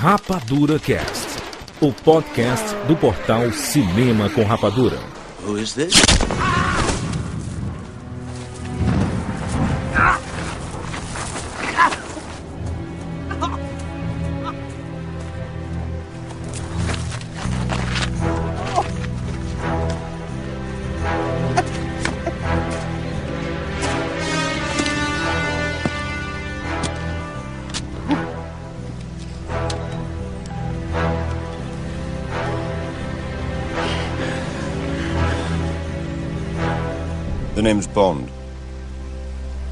Rapadura Cast, o podcast do portal Cinema com Rapadura. Who is this?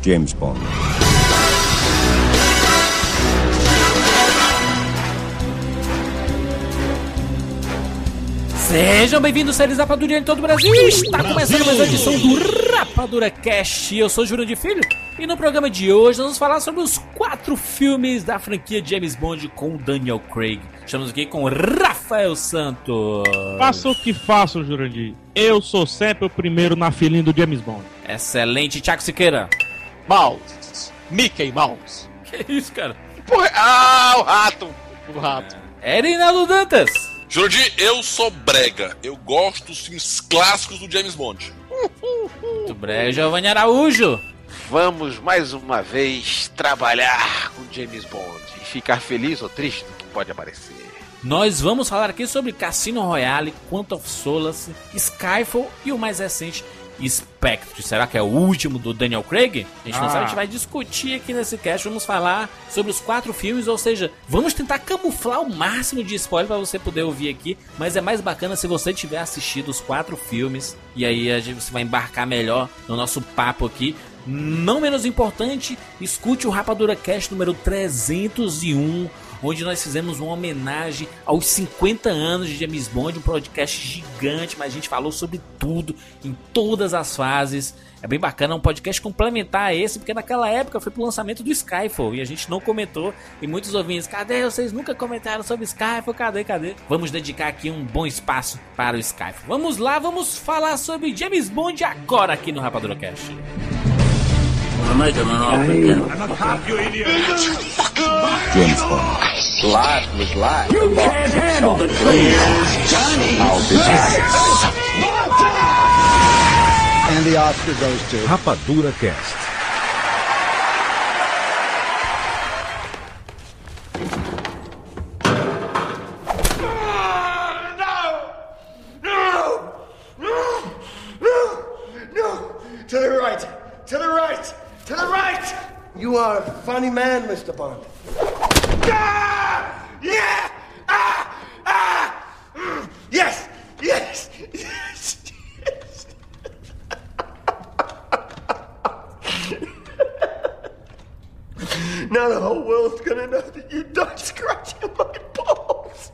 James Bond. Sejam bem-vindos, séries Rapadura em todo o Brasil. Está começando mais uma edição do Rapadura Cast. Eu sou Júlio de Filho e no programa de hoje nós vamos falar sobre os quatro filmes da franquia James Bond com Daniel Craig. Estamos aqui com Rafael Santos. Faça o que faça, Jurandir. Eu sou sempre o primeiro na filinha do James Bond. Excelente, Thiago Siqueira. Mouse. Mickey Mouse. Que isso, cara? Porra, ah, o rato. O rato. Erinaldo Dantas. Jurandir, eu sou brega. Eu gosto dos filmes clássicos do James Bond. Muito breve, Giovanni Araújo. Vamos mais uma vez trabalhar com James Bond e ficar feliz ou triste do que pode aparecer. Nós vamos falar aqui sobre Cassino Royale, Quantum of Solace, Skyfall e o mais recente, Spectre. Será que é o último do Daniel Craig? A gente não Ah. sabe, a gente vai discutir aqui nesse cast. Vamos falar sobre os quatro filmes, ou seja, vamos tentar camuflar o máximo de spoiler para você poder ouvir aqui. Mas é mais bacana se você tiver assistido os quatro filmes e aí a gente, você vai embarcar melhor no nosso papo aqui. Não menos importante, escute o Rapadura Cast número 301, onde nós fizemos uma homenagem aos 50 anos de James Bond, um podcast gigante, mas a gente falou sobre tudo, em todas as fases. É bem bacana, é um podcast complementar a esse, porque naquela época foi pro lançamento do Skyfall e a gente não comentou. E muitos ouvintes, cadê? Vocês nunca comentaram sobre Skyfall? Cadê? Cadê? Vamos dedicar aqui um bom espaço para o Skyfall. Vamos lá, vamos falar sobre James Bond agora aqui no Rapadura Cast. make him an offer again. I'm a cop, you idiot. Jim's phone. Life was life. You can't handle the truth. Johnny. I'll be back. And the Oscar goes to Rapadura Cast. To the right! You are a funny man, Mr. Bond. Ah! Yeah! Ah! Ah! Mm. Yes! Yes! Yes! Yes! now the whole world's gonna know that you died scratching my balls.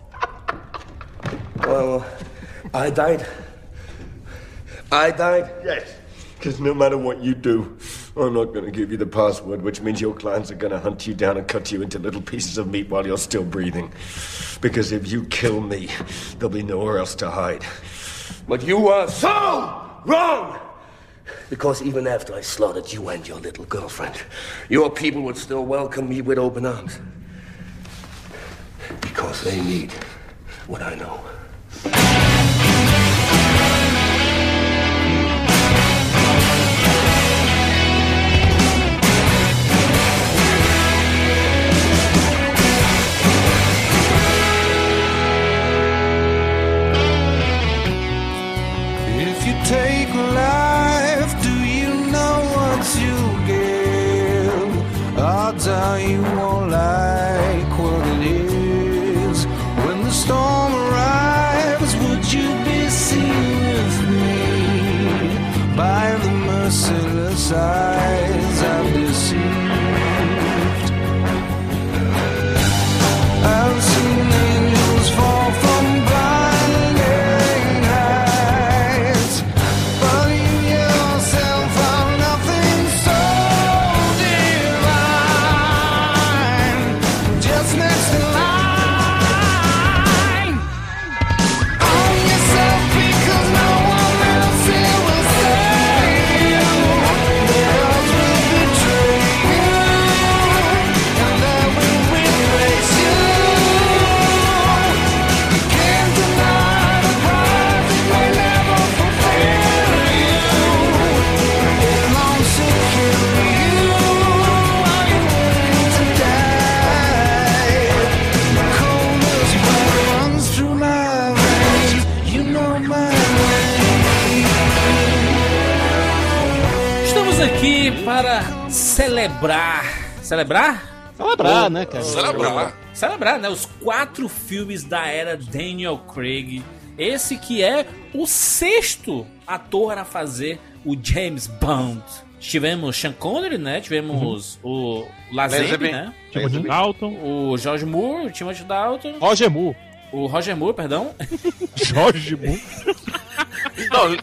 well, I died. I died? Yes. Because no matter what you do, I'm not going to give you the password, which means your clients are going to hunt you down and cut you into little pieces of meat while you're still breathing. Because if you kill me, there'll be nowhere else to hide. But you are so wrong! Because even after I slaughtered you and your little girlfriend, your people would still welcome me with open arms. Because they need what I know. Celebrar. Celebrar? Celebrar, né, cara? Celebrar. Celebrar, né? Os quatro filmes da era Daniel Craig. Esse que é o sexto ator a fazer o James Bond. Tivemos Sean Connery, né? Tivemos o Lazenby, Lazenby. né? Timothy Dalton, O George Moore, o Timothy Dalton, Roger Moore. O Roger Moore, perdão, Jorge Moore. Não,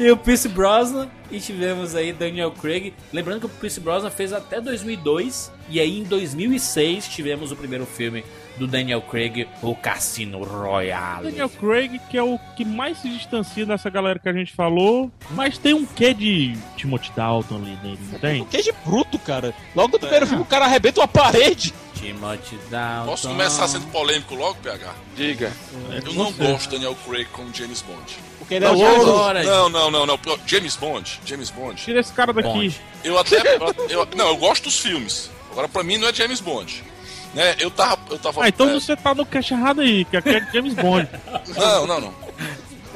e o Pierce Brosnan. E tivemos aí Daniel Craig. Lembrando que o Pierce Brosnan fez até 2002. E aí em 2006 tivemos o primeiro filme do Daniel Craig, o Cassino Royale. Daniel Craig, que é o que mais se distancia dessa galera que a gente falou, mas tem um quê de Timothy Dalton ali nele, não tem? Que de bruto, cara. Logo no primeiro filme o cara arrebenta uma parede. Timothy Dalton. Posso começar sendo polêmico logo, PH? diga. Eu não gosto de Daniel Craig como James Bond. Porque ele é Não, louro. agora, Não, não, não, não. James Bond. James Bond. Tira esse cara daqui. Bond. Eu até. eu- não, eu gosto dos filmes. Agora, pra mim, não é James Bond. Né? Eu tava. Eu tava Ah, então é, você tá no cash errado aí, que aqui é James Bond. Não, não, não.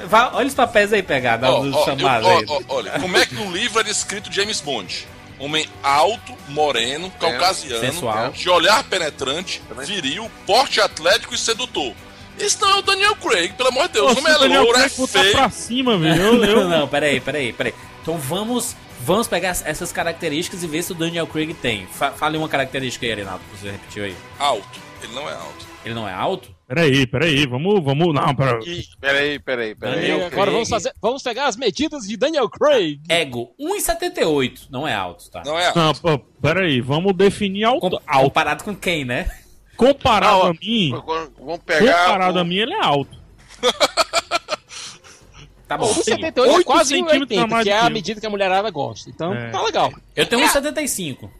Vá, olha os papéis aí, pegar, dá Ó, um ó, chamado eu- aí. ó, ó, olha, como é que no livro era escrito James Bond? Homem alto, moreno, caucasiano, Sensual. de olhar penetrante, viril, porte atlético e sedutor. Esse não é o Daniel Craig, pelo amor de Deus. O Nossa, homem é o Daniel louro, é Craig feio. pra cima, velho. Eu, eu, Não, peraí, peraí, peraí. Então vamos, vamos pegar essas características e ver se o Daniel Craig tem. Fa fale uma característica aí, Arinaldo, que você repetiu aí. Alto. Ele não é alto. Ele não é alto? Peraí, peraí, vamos, vamos. Não, pera. Ih, peraí, peraí, peraí. Daniel agora vamos, fazer, vamos pegar as medidas de Daniel Craig. Ego, 1,78. Não é alto, tá? Não é alto. Não, pô, peraí, vamos definir alto. Com- alto. Comparado com quem, né? Comparado Não, a mim, Vamos pegar. comparado o- a mim, ele é alto. Tá bom. O Tem 78 é quase centímetros a 80, mais que é a eu. medida que a mulherada gosta. Então, É. tá legal. Eu tenho 1,75.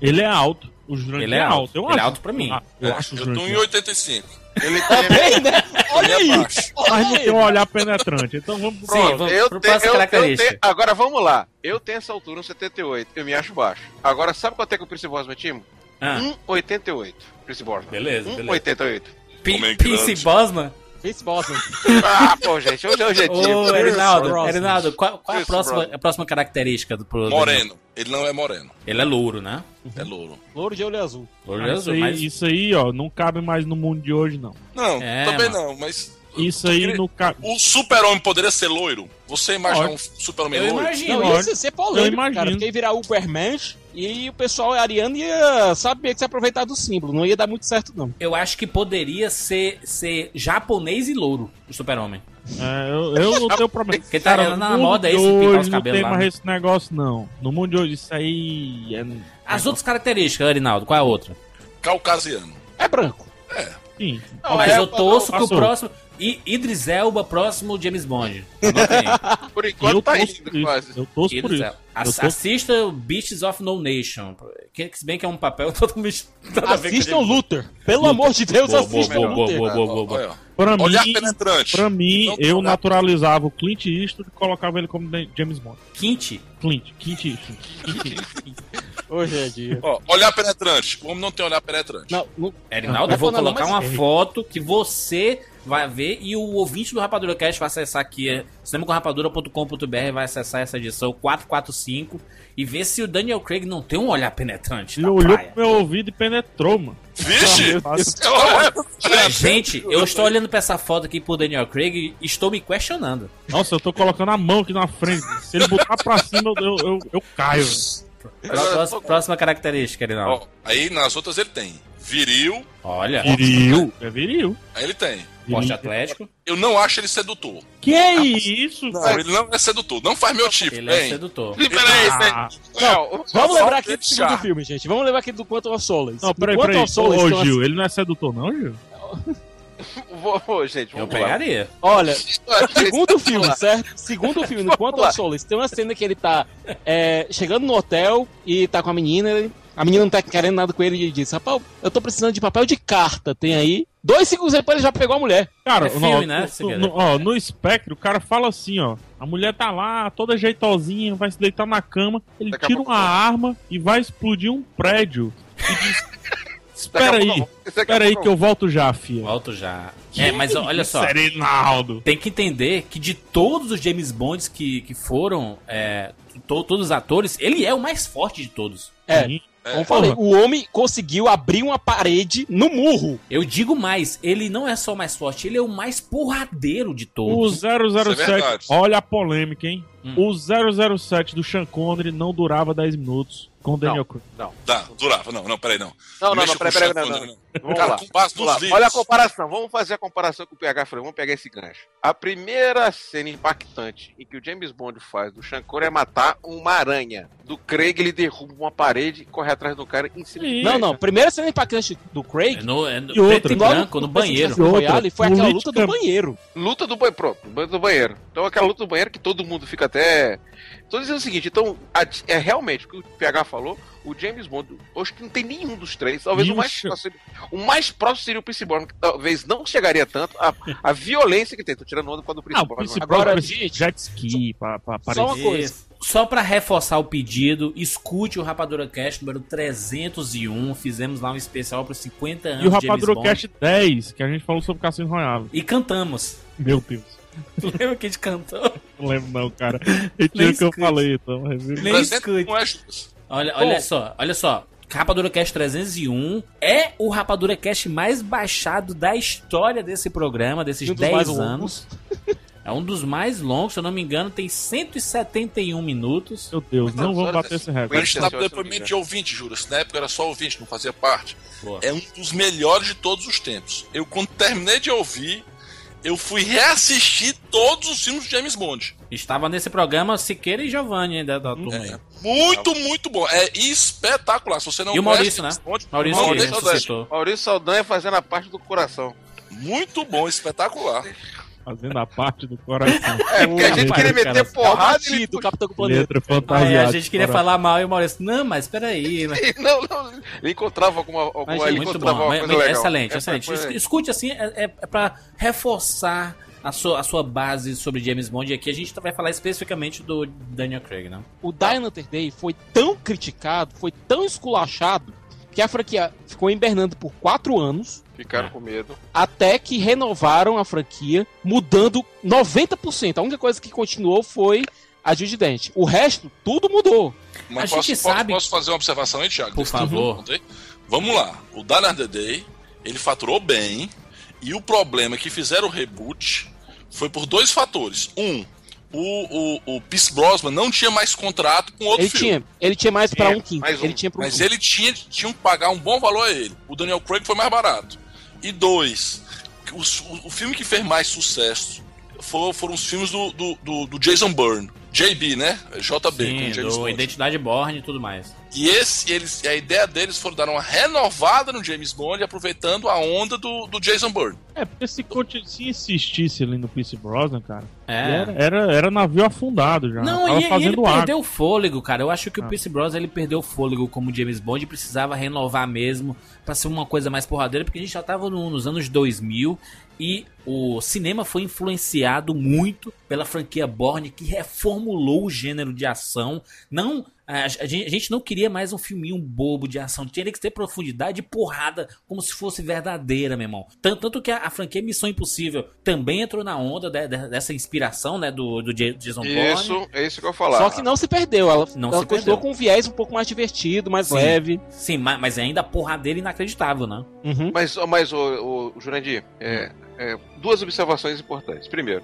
Ele é alto. O Jurandir Ele é alto. Eu Ele é acho. alto pra mim. Ah, eu É, acho o eu tô em 85. Ele Tá bem, né? Olha é aí. baixo. Mas não tem um olhar penetrante. Então vamos pro Sim, próximo. vamos Eu pro eu, eu tenho- agora vamos lá. Eu tenho essa altura, um 78. Eu me acho baixo. Agora, sabe quanto é que o Prince Bosman tinha? Ah, 1,88. Prince Bosman. beleza, beleza. 1,88. P- Homem Pierce grande. Bosman? Bosman. Ah, pô, gente, hoje é o jeitinho. Ô, Erinaldo. Erinaldo, qual, qual é a próxima, a próxima característica do pro Moreno. Ele não é moreno. Ele é louro, né? É louro. Louro de olho azul. Louro Ah, isso, azul, aí, mas... isso aí, ó, não cabe mais no mundo de hoje, não. Não, É, também mano. não, mas. Isso aí queria- não cabe. O super-homem poderia ser loiro? Você imagina um super-homem Eu loiro? imagino. Não, ia ser Eu polêmico, imagino. cara. Porque ia virar Ubermensch e o pessoal ariano ia saber que se aproveitar do símbolo. Não ia dar muito certo, não. Eu acho que poderia ser, ser japonês e louro, o super-homem. É, eu, eu não tenho problema. Porque tá Cara, na no moda mundo esse de pintar os hoje não cabelos tem lá, mais né? esse negócio, não. No mundo de hoje, isso aí é... As outras características, Arinaldo, qual é a outra? Caucasiano. É branco. Sim. Não, Mas é, eu torço que o passou. próximo... I- Idris Elba, próximo James Bond. Por enquanto eu tá indo quase. Eu torço por isso. Ass- Assista o Beasts of No Nation. Que, que se bem que é um papel totalmente... nada a ver com Assistam. Luther. Pelo amor de Deus, Boa, boa, assistam boa, boa, Luther. boa, boa, boa, boa. Pra Olhar mim, penetrante. pra mim, Não eu olhar- naturalizava o Clint Eastwood e colocava ele como James Bond. Quinte. Clint, Clint. Clint Eastwood. Hoje é dia. Ó, olhar penetrante. O homem não tem olhar penetrante. Não, não, Erinaldo, Não, eu vou não, não, colocar mas- uma foto que você vai ver e o ouvinte do Rapadura Cast vai acessar aqui é, cinemacomrapadura.com.br vai acessar essa edição 445 e ver se o Daniel Craig não tem um olhar penetrante Ele olhou praia. pro meu ouvido e penetrou, mano. Vixe! É, Gente, eu estou olhando pra essa foto aqui pro Daniel Craig e estou me questionando. Nossa, eu tô colocando a mão aqui na frente. Se ele botar pra cima, eu, eu, eu, caio. Próxima, próxima característica, Erinaldo. Aí nas outras ele tem viril, Olha, Viril. É viril. aí ele tem. Porte atlético. Eu não acho ele sedutor. Que é isso? Não, ele não é sedutor. Não faz meu tipo, Ele é hein? sedutor. Peraí, Ah, peraí. Não, Vamos só lembrar aqui do segundo filme, gente. Vamos lembrar aqui do Quantum of Solace. não, peraí, peraí. Ô, Gil, ele não é sedutor, não, Gil? vou, gente, Eu vamos lá. pegaria. Olha, Gente, segundo filme, lá. certo? Segundo filme, no lá. of Solace, tem uma cena que ele tá é, chegando no hotel e tá com a menina. ele- A menina não tá querendo nada com ele e diz: Rapaz, eu tô precisando de papel de carta. Tem aí. Dois segundos depois ele já pegou a mulher. Cara, É filme, não, né, no- no, ó, no espectro, o cara fala assim, ó. A mulher tá lá, toda jeitosinha, vai se deitar na cama. Ele Daqui tira uma arma e vai explodir um prédio. E diz, Espera aí, espera aí que eu volto já, fia. Volto já. É, mas olha só. Isso Reinaldo. Tem que entender que de todos os James Bonds que, que foram, é, to- todos os atores, ele é o mais forte de todos. É, Sim. Como eu falei, o homem conseguiu abrir uma parede no murro. Eu digo mais, ele não é só o mais forte, ele é o mais porradeiro de O todos. 007, Isso é verdade. olha a polêmica, hein? Hum. O 007 do Sean Connery não durava 10 minutos com o Daniel Craig. Tá, durava. Não, não, peraí, não. Não, não, não, peraí, com peraí, não, não. Vamos Cara, lá. com base nos. Olha a comparação, vamos fazer a comparação que o PH falou, vamos pegar esse gancho. A primeira cena impactante em que o James Bond faz do Connery é matar uma aranha. Do Craig, ele derruba uma parede e corre atrás do cara em cima. Sim. Não, não. Primeira cena impactante do É Craig. no, é no E preto outra, e branco, no banheiro. E outra, Royale foi aquela luta do banheiro. Luta do banheiro, pronto, luta do banheiro. Então aquela luta do banheiro que todo mundo fica até. Tô dizendo o seguinte, então, a- é realmente o que o PH falou, o James Bond, hoje que não tem nenhum dos três, talvez o mais, próximo, o mais próximo seria o Pierce Brosnan, que talvez não chegaria tanto a, a violência que tem. Tô tirando onda quando o Pierce Ah, o Brosnan. Pierce Agora, Brosnan gente, jet ski pra, pra Só uma aparecer. coisa. Só pra reforçar o pedido, escute o Rapadura Cast número 301. Fizemos lá um especial para 50 anos E o Rapadura Bond. Cast 10, que a gente falou sobre Cassino Royale. E cantamos. Meu Deus. Tu lembra que a gente cantou? Não lembro não, cara. Retiro Nem o que eu escute. falei, então. Nem escute. não é Judas. Olha, olha só, olha só. Rapadura Cast 301 é o Rapadura Cast mais baixado da história desse programa, desses E um dos 10 mais anos. É um dos mais longos, se eu não me engano, tem 171 minutos. Meu Deus, não vamos bater é esse A recorde. gente Sim, tá depoimento de ouvinte, Juras. Na época era só ouvinte, não fazia parte. Boa. É um dos melhores de todos os tempos. Eu, quando terminei de ouvir, eu fui reassistir todos os filmes de James Bond. Estava nesse programa Siqueira e Giovanni da, da turma aí. É muito, muito bom. É espetacular. Se você não E o conhece Maurício, né? Bond, Maurício, Maurício Saldanha. Maurício Saldanha fazendo a parte do coração. Muito bom, espetacular. Fazendo a parte do coração. É, porque a gente queria meter cara. porrada e ele Batido, Capitão Planeta. Letra fantasiada. a gente queria falar mal e o Maurício, não, mas peraí, né? Não, não, ele encontrava alguma, alguma Mas, ele muito encontrava bom, mas- coisa mas legal. excelente, Essa excelente. Escute assim, é, é, é pra reforçar a sua, a sua base sobre James Bond. E aqui a gente vai falar especificamente do Daniel Craig, né? O Die Another Day foi tão criticado, foi tão esculachado, que a franquia ficou hibernando por quatro anos, Ficaram com medo. até que renovaram a franquia, mudando 90%. A única coisa que continuou foi a Judy Dent. O resto, tudo mudou. Mas A posso, gente posso- sabe- posso fazer uma observação aí, Thiago? Por favor. aí? Vamos lá. O Another Day, ele faturou bem. E o problema é que fizeram o reboot foi por dois fatores. Um, o, o, o Pierce Brosnan não tinha mais contrato com outro Ele filme. tinha, ele tinha mais pra Tinha, um quinto. mais um. Ele tinha um Mas quinto. ele tinha, tinha que pagar um bom valor a ele. O Daniel Craig foi mais barato. E dois, o, o, filme que fez mais sucesso foram, foram os filmes do, do, do, do Jason Bourne. JB, né? JB, com Sim, do Bond. Identidade Borne e tudo mais. E esse, eles, a ideia deles foi dar uma renovada no James Bond, aproveitando a onda do, do Jason Bourne. É, porque se, se insistisse ali no Pierce Brosnan, cara, É. era, era, era navio afundado já. Não, Tava e, e ele fazendo água. perdeu o fôlego, cara. Eu acho que o Ah. Pierce Brosnan ele perdeu o fôlego como James Bond e precisava renovar mesmo pra ser uma coisa mais porradeira, porque a gente já tava no- nos anos 2000 e o cinema foi influenciado muito pela franquia Bourne que reformulou o gênero de ação. Não a, a gente, a gente não queria mais um filminho bobo de ação, tinha que ter profundidade e porrada como se fosse verdadeira, meu irmão. Tanto, tanto que a, a franquia Missão Impossível também entrou na onda de- de- dessa inspiração, né, do, do Ja- Jason Bourne. Isso, é isso que eu ia falar. Só que não se perdeu. Ela, Não ela se continuou perdeu. com um viés um pouco mais divertido, mais Sim. leve. Sim, ma- mas ainda a porradeira inacreditável, né? Uhum. Mas, mas o, o Jurandir, é, é, duas observações importantes. Primeiro,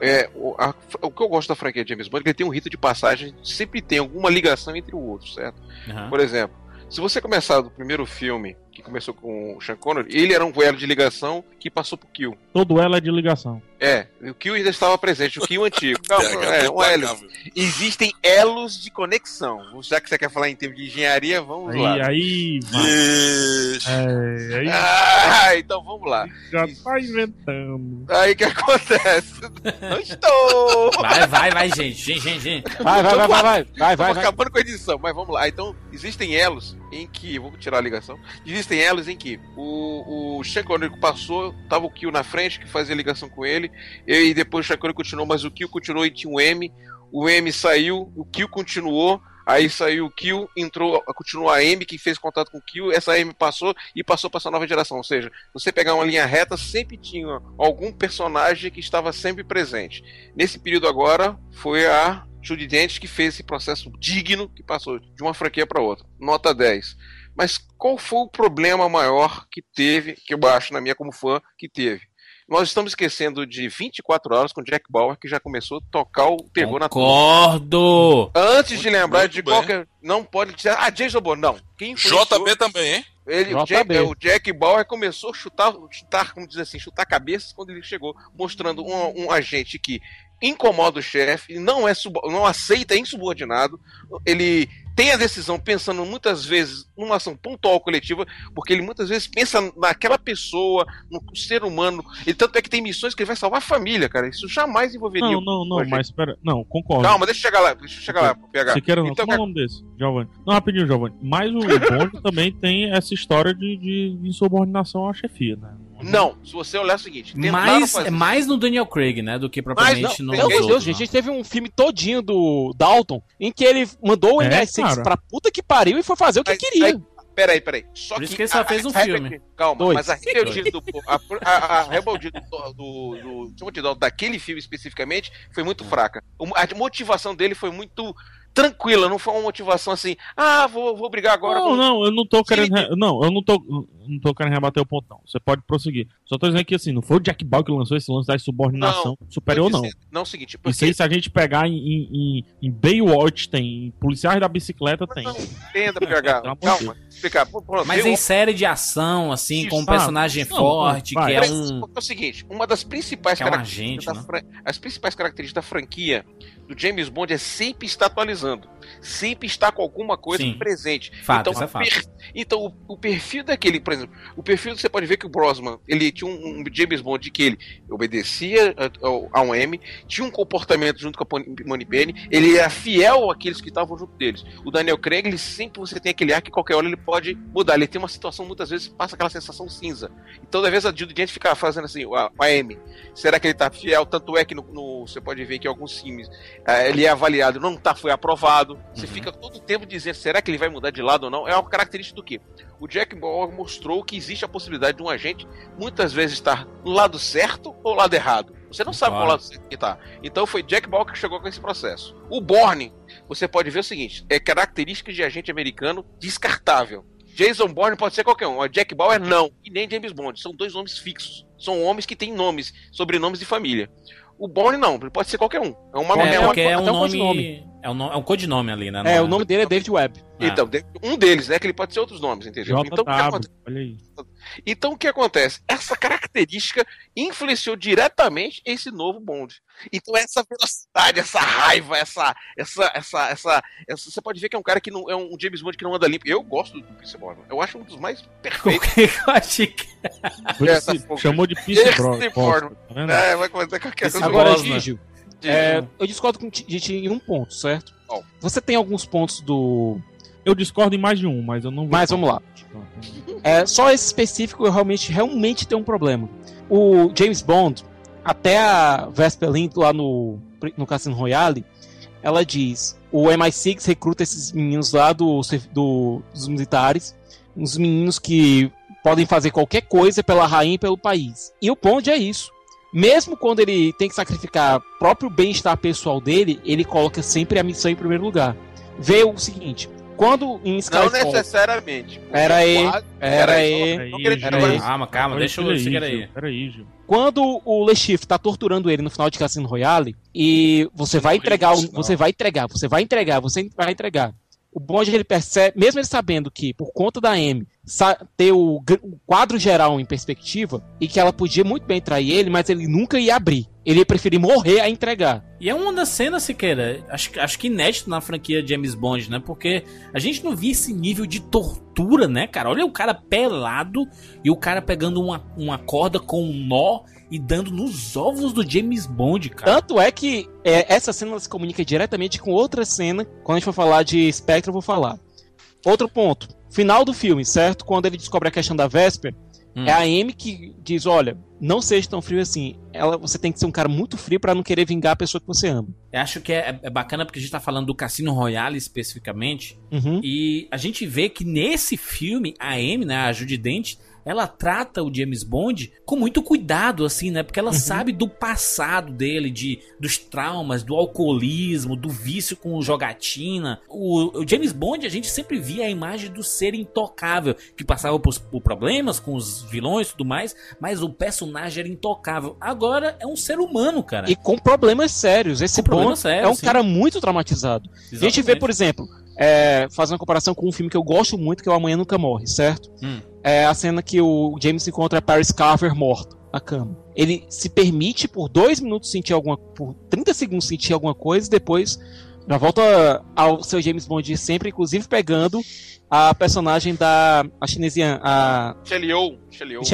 é, o, a- o que eu gosto da franquia James Bond é que ele tem um rito de passagem, sempre tem alguma ligação entre o outro, certo? Aham. Por exemplo, se você começar do primeiro filme, que começou com o Sean Connery, ele era um elo de ligação que passou pro Kill. Todo ela é de ligação. É, o Kill ainda estava presente, o Kill antigo. Não, PH, é, um elo. Existem elos de conexão. Já que você quer falar em termos de engenharia, vamos Aí, lá. aí. É, aí Ah, então vamos lá. já tá inventando. Aí o que acontece? Não estou! Vai, vai, vai, gente. Gente, gente, gente. Vai, vai, vai, vai, vai, vai, vai, vai. acabando com a edição, mas vamos lá. Então, existem elos em que. Vou tirar a ligação. Existem elos em que o, o Sean passou, tava o Kill na frente, que fazia ligação com ele, e depois o Sean continuou, mas o Kill continuou e tinha um M. O M saiu, o Kill continuou, Aí saiu o Kill, entrou, continuou a Amy, que fez contato com o Kill, essa Amy passou e passou para essa nova geração. Ou seja, você pegar uma linha reta, sempre tinha algum personagem que estava sempre presente. Nesse período agora, foi a Judy Dench que fez esse processo digno que passou de uma franquia para outra. Nota 10. Mas qual foi o problema maior que teve, que eu acho, na minha como fã, que teve? Nós estamos esquecendo de 24 horas com Jack Bauer, que já começou a tocar o terror na Concordo! Antes de lembrar Muito de bem. qualquer. Não pode dizer. Ah, Jason Bourne. Não. Quem JB também, hein? Ele, JB. Jack, é, o Jack Bauer começou a chutar, chutar, como diz assim, chutar cabeças quando ele chegou, mostrando um, um agente que incomoda o chefe, não é não aceita, é insubordinado, ele tem a decisão pensando muitas vezes numa ação pontual coletiva, porque ele muitas vezes pensa naquela pessoa, no ser humano, e tanto é que tem missões que ele vai salvar a família, cara, isso jamais envolveria Não, não, não, mas espera. Não, concordo. Calma, deixa eu chegar lá, deixa eu chegar lá, PH. Você quer não? Então, Qual é o nome desse? Giovanni. Não, rapidinho, Giovanni. Mas o Bond também tem essa história de, de insubordinação à chefia, né? Não, se você olhar é o seguinte, Mais, fazer- é mais no Daniel Craig, né? Do que propriamente no. Meu Deus, gente, a gente teve um filme todinho do Dalton em que ele mandou o É, MI6 cara. pra puta que pariu e foi fazer o que Aí- queria. aí- Peraí, peraí. Só Por isso que ele só fez um a- filme. Calma, Dois. mas a rebeldia do. A, a, a rebeldia do, do, do Dalton, daquele filme especificamente, foi muito fraca. O- A motivação dele foi muito tranquila, não foi uma motivação assim, ah, vou, vou brigar agora Não, com. não, eu não tô querendo. re- Não, eu não tô, não tô querendo rebater o ponto, não. Você pode prosseguir. Só tô dizendo que assim, não foi o Jack Bauer que lançou esse lance da subordinação superior, Tô não. Não, é o seguinte, Isso porque. aí, se a gente pegar em, em, em- em Baywatch, tem. Em Policiais da Bicicleta, tem. Não, entenda, PH. Calma, explicar. Mas em série de ação, assim, com um Isso, personagem não, forte, vai. que é Mas, um. É o seguinte, uma das principais é um características agente, da né? fran- as principais características da franquia do James Bond é sempre estar atualizando, sempre estar com alguma coisa Sim. presente. Fato, então, é per- então o, o perfil daquele, por exemplo, o perfil você pode ver que o Brosman, ele tinha um, um James Bond de que ele obedecia a- um M, tinha um comportamento junto com a Moneypenny, ele era fiel àqueles que estavam junto deles. O Daniel Craig, ele sempre você tem aquele ar que qualquer hora ele pode mudar. Ele tem uma situação muitas vezes passa aquela sensação cinza. Então, às vezes a Judy Dent fica fazendo assim, a, a M, será que ele tá fiel? Tanto é que no, no- você pode ver que alguns filmes eh, ele é avaliado, não tá, foi aprovado. Você Uhum. fica todo o tempo dizendo, será que ele vai mudar de lado ou não? É uma característica do quê? O Jack Bauer mostrou que existe a possibilidade de um agente muitas vezes estar no lado certo ou lado errado. Você não sabe qual Claro. lado certo que tá. Então foi Jack Bauer que chegou com esse processo. O Bourne, você pode ver o seguinte, é características de agente americano descartável. Jason Bourne pode ser qualquer um, o Jack Bauer não, e nem James Bond, são dois nomes fixos. São homens que têm nomes, sobrenomes de família. O Bourne não, ele pode ser qualquer um. É uma, É, é uma- é um um nome. codinome. É um, no- é um codinome ali, né? É, o nome dele é David Webb. Ah. Então, um deles, né? Que ele pode ser outros nomes, entendeu? Então, o que JW, acontece? olha aí. Então o que acontece? Essa característica influenciou diretamente esse novo Bond. Então essa velocidade, essa raiva, essa, essa, essa, essa, essa- você pode ver que é um cara que não é um James Bond que não anda limpo. Eu gosto do Pierce Brosnan. Eu acho um dos mais perfeitos. eu achei que. É, tá chamou de Pierce Pierce Bro- Brosnan. Tá? É, vai fazer qualquer coisa. Agora, Brosnan. Gigi, é, eu discordo com de ti em um ponto, certo? Qual? Você tem alguns pontos do. Eu discordo em mais de um, mas eu não vou. Mas vamos lá. É, só esse específico eu realmente, realmente tenho um problema. O James Bond, até a Vesper Lind lá no, no Cassino Royale, ela diz: o MI6 recruta esses meninos lá do, do- dos militares, uns meninos que podem fazer qualquer coisa pela rainha e pelo país. E o Bond é isso. Mesmo quando ele tem que sacrificar o próprio bem-estar pessoal dele, ele coloca sempre a missão em primeiro lugar. Vê o seguinte: quando em Não Skyfall. necessariamente. Pera aí, pera aí. não Calma, calma, deixa eu seguir aí. Gil. Peraí, Gil. Quando o Le Chiffre tá torturando ele no final de Cassino Royale e você vai entregar, você vai entregar, você vai entregar, você vai entregar. O Bond ele percebe, mesmo ele sabendo que por conta da M ter o, o quadro geral em perspectiva e que ela podia muito bem trair ele, mas ele nunca ia abrir. Ele ia preferir morrer a entregar. E é uma das cenas, Siqueira, acho, acho que inédito na franquia James Bond, né? Porque a gente não via esse nível de tortura, né, cara? Olha o cara pelado e o cara pegando uma, uma corda com um nó e dando nos ovos do James Bond, cara. Tanto é que é, essa cena se comunica diretamente com outra cena. Quando a gente for falar de Spectre, eu vou falar. Outro ponto. Final do filme, certo? Quando ele descobre a questão da Vesper, Hum. É a Amy que diz, olha, não seja tão frio assim. Ela, você tem que ser um cara muito frio pra não querer vingar a pessoa que você ama. Eu acho que é, é bacana porque a gente tá falando do Cassino Royale especificamente. Uhum. E a gente vê que nesse filme, a Amy, né, a Judy Dent, ela trata o James Bond com muito cuidado, assim, né? Porque ela sabe do passado dele, de dos traumas, do alcoolismo, do vício com jogatina. O, o James Bond, a gente sempre via a imagem do ser intocável, que passava por, por problemas com os vilões e tudo mais, mas o personagem era intocável. Agora é um ser humano, cara. E com problemas sérios. Esse Com Bond sérios, é um sim. cara muito traumatizado. A gente vê, Exatamente. por exemplo, é, fazendo uma comparação com um filme que eu gosto muito, que é o Amanhã Nunca Morre, certo? Hum. É a cena que o James encontra Paris Carver morta na cama. Ele se permite por dois minutos sentir alguma. por 30 segundos sentir alguma coisa e depois já volta ao seu James Bond de sempre, inclusive pegando a personagem da a chinesiana, a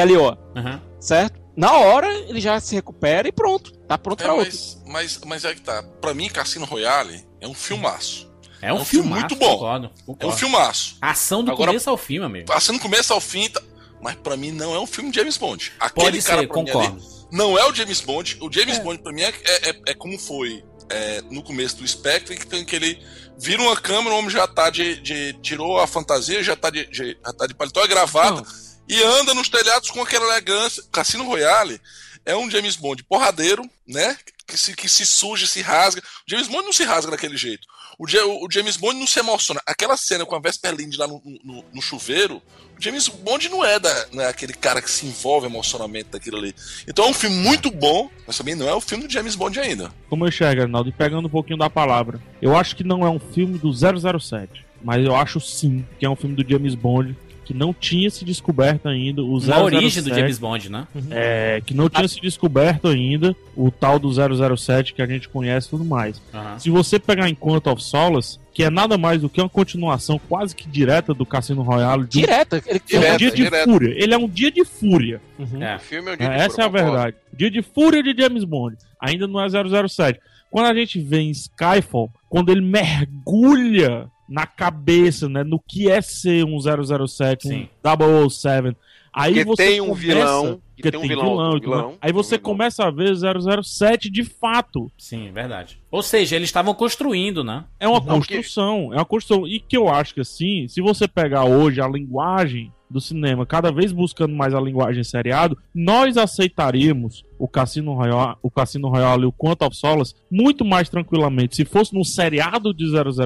Yeoh, Aham. certo? Na hora ele já se recupera e pronto, tá pronto É, pra outro. mas, mas, mas é que tá. Pra mim, Cassino Royale é um filmaço. É um, É um filme filmaço, muito bom. Concordo, É um concordo. filmaço. Ação do Agora- começo ao fim, meu amigo. Assim, no começo ao fim, tá... mas pra mim não é um filme de James Bond. Aquele Pode cara ser, mim concordo. ali não é o James Bond. O James Bond pra mim é, é, é- é como foi é, no começo do Spectre, que, tem, que ele vira uma câmera, o homem já tá de, de- tirou a fantasia, já tá de, de- já tá de paletó e gravata Não. e anda nos telhados com aquela elegância. Cassino Royale é um James Bond porradeiro, né? Que se, que se suja, se rasga. O James Bond não se rasga daquele jeito. O, o James Bond não se emociona. Aquela cena com a Vesper Lind lá no, no- no chuveiro, o James Bond não é, da, não é aquele cara que se envolve emocionalmente daquilo ali. Então é um filme muito bom, mas também não é o filme do James Bond ainda. Como eu enxergo, Arnaldo, e pegando um pouquinho da palavra, eu acho que não é um filme do 007, mas eu acho sim que é um filme do James Bond que não tinha se descoberto ainda o 007. Na origem do James Bond, né? É, que não tinha se descoberto ainda o tal do 007 que a gente conhece e tudo mais. Aham. Se você pegar em Quantum of Solace, que é nada mais do que uma continuação quase que direta do Cassino Royale, de um- Direta, ele é um Direta, dia de direta. fúria. Ele é um dia de fúria. Uhum. É. O filme é um dia É, de essa é a verdade. Dia de fúria de James Bond. Ainda não é 007. Quando a gente vê em Skyfall, quando ele mergulha na cabeça, né, no que é ser um 007, Sim. um 007, aí Porque você tem um começa- vilão, e porque tem um vilão, vilão, vilão. Aí um você vilão. começa a ver 007 de fato. Sim, verdade. Ou seja, eles estavam construindo, né? É uma Não, porque- construção, é uma construção. E que eu acho que assim, se você pegar hoje a linguagem do cinema, cada vez buscando mais a linguagem seriado, nós aceitaríamos o Cassino Royale, o Cassino Royale e o Quantum of Solace muito mais tranquilamente se fosse num seriado de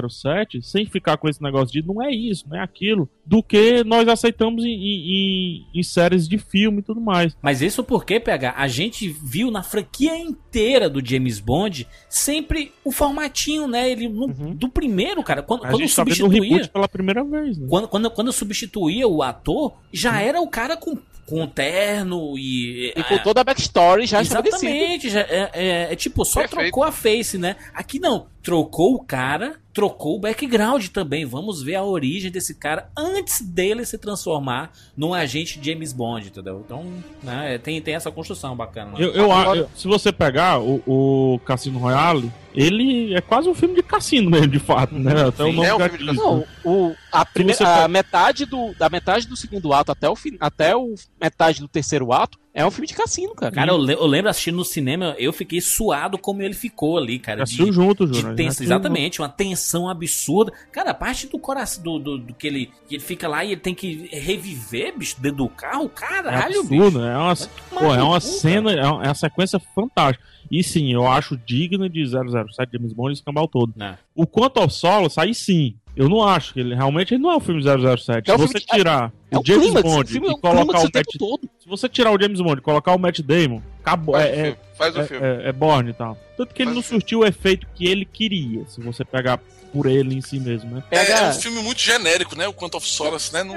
007, sem ficar com esse negócio de não é isso, não é aquilo, do que nós aceitamos em, em- em- séries de filme e tudo mais. Mas isso porque, PH, a gente viu na franquia inteira do James Bond sempre o formatinho, né? Ele no- Uhum. do primeiro, cara. Quando, A quando gente tá vendo o substituía. reboot pela primeira vez, né? Quando, quando, quando substituía o ator, já era o cara com, com terno e. E com é, toda a backstory já estabelecida. Exatamente, já é, é- é tipo, só Perfeito. trocou a face, né? Aqui não, trocou o cara, trocou o background também. Vamos ver a origem desse cara antes dele se transformar num agente James Bond, entendeu? Então, né, tem, tem essa construção bacana. né? Eu, eu, eu- se você pegar o, o Cassino Royale, ele é quase um filme de cassino mesmo, de fato, né? Até o nome É um filme de Não, né? o, a, prime- você a pega- metade do, da metade do segundo ato até o, fim, até o metade do terceiro ato é um filme de cassino, cara. Cara, eu, le- eu lembro assistindo no cinema, eu fiquei suado como ele ficou ali, cara. Assistiu de- junto, de Júnior. tensão, Assistiu exatamente, uma tensão absurda. Cara, a parte do coração do, do, do que ele que ele fica lá e ele tem que reviver, bicho, dentro do carro, junto. É caralho, absurdo, bicho. né? É uma, pô, é uma cu, cena, é uma, é uma sequência fantástica. E sim, eu acho digna de 007 James Bond e escambau todo. Né. O Quantum of Solace, aí sim. Eu não acho que ele realmente ele não é um filme 007. É um se filme você que- tirar É o um James clímax, o Bond filme é e um colocar o o Matt... todo. Se você tirar o James Bond e colocar o Matt Damon, acabou. Faz É, o é, filme. Faz o é, filme. é, é Borne e tal. Tanto que ele Faz não o filme. surtiu o efeito que ele queria, se você pegar por ele em si mesmo, né? É, Pega- é um filme muito genérico, né? O Quantum of Solace, né? Não...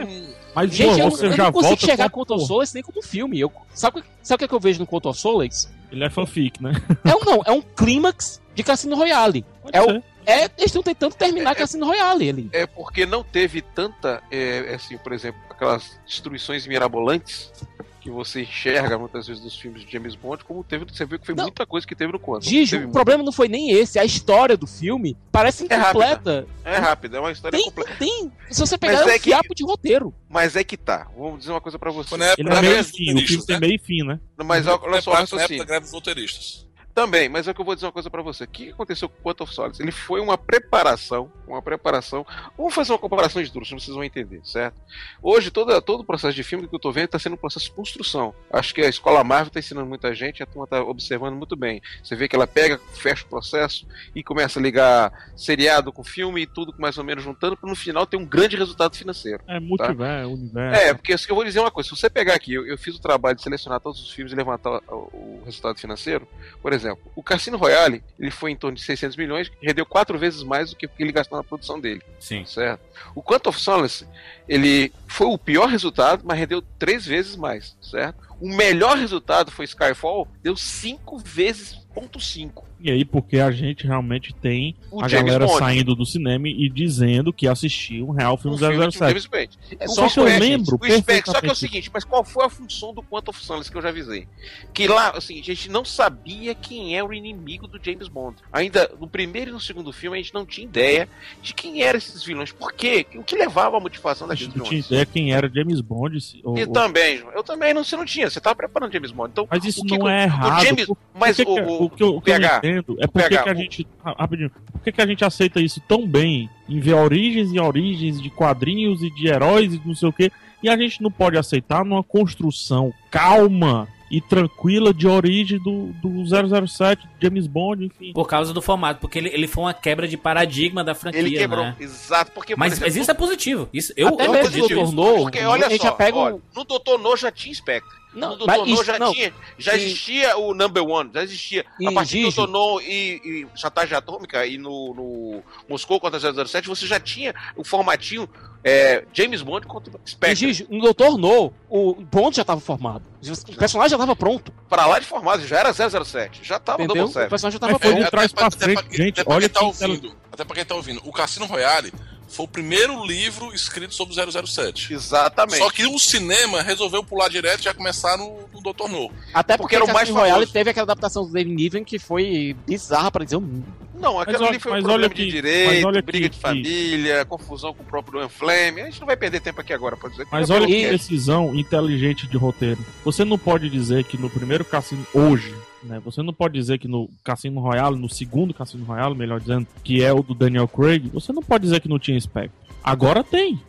Mas, Gente, pô, eu, você eu já não consigo volta enxergar com a Quantum of. Solace nem como filme. Eu, sabe, o que- sabe o que, é que eu vejo no Quantum of Solace? Ele é fanfic, né? É um, não, é um clímax de Cassino Royale. Pode É o- ser. É, eles estão tentando terminar É- Cassino Royale ali. É porque não teve tanta, é, assim, por exemplo, aquelas destruições mirabolantes que você enxerga muitas vezes nos filmes de James Bond, como teve, você viu que foi Não. muita coisa que teve no. Gigi, Teve o problema não foi nem esse. A história do filme parece É rápida. incompleta. É rápido, é uma história Tem, completa. tem. Se você pegar, Mas é um é que- fiapo de roteiro. Mas é que tá. Vamos dizer uma coisa pra você. Na época Ele é meio fim, o filme tem né? meio fim, né? Mas olha Na só o época da raciocínio. greve dos roteiristas. Também, mas é que eu vou dizer uma coisa pra você. O que aconteceu com o Quantum of Solace? Ele foi uma preparação, uma preparação. Vamos fazer uma comparação de tudo, vocês vão entender, certo? Hoje, todo, todo o processo de filme que eu tô vendo tá sendo um processo de construção. Acho que a escola Marvel tá ensinando muita gente, a turma tá observando muito bem. Você vê que ela pega, fecha o processo e começa a ligar seriado com filme e tudo mais ou menos juntando, para no final ter um grande resultado financeiro. É multiverso, universo. É, porque eu vou dizer uma coisa, se você pegar aqui, eu, eu fiz o trabalho de selecionar todos os filmes e levantar o, o resultado financeiro, por exemplo, o Cassino Royale, ele foi em torno de 600 milhões, rendeu quatro vezes mais do que ele gastou na produção dele, Sim. certo? O Quantum of Solace, ele foi o pior resultado, mas rendeu três vezes mais, certo? O melhor resultado foi Skyfall, deu cinco vezes ponto cinco. E aí, porque a gente realmente tem O a James galera Bond. saindo do cinema e dizendo que assistiu um real filme Um filme de 007. James Bond. É só se eu lembro. Só que é o seguinte, mas qual foi a função do Quantum of Solace que eu já avisei? Que lá, assim, a gente não sabia quem era o inimigo do James Bond. Ainda no primeiro e no segundo filme a gente não tinha ideia de quem eram esses vilões. Por quê? O que levava à motivação A gente daqueles não tinha vilões? ideia quem era James Bond. se- ou- E ou- também, eu também não, você não tinha, você tava preparando James Bond. Então, Mas isso que não que é errado. O James, mas que o, que- o, que eu, o que eu entendo é por que a gente. ra- Rapidinho. Por que a gente aceita isso tão bem em ver origens e origens de quadrinhos e de heróis e não sei o quê, e a gente não pode aceitar numa construção calma e tranquila de origem do, do 007, James Bond, enfim. Por causa do formato, porque ele, ele foi uma quebra de paradigma da franquia, ele quebrou. né? Exato, porque por Mas, exemplo, mas isso é positivo. Isso, eu, Até eu mesmo. Dr. No, Porque olha só, já pega olha, um- no Dr. No já tinha Spectre. Não, no Dr. No já, não. tinha, já E- existia o Number One, já existia. E a partir Gigi- do Dr. No e, e Chantagem Atômica e no, no Moscou contra 007, você já tinha o formatinho é, James Bond contra E, Spectre. Gigi, no Dr. No, o Bond já estava formado. O personagem já estava pronto. Pra lá de formado, já era 007. Já tava o Entendeu? Double O personagem já estava foi pronto. de trás pra até frente, pra- gente. até pra Olha quem tá ouvindo. Até pra quem tá ouvindo. O Cassino Royale foi o primeiro livro escrito sobre o 007. Exatamente. Só que o cinema resolveu pular direto e já começar no, no Dr. No. Até porque porque, era o o mais Royale famoso. teve aquela adaptação do David Niven que foi bizarra pra dizer o mínimo. Não, aquilo olha- ali foi um mas problema olha de que- mas direito, briga que- de família, confusão com o próprio Ian Flame. A gente não vai perder tempo aqui agora pra dizer. Mas olha que decisão inteligente de roteiro. Você não pode dizer que no primeiro cassino hoje, né? Você não pode dizer que no Cassino Royale, no segundo Cassino Royale, melhor dizendo, que é o do Daniel Craig, você não pode dizer que não tinha Spectre. Agora tem.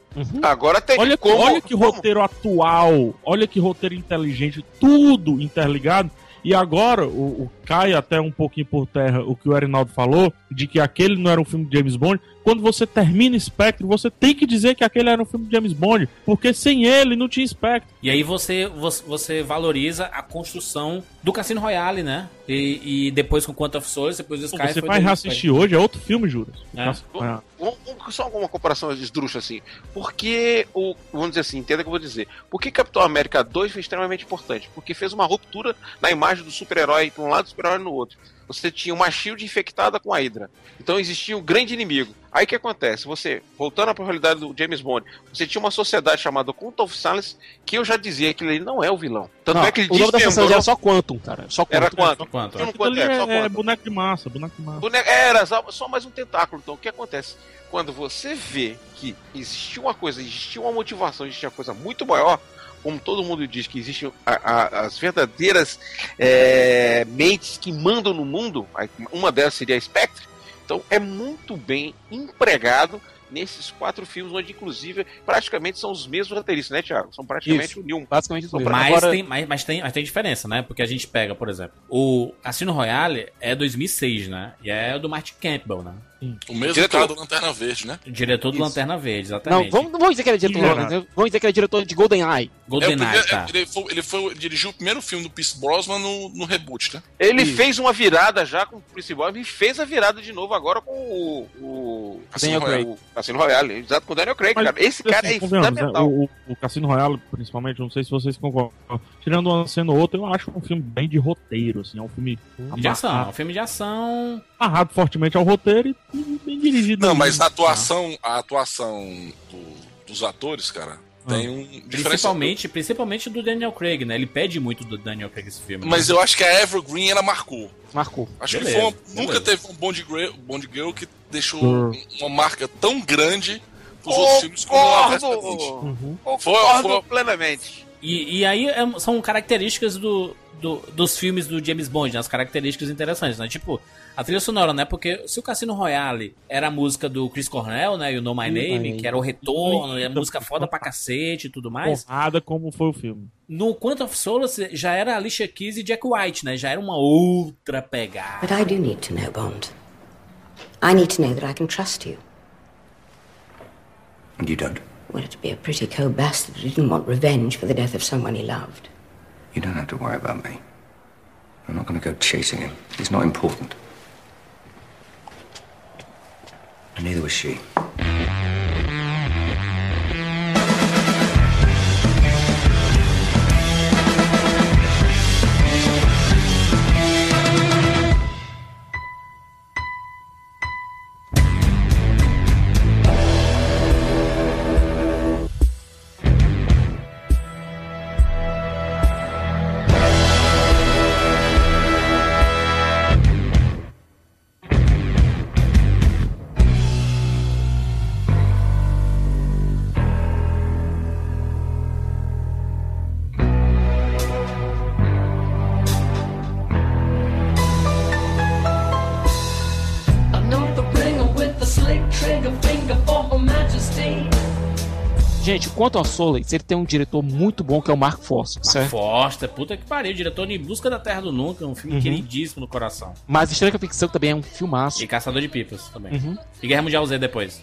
Agora tem Olha, como, olha que como- roteiro atual, olha que roteiro inteligente, tudo interligado. E agora, o, o cai até um pouquinho por terra o que o Erinaldo falou, de que aquele não era um filme de James Bond. Quando você termina Spectre, você tem que dizer que aquele era um filme de James Bond, porque sem ele não tinha Spectre. E aí você, você, valoriza a construção do Cassino Royale, né? E, e depois com Quantum of Solace, depois do Sky você foi vai reassistir hoje, é outro filme, juros. É. Vamos- Só uma comparação esdrúxula assim. Porque o. Vamos dizer assim, entenda o que eu vou dizer. Por que Capitão América 2 foi extremamente importante? Porque fez uma ruptura na imagem do super-herói de um lado e do super-herói no outro. Você tinha uma Shield infectada com a Hydra. Então existia um grande inimigo. Aí o que acontece? Você, voltando à realidade do James Bond, você tinha uma sociedade chamada Cult of Silence, que eu já dizia que ele não é o vilão. Tanto Não, é que ele o nome da sociedade era só Quantum, cara. Só Quantum. Era quanto? Só quanto? Não, Aquilo quanto ali é? É, quanto? boneco de massa, boneco de massa. Boneco- Era só, só mais um tentáculo. Então, o que acontece? Quando você vê que existiu uma coisa, existiu uma motivação, existia uma coisa muito maior, como todo mundo diz que existem a- a- as verdadeiras é, mentes que mandam no mundo, uma delas seria a Spectre, então é muito bem empregado nesses quatro filmes, onde inclusive praticamente são os mesmos roteiristas, né, Thiago? São praticamente Isso. o Newman. Basicamente mesmo. Mas, Agora, tem, mas, mas, tem, mas tem diferença, né? Porque a gente pega, por exemplo, o Cassino Royale é 2006, né? E é do Martin Campbell, né? O mesmo Diretor. cara do Lanterna Verde, né? O diretor do Isso. Lanterna Verde, não, exatamente. vamos, não vamos dizer que ele é diretor, Ignorado. né? vamos dizer que ele é diretor de GoldenEye. É o GoldenEye, primeiro- tá. ele, foi, ele foi- dirigiu o primeiro filme do Pierce Brosnan no, no reboot, né? Ele Isso. fez uma virada já com o principal e fez a virada de novo agora com o, o Cassino Daniel Royale. o Cassino Royale, exato com o Daniel Craig, Mas, cara. Esse cara assim, é convenhamos, né, fundamental. o, o- o Cassino Royale, principalmente, não sei se vocês concordam. Tirando uma cena ou outra, eu acho um filme bem de roteiro, assim. É um filme De ação, é um filme de ação. Amarrado fortemente ao roteiro e bem dirigido. Não, mas a atuação, a atuação do- dos atores, cara, Tem um diferencial. Principalmente, principalmente do Daniel Craig, né? Ele pede muito do Daniel Craig esse filme. Mas eu acho que a Evergreen ela marcou. Marcou. Acho Beleza, que foi uma- nunca teve um Bond Girl, Bond Girl que deixou Hum. uma marca tão grande pros outros filmes como a. Concordo! Foi- Concordo foi- plenamente. E, e aí é- são características do, do- dos filmes do James Bond, né? as características interessantes, né? Tipo, a trilha sonora, né? Porque se o Cassino Royale era a música do Chris Cornell, né? E o Know My Name, Name. que era o retorno, e a música foda pra cacete e tudo mais. Porrada como foi o filme. No Quantum of Solace já era Alicia Keys e Jack White, né? Já era uma outra pegada. But I do need to know, Bond. I need to know that I can trust you. And you don't. Well, it'd be a pretty cold bastard who didn't want revenge for the death of someone he loved. You don't have to worry about me. I'm not going to go chasing him. He's not important. And neither was she. Quanto ao Solace, ele tem um diretor muito bom que é o Mark Forster, Mark certo? Foster, puta que pariu, diretor de Em Busca da Terra do Nunca, um filme Uhum. queridíssimo no coração. Mas Estranha Ficção também é um filmaço. E Caçador de Pipas também. Uhum. E Guerra Mundial Z depois.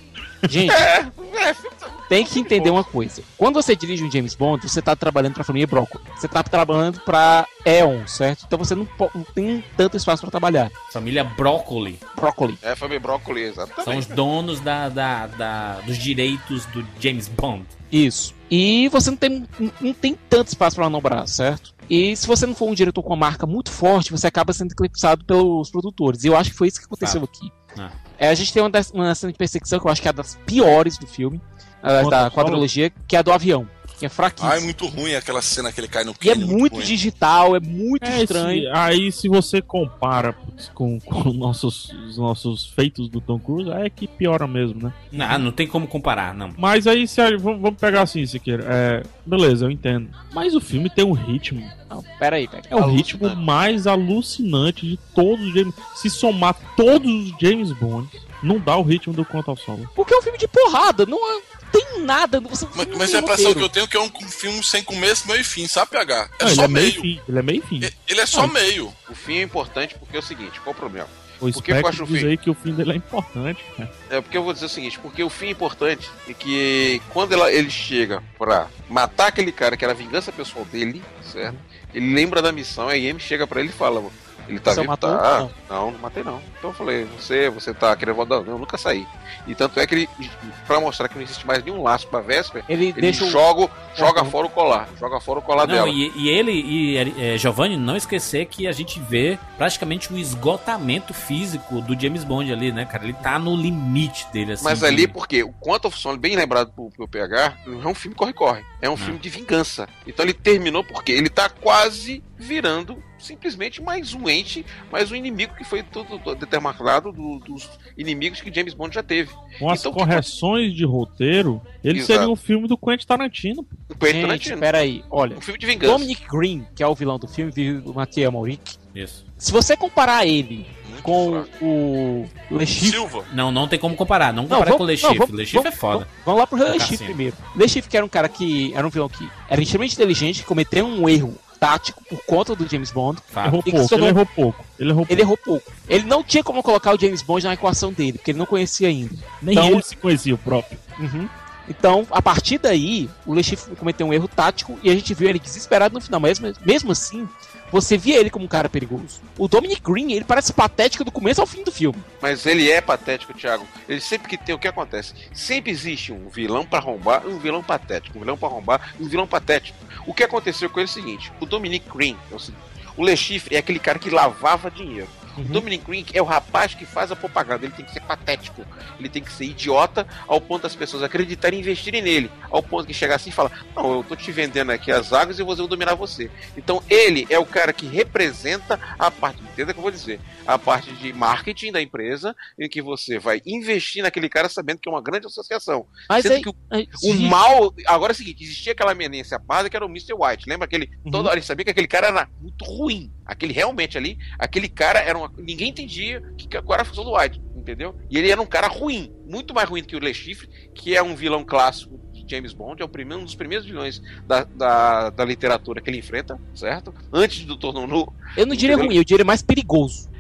Gente, tem que entender uma coisa. Quando você dirige um James Bond, você tá trabalhando pra família Broccoli. Você tá trabalhando pra Eon, certo? Então você não, não tem tanto espaço pra trabalhar. Família Broccoli. Broccoli. É, foi meio brócolis, São exatamente. os donos da, da- da- dos direitos do James Bond. Isso. E você não tem, não- não tem tanto espaço pra manobrar, certo? E se você não for um diretor com uma marca muito forte, você acaba sendo eclipsado pelos produtores. E eu acho que foi isso que aconteceu aqui. Ah. É, a gente tem uma, das- uma cena de perseguição que eu acho que é a das piores do filme, a- da quadrilogia, que é a do avião. Que é fraquíssima. Ah, é muito ruim aquela cena que ele cai no E é muito ruim. digital, é muito É, estranho. se- aí se você compara putz, com, com nossos, os nossos feitos do Tom Cruise, é que piora mesmo, né? Não, não tem como comparar, não. Mas aí, se a- vamos, vamos pegar assim, Siqueira. É, beleza, eu entendo. Mas o filme tem um ritmo. Não, pera aí, pera. É o ritmo mais alucinante de todos os James. Se somar todos os James Bond, não dá o ritmo do Quanto ao Solo. Porque é um filme de porrada, não é- tem nada. Você, Mas, não mas tem é a impressão que eu tenho que é um filme sem começo, meio e fim, sabe, PH? É Não, ele só é meio meio. fim. Ele é meio fim. Ele é só meio. O fim é importante porque é o seguinte, qual o problema? O Por que eu acho o fim? que o fim dele é importante, cara. É porque eu vou dizer o seguinte, porque o fim é importante é que quando ela- ele chega pra matar aquele cara que era a vingança pessoal dele, certo? Ele lembra da missão, aí a Amy chega pra ele e fala, ele tá Você vivo? matou? Tá. Não. Não. não, matei não. Então eu falei, você, você tá querendo voltar? Não, eu nunca saí. E tanto é que ele, pra mostrar que não existe mais nenhum laço pra Vesper, Ele, ele deixa o. joga, joga fora o colar, joga fora o colar Não, dela. e, e ele e é, Giovanni, não esquecer que a gente vê praticamente o esgotamento físico do James Bond ali, né, cara? Ele tá no limite dele, assim. Mas de- ali, porque o Quantum of Solace, bem lembrado pro, pro PH, não é um filme corre-corre. É Hum. um filme de vingança. Então ele terminou porque ele tá quase virando simplesmente mais um ente, mais um inimigo que foi tudo tudo determinado do- dos inimigos que James Bond já teve. Com as Então, correções de roteiro, ele Exato. seria um filme do Quentin Tarantino. pô. O Quentin Gente, Tarantino. pera aí, olha. Um filme de vingança. Dominic Green, que é o vilão do filme, do Mathieu Mauric. Isso. Se você comparar ele Muito com fraco. o Le Chiffre... Silva. Não, não tem como comparar. Não comparar com o Le Chiffre. vamos- Le Chiffre é vamos- foda. Vamos, vamos lá pro Le Cassino. Chiffre primeiro. Le Chiffre que era um cara que era um vilão que era extremamente inteligente, cometeu um erro tático por conta do James Bond. Errou pouco, tornou- ele errou pouco. Ele errou Ele errou pouco. Ele não tinha como colocar o James Bond na equação dele, porque ele não conhecia ainda. Nem Então- ele se conhecia o próprio. Uhum. Então, a partir daí, o Le Chiffre cometeu um erro tático e a gente viu ele desesperado no final. Mas mesmo, mesmo assim, você via ele como um cara perigoso. O Dominic Green, ele parece patético do começo ao fim do filme. Mas ele é patético, Thiago. Ele sempre que tem o que acontece. Sempre existe um vilão pra arrombar e um vilão patético. Um vilão pra arrombar e um vilão patético. O que aconteceu com ele é o seguinte: o Dominic Green é o seguinte. O Le Chiffre é aquele cara que lavava dinheiro. O Dominic Green é o rapaz que faz a propaganda. Ele tem que ser patético. Ele tem que ser idiota ao ponto das pessoas acreditarem e investirem nele. Ao ponto que chegar assim e falar: Não, eu tô te vendendo aqui as águas e eu vou dominar você. Então ele é o cara que representa a parte, entenda o que eu vou dizer, a parte de marketing da empresa, em que você vai investir naquele cara sabendo que é uma grande associação. Mas Sendo aí- que o, aí- o mal. Agora é o seguinte: existia aquela eminência parda que era o Mr. White. Lembra aquele. Toda hora ele sabia que aquele cara era muito ruim. Aquele realmente ali, aquele cara era uma. Ninguém entendia que, que, qual era a função do White, entendeu? E ele era um cara ruim, muito mais ruim que o Le Chiffre, que é um vilão clássico de James Bond, é o primeiro, um dos primeiros vilões da, da, da literatura que ele enfrenta, certo? Antes do Torno Nu. Eu não diria Entendeu? ruim, eu diria mais perigoso.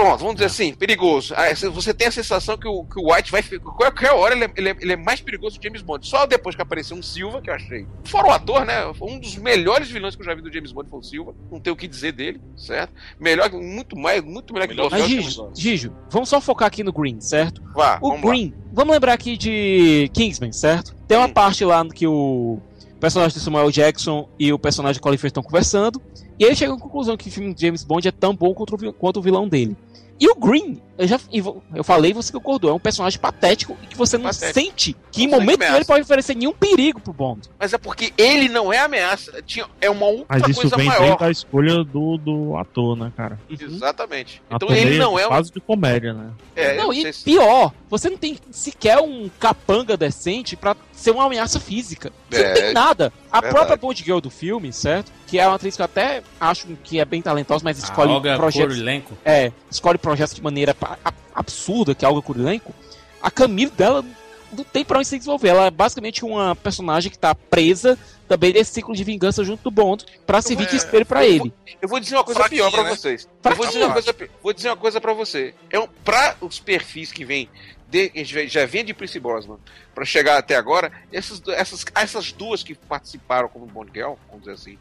Pronto, vamos dizer assim, perigoso. Ah, Você tem a sensação que o, que o White vai. fi- Qualquer hora ele é, ele, é, ele é mais perigoso que o James Bond. Só depois que apareceu um Silva, que eu achei. Fora o ator, né? Um dos melhores vilões que eu já vi do James Bond foi o Silva. Não tenho o que dizer dele, certo? Melhor, muito mais, muito melhor que Melhor o Mas, James Gijo. Gijo, vamos só focar aqui no Green, certo? Vá, O vamos lá. Green, vamos lembrar aqui de Kingsman, certo? Tem uma Hum. parte lá que o personagem de Samuel Jackson e o personagem de Colin Firth estão conversando, e ele chega à conclusão que o filme de James Bond é tão bom quanto o vilão dele. E o Green, eu já eu falei e você concordou, é um personagem patético e que você não Patético. sente que em Não momento nenhum ele pode oferecer nenhum perigo pro Bond. Mas é porque ele não é ameaça. Tinha, é uma outra Mas isso coisa vem maior. da escolha do, do ator, né, cara? Exatamente. Ator Então ele não é um. quase de comédia, né? É, não, não e se- pior, você não tem sequer um capanga decente pra ser uma ameaça física. Você não É, tem nada. A verdade. própria Bond Girl do filme, certo? Que é uma atriz que eu até acho que é bem talentosa, mas A escolhe Olga projetos. Kurylenko. É, escolhe projetos de maneira absurda, que é algo Kurilenko. A Camille dela não tem pra onde se desenvolver. Ela é basicamente uma personagem que tá presa também nesse ciclo de vingança junto do Bond pra servir de é, espelho pra eu ele. Eu vou dizer uma coisa Fraquinha, pior pra né? vocês. Eu vou dizer uma Fraquinha. coisa, vou dizer uma coisa para você. É um, para os perfis que vêm de, já- vem de Prince Brosnan para chegar até agora, essas, essas, essas duas que participaram como Bond Girl, vamos dizer assim,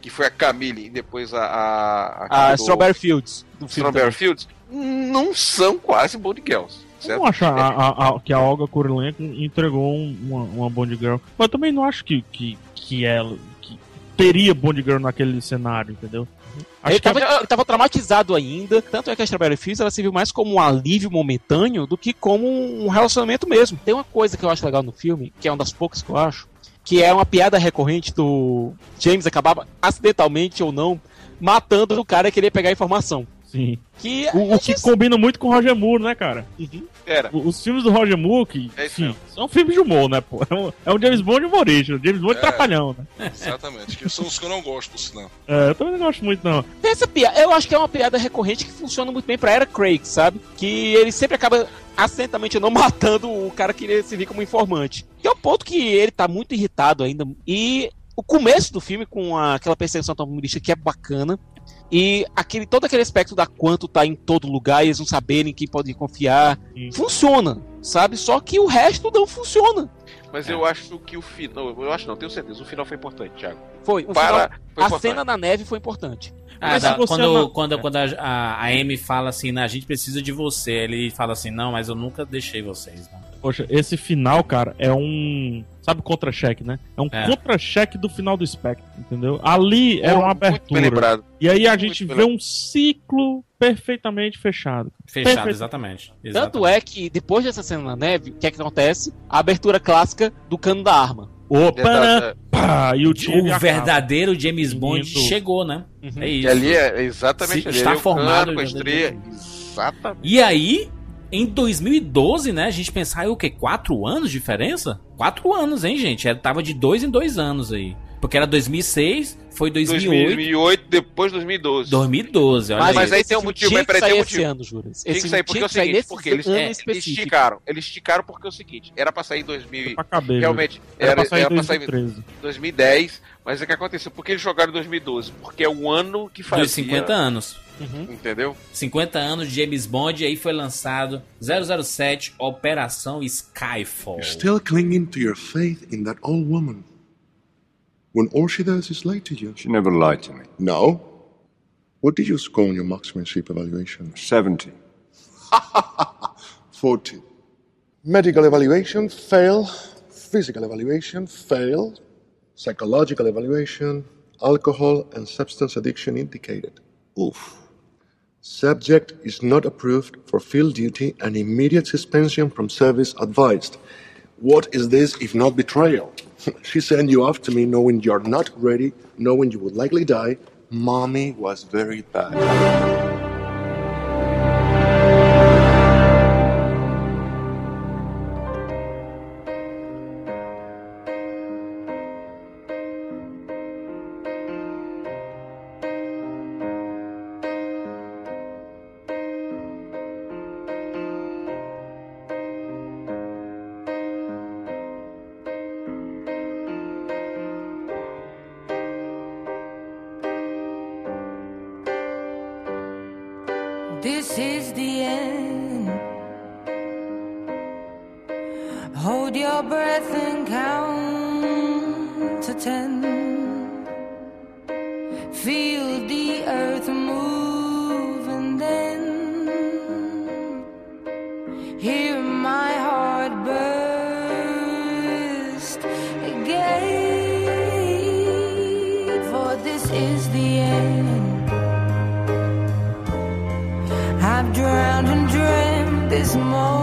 que foi a Camille e depois a a, A do Strawberry Fields do. Strawberry Fields, não são quase Bond Girls. Eu Certo? não acho a- a- a- que a Olga Kurilenko entregou um- uma, uma Bond Girl. Mas eu também não acho que, que, que ela que teria Bond Girl naquele cenário, entendeu? Acho Ele tava, tava traumatizado ainda, tanto é que a Strawberry Fields ela serviu mais como um alívio momentâneo do que como um relacionamento mesmo. Tem uma coisa que eu acho legal no filme, que é uma das poucas que eu acho, que é uma piada recorrente do James acabar acidentalmente ou não matando o cara que queria pegar a informação. Sim. Que O, o que combina muito com o Roger Moore, né, cara? Era. O- Os filmes do Roger Moore, que, É isso sim, mesmo. são filmes de humor, né, pô? É um, é um James Bond humorista, James Bond É. trapalhão, né? Exatamente. Que são os que eu não gosto, por sinal. É, eu também não gosto muito, não. Tem essa piada, eu acho que é uma piada recorrente que funciona muito bem pra Era Craig, sabe? Que ele sempre acaba acidentalmente não matando o cara que queria servir como informante. Que é o ponto que ele tá muito irritado ainda. E o começo do filme, com a- aquela perseguição automobilística que é bacana. E aquele, todo aquele aspecto da quanto tá em todo lugar e eles não saberem quem pode confiar. Sim. Funciona, sabe? Só que o resto não funciona. Mas eu acho que o final. Eu acho não, tenho certeza. O final foi importante, Thiago. Foi. O Para. final- foi a importante. cena na neve foi importante. Ah, Mas tá, se você quando, não- quando, quando a, a, a Amy fala assim, "Não, a gente precisa de você, ele fala assim, não, mas eu nunca deixei vocês. Não. Poxa, esse final, cara, é um. Sabe contra-cheque, né? É um É. contra-cheque do final do Spectre, entendeu? Ali era uma abertura. E aí a gente vê um ciclo perfeitamente fechado. Fechado, Perfeito. exatamente. Tanto é que depois dessa cena na neve, o que é que acontece? A abertura clássica do cano da arma. Opa, Verdade, pá, e o O verdadeiro James Bond Isso. chegou, né? É Que isso. ali é exatamente Se- ali. está ali é formado cano com a estreia. dentro Exatamente. E aí, em 2012, né, a gente pensar, é o quê? Quatro anos de diferença? Quatro anos, hein, gente? Era, tava de dois em dois anos aí. Porque era 2006, foi 2008, 2008, depois 2012. 2012, olha Mas, aí. aí tem um motivo, tinha mas que peraí, tem sair um esse motivo. ano. Tinha Esse que sair porque é o que sair seguinte, porque eles, é, eles esticaram. Eles esticaram porque é o seguinte, era pra sair em 2000, Pra caber. realmente, Era, era, pra sair era em pra sair 2013. em 2010, mas é que aconteceu, porque eles jogaram em 2012, porque é o ano que fazia, Dos 50 anos. Entendeu? 50 anos de James Bond, e aí foi lançado 007 Operação Skyfall. You're still clinging to your faith in that old woman. When all she does is lie to you. She never lied to me. No. What did you score on your marksmanship evaluation? 70. 40. Medical evaluation, fail. Physical evaluation, fail. Psychological evaluation, alcohol and substance addiction indicated. Oof. Subject is not approved for field duty and immediate suspension from service advised. What is this if not betrayal? she sent you off to me knowing you're not ready, knowing you would likely die. Mommy was very bad. Moment.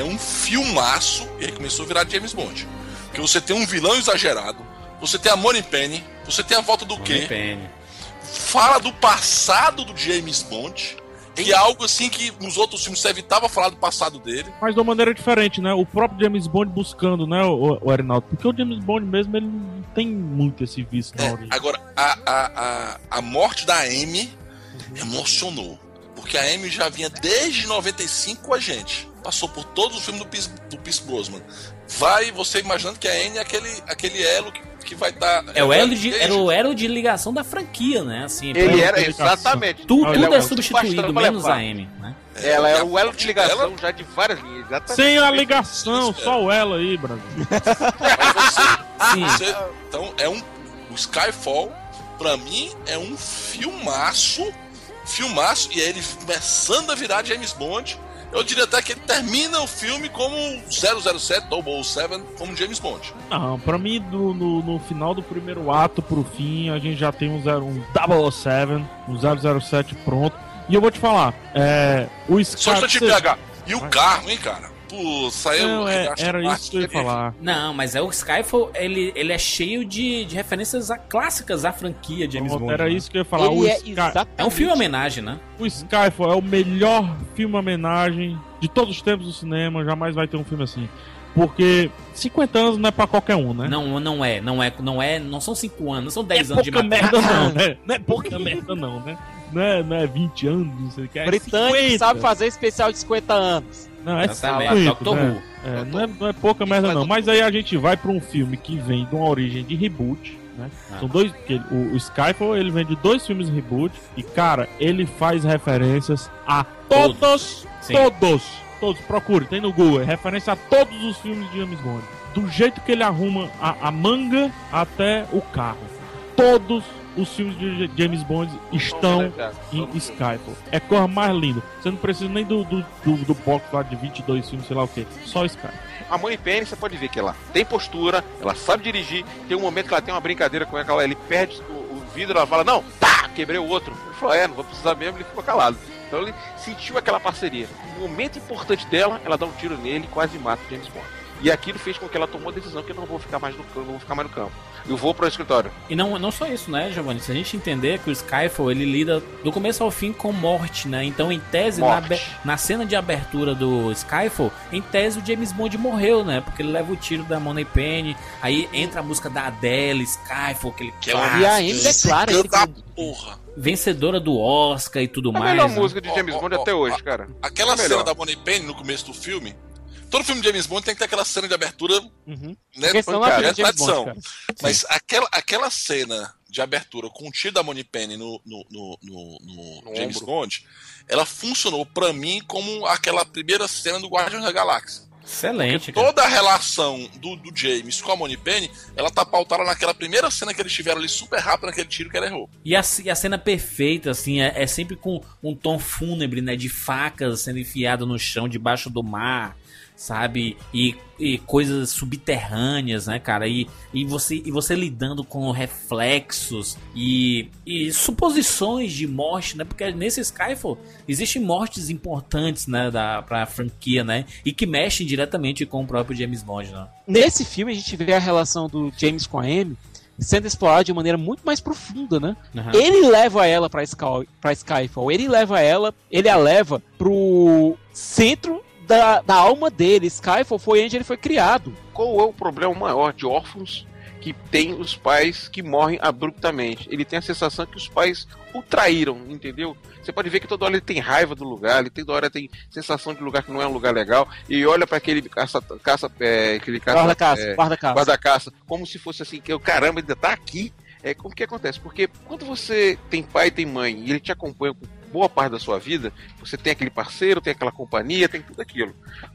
É um filmaço e aí começou a virar James Bond. Porque você tem um vilão exagerado, você tem a Money Penny, você tem a volta do quê? Penny. Fala do passado do James Bond, que é algo assim que nos outros filmes você evitava falar do passado dele. Mas de uma maneira diferente, né? O próprio James Bond buscando, né, o, o Arinaldo? Porque o James Bond mesmo, ele não tem muito esse vício na origem. Agora, a, a, a, a morte da Amy emocionou. Porque a Amy já vinha desde 95 com a gente. Passou por todos os filmes do Pierce, do Pierce Brosnan. Vai você imaginando que a Amy é aquele, aquele elo que, que vai dar. É o elo de, era o elo de ligação da franquia, né? Assim, Ele era, exatamente. Tudo, Ele tudo é é um substituído, menos a M, né? Ela é o elo de ligação já de várias linhas, exatamente. Sem a ligação, só o ela aí, Brasil. Sim. Você- então é um. O Skyfall, pra mim, é um filmaço. Filmaço, e aí ele começando a virar James Bond. Eu diria até que ele termina o filme como 007, 007, como James Bond. Não, pra mim, do- no, no final do primeiro ato pro fim, a gente já tem um, zero, um 007, um 007 pronto. E eu vou te falar, é, o Só Scar... um instantinho, PH. E o carro, hein, cara? Pô, saiu. Não, é, era isso que eu ia falar. Não, mas é o Skyfall, ele, ele é cheio de, de referências a clássicas à franquia James Pronto, Bond. era né? isso que eu ia falar. o Sky- É um filme homenagem, né? O Skyfall é o melhor filme homenagem de todos os tempos do cinema, jamais vai ter um filme assim. Porque 50 anos não é pra qualquer um, né? Não, não é, não é, não é, não são 5 anos, não são 10 é anos de pouca matéria. merda não, né? Não é pouca merda não, né? Não é, não é 20 anos, não sei o que. É Britânico 50. sabe fazer especial de 50 anos. Não, é Exatamente, 50, Doctor né? É, não, é, não é pouca merda não. Mas aí a gente vai pra um filme que vem de uma origem de reboot, né? Ah. São dois, o, o Skyfall ele vem de dois filmes reboot e cara, ele faz referências a todos, Sim. todos, todos. Procure, tem no Google, é referência a todos os filmes de James Bond. Do jeito que ele arruma a, a manga até o carro. Todos os filmes de James Bond estão em Skyfall. É a coisa mais linda. Você não precisa nem do, do, do, do box lá de 22 filmes, sei lá o que. Só Skyfall. A Money Penny, você pode ver que ela tem postura, ela sabe dirigir. Tem um momento que ela tem uma brincadeira com ela, ele perde o, o vidro, ela fala, não, pá, quebrei o outro. Ele falou, é, não vou precisar mesmo, ele ficou calado. Então ele sentiu aquela parceria. No momento importante dela, ela dá um tiro nele e quase mata o James Bond. E aquilo fez com que ela tomou a decisão que eu não vou ficar mais no campo, não vou ficar mais no campo. Eu vou para o escritório. E não, não só isso, né, Giovanni? Se a gente entender que o Skyfall ele lida do começo ao fim com morte, né? Então, em tese, na, na cena de abertura do Skyfall, em tese o James Bond morreu, né? Porque ele leva o tiro da Money Penny, aí entra a música da Adele, Skyfall, aquele Que é clássico, E a Amy declara ele da como- porra. vencedora do Oscar e tudo A mais. melhor né? música de James ó, Bond ó, até ó, hoje, cara. Aquela É cena da Money Penny no começo do filme. Todo filme de James Bond tem que ter aquela cena de abertura, Uhum. né? Senão não é de tradição. Bond. Mas aquela, aquela cena de abertura com o tiro da Moneypenny no, no, no, no, no No James ombro. Bond, ela funcionou pra mim como aquela primeira cena do Guardiões da Galáxia. Excelente, cara. Toda a relação do, do James com a Moneypenny, ela tá pautada naquela primeira cena que eles tiveram ali super rápido naquele tiro que ela errou. E a, e a cena perfeita, assim, é, é sempre com um tom fúnebre, né? De facas sendo enfiadas no chão debaixo do mar, sabe? E, e coisas subterrâneas, né, cara? E, e, você, e você lidando com reflexos e, e suposições de morte, né? Porque nesse Skyfall existem mortes importantes, né? Da, pra franquia, né? E que mexem diretamente com o próprio James Bond, né? Nesse filme a gente vê a relação do James com a Amy sendo explorada de maneira muito mais profunda, né? Aham. Ele leva ela pra, Sky, pra Skyfall, ele leva ela, ele a leva pro centro da, da alma dele. Skyfall foi onde ele foi criado. Qual é o problema maior de órfãos que tem os pais que morrem abruptamente? Ele tem a sensação que os pais o traíram, entendeu? Você pode ver que toda hora ele tem raiva do lugar, ele toda hora tem sensação de lugar que não é um lugar legal e olha para aquele caça, caça, é, aquele caça, Guarda-caça, é, guarda-caça. guarda-caça, como se fosse assim que o caramba ainda tá aqui. É como que acontece? Porque quando você tem pai e tem mãe e ele te acompanha com boa parte da sua vida, você tem aquele parceiro, tem aquela companhia, tem tudo aquilo.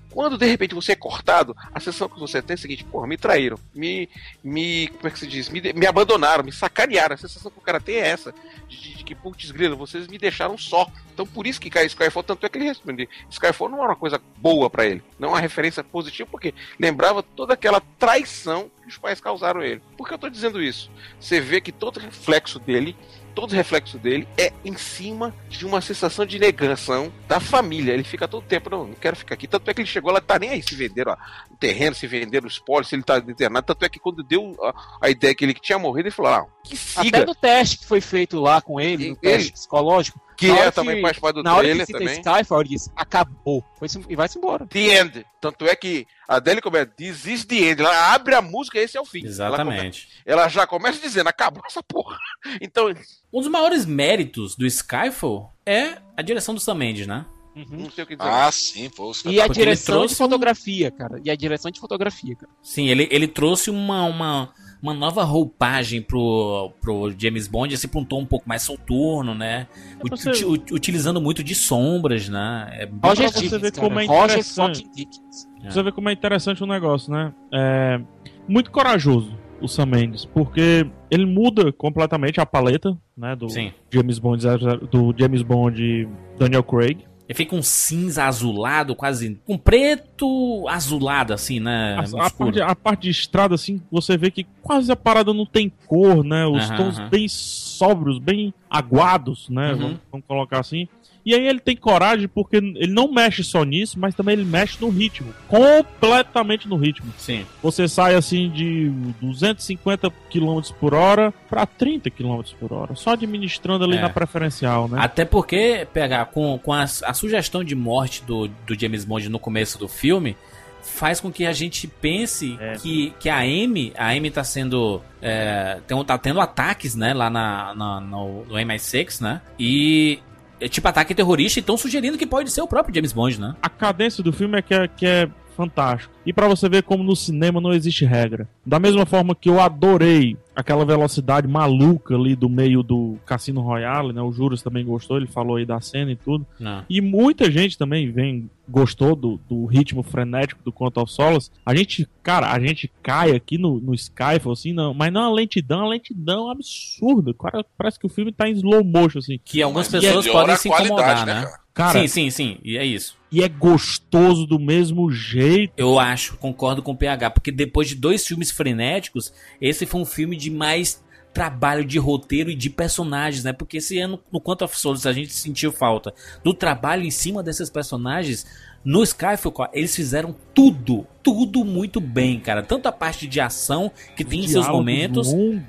Quando de repente você é cortado, a sensação que você tem é a seguinte: porra, me traíram, me. me como é que se diz? Me, me abandonaram, me sacanearam. A sensação que o cara tem é essa: de, de- de que, putz, grilo, vocês me deixaram só. Então por isso que cai Skyfall, tanto é que ele responde: Skyfall não era uma coisa boa pra ele, não é uma referência positiva, porque lembrava toda aquela traição que os pais causaram ele. Por que eu tô dizendo isso? Você vê que todo reflexo dele todo o reflexo dele é em cima de uma sensação de negação da família. Ele fica todo tempo, não, não quero ficar aqui. Tanto é que ele chegou lá, tá nem aí se venderam ó, o terreno, se venderam o espólio, se ele tá internado. Tanto é que quando deu a, a ideia que ele tinha morrido, ele falou, ah, que siga. Até no teste que foi feito lá com ele, no Ele- teste psicológico. Que na é hora também participar do Na hora trailer que cita também. Skyfall, ele disse, acabou. Foi-se- e vai-se embora. The End. Tanto é que a Adele começa, This is the End. Ela abre a música, esse é o fim. Exatamente. Ela, come- ela já começa dizendo, acabou essa porra. Então, Um dos maiores méritos do Skyfall é a direção do Sam Mendes, né? não sei o que dizer. Ah, sim, pô. E a direção de fotografia, cara. E a direção de fotografia, cara. Sim, ele, ele trouxe uma, uma, uma nova roupagem pro, pro James Bond, assim, pra um tom um pouco mais soturno, né? Ut- você- uti- ut- utilizando muito de sombras, né? É Roger pra você ver cara. como é interessante. É. Você vê como é interessante o negócio, né? É muito corajoso o Sam Mendes, porque ele muda completamente a paleta, né, do Sim. James Bond 00 do James Bond Daniel Craig. Ele fica um cinza azulado, quase. um preto azulado, assim, né? A, a parte, a parte de estrada, assim, você vê que quase a parada não tem cor, né? Os Aham, tons aham. bem sóbrios, bem aguados, né? Uhum. Vamos, vamos colocar assim. E aí ele tem coragem porque ele não mexe só nisso, mas também ele mexe no ritmo. Completamente no ritmo. Sim. Você sai assim de 250 km por hora pra 30 km por hora. Só administrando ali É. na preferencial, né? Até porque, pegar com, com a, a sugestão de morte do, do James Bond no começo do filme, faz com que a gente pense É. que, que a Amy, a Amy tá sendo. É, tem, tá tendo ataques, né, lá na, na- no, no MI6, né? E. É tipo ataque terrorista, e estão sugerindo que pode ser o próprio James Bond, né? a cadência do filme é que é, que é fantástico. E pra você ver como no cinema não existe regra. Da mesma forma que eu adorei aquela velocidade maluca ali do meio do Cassino Royale, né? O Juras também gostou, ele falou aí da cena e tudo. Não. E muita gente também vem gostou do, do ritmo frenético do Quantum of Solace. A gente, cara, a gente cai aqui no, no Skyfall, assim, não, mas não é uma lentidão, é uma lentidão absurda. Cara, parece que o filme tá em slow motion, assim. Que algumas Mas pessoas podem a se incomodar, né, né? Cara? Sim, sim, sim. E é isso. e é gostoso do mesmo jeito. Eu acho, concordo com o PH, porque depois de dois filmes frenéticos, esse foi um filme de mais trabalho de roteiro e de personagens, né? Porque esse ano, no Quanto of Solace, a gente sentiu falta do trabalho em cima desses personagens. No Skyfall, eles fizeram tudo, tudo muito bem, cara. Tanto a parte de ação, que tem seus momentos, longos.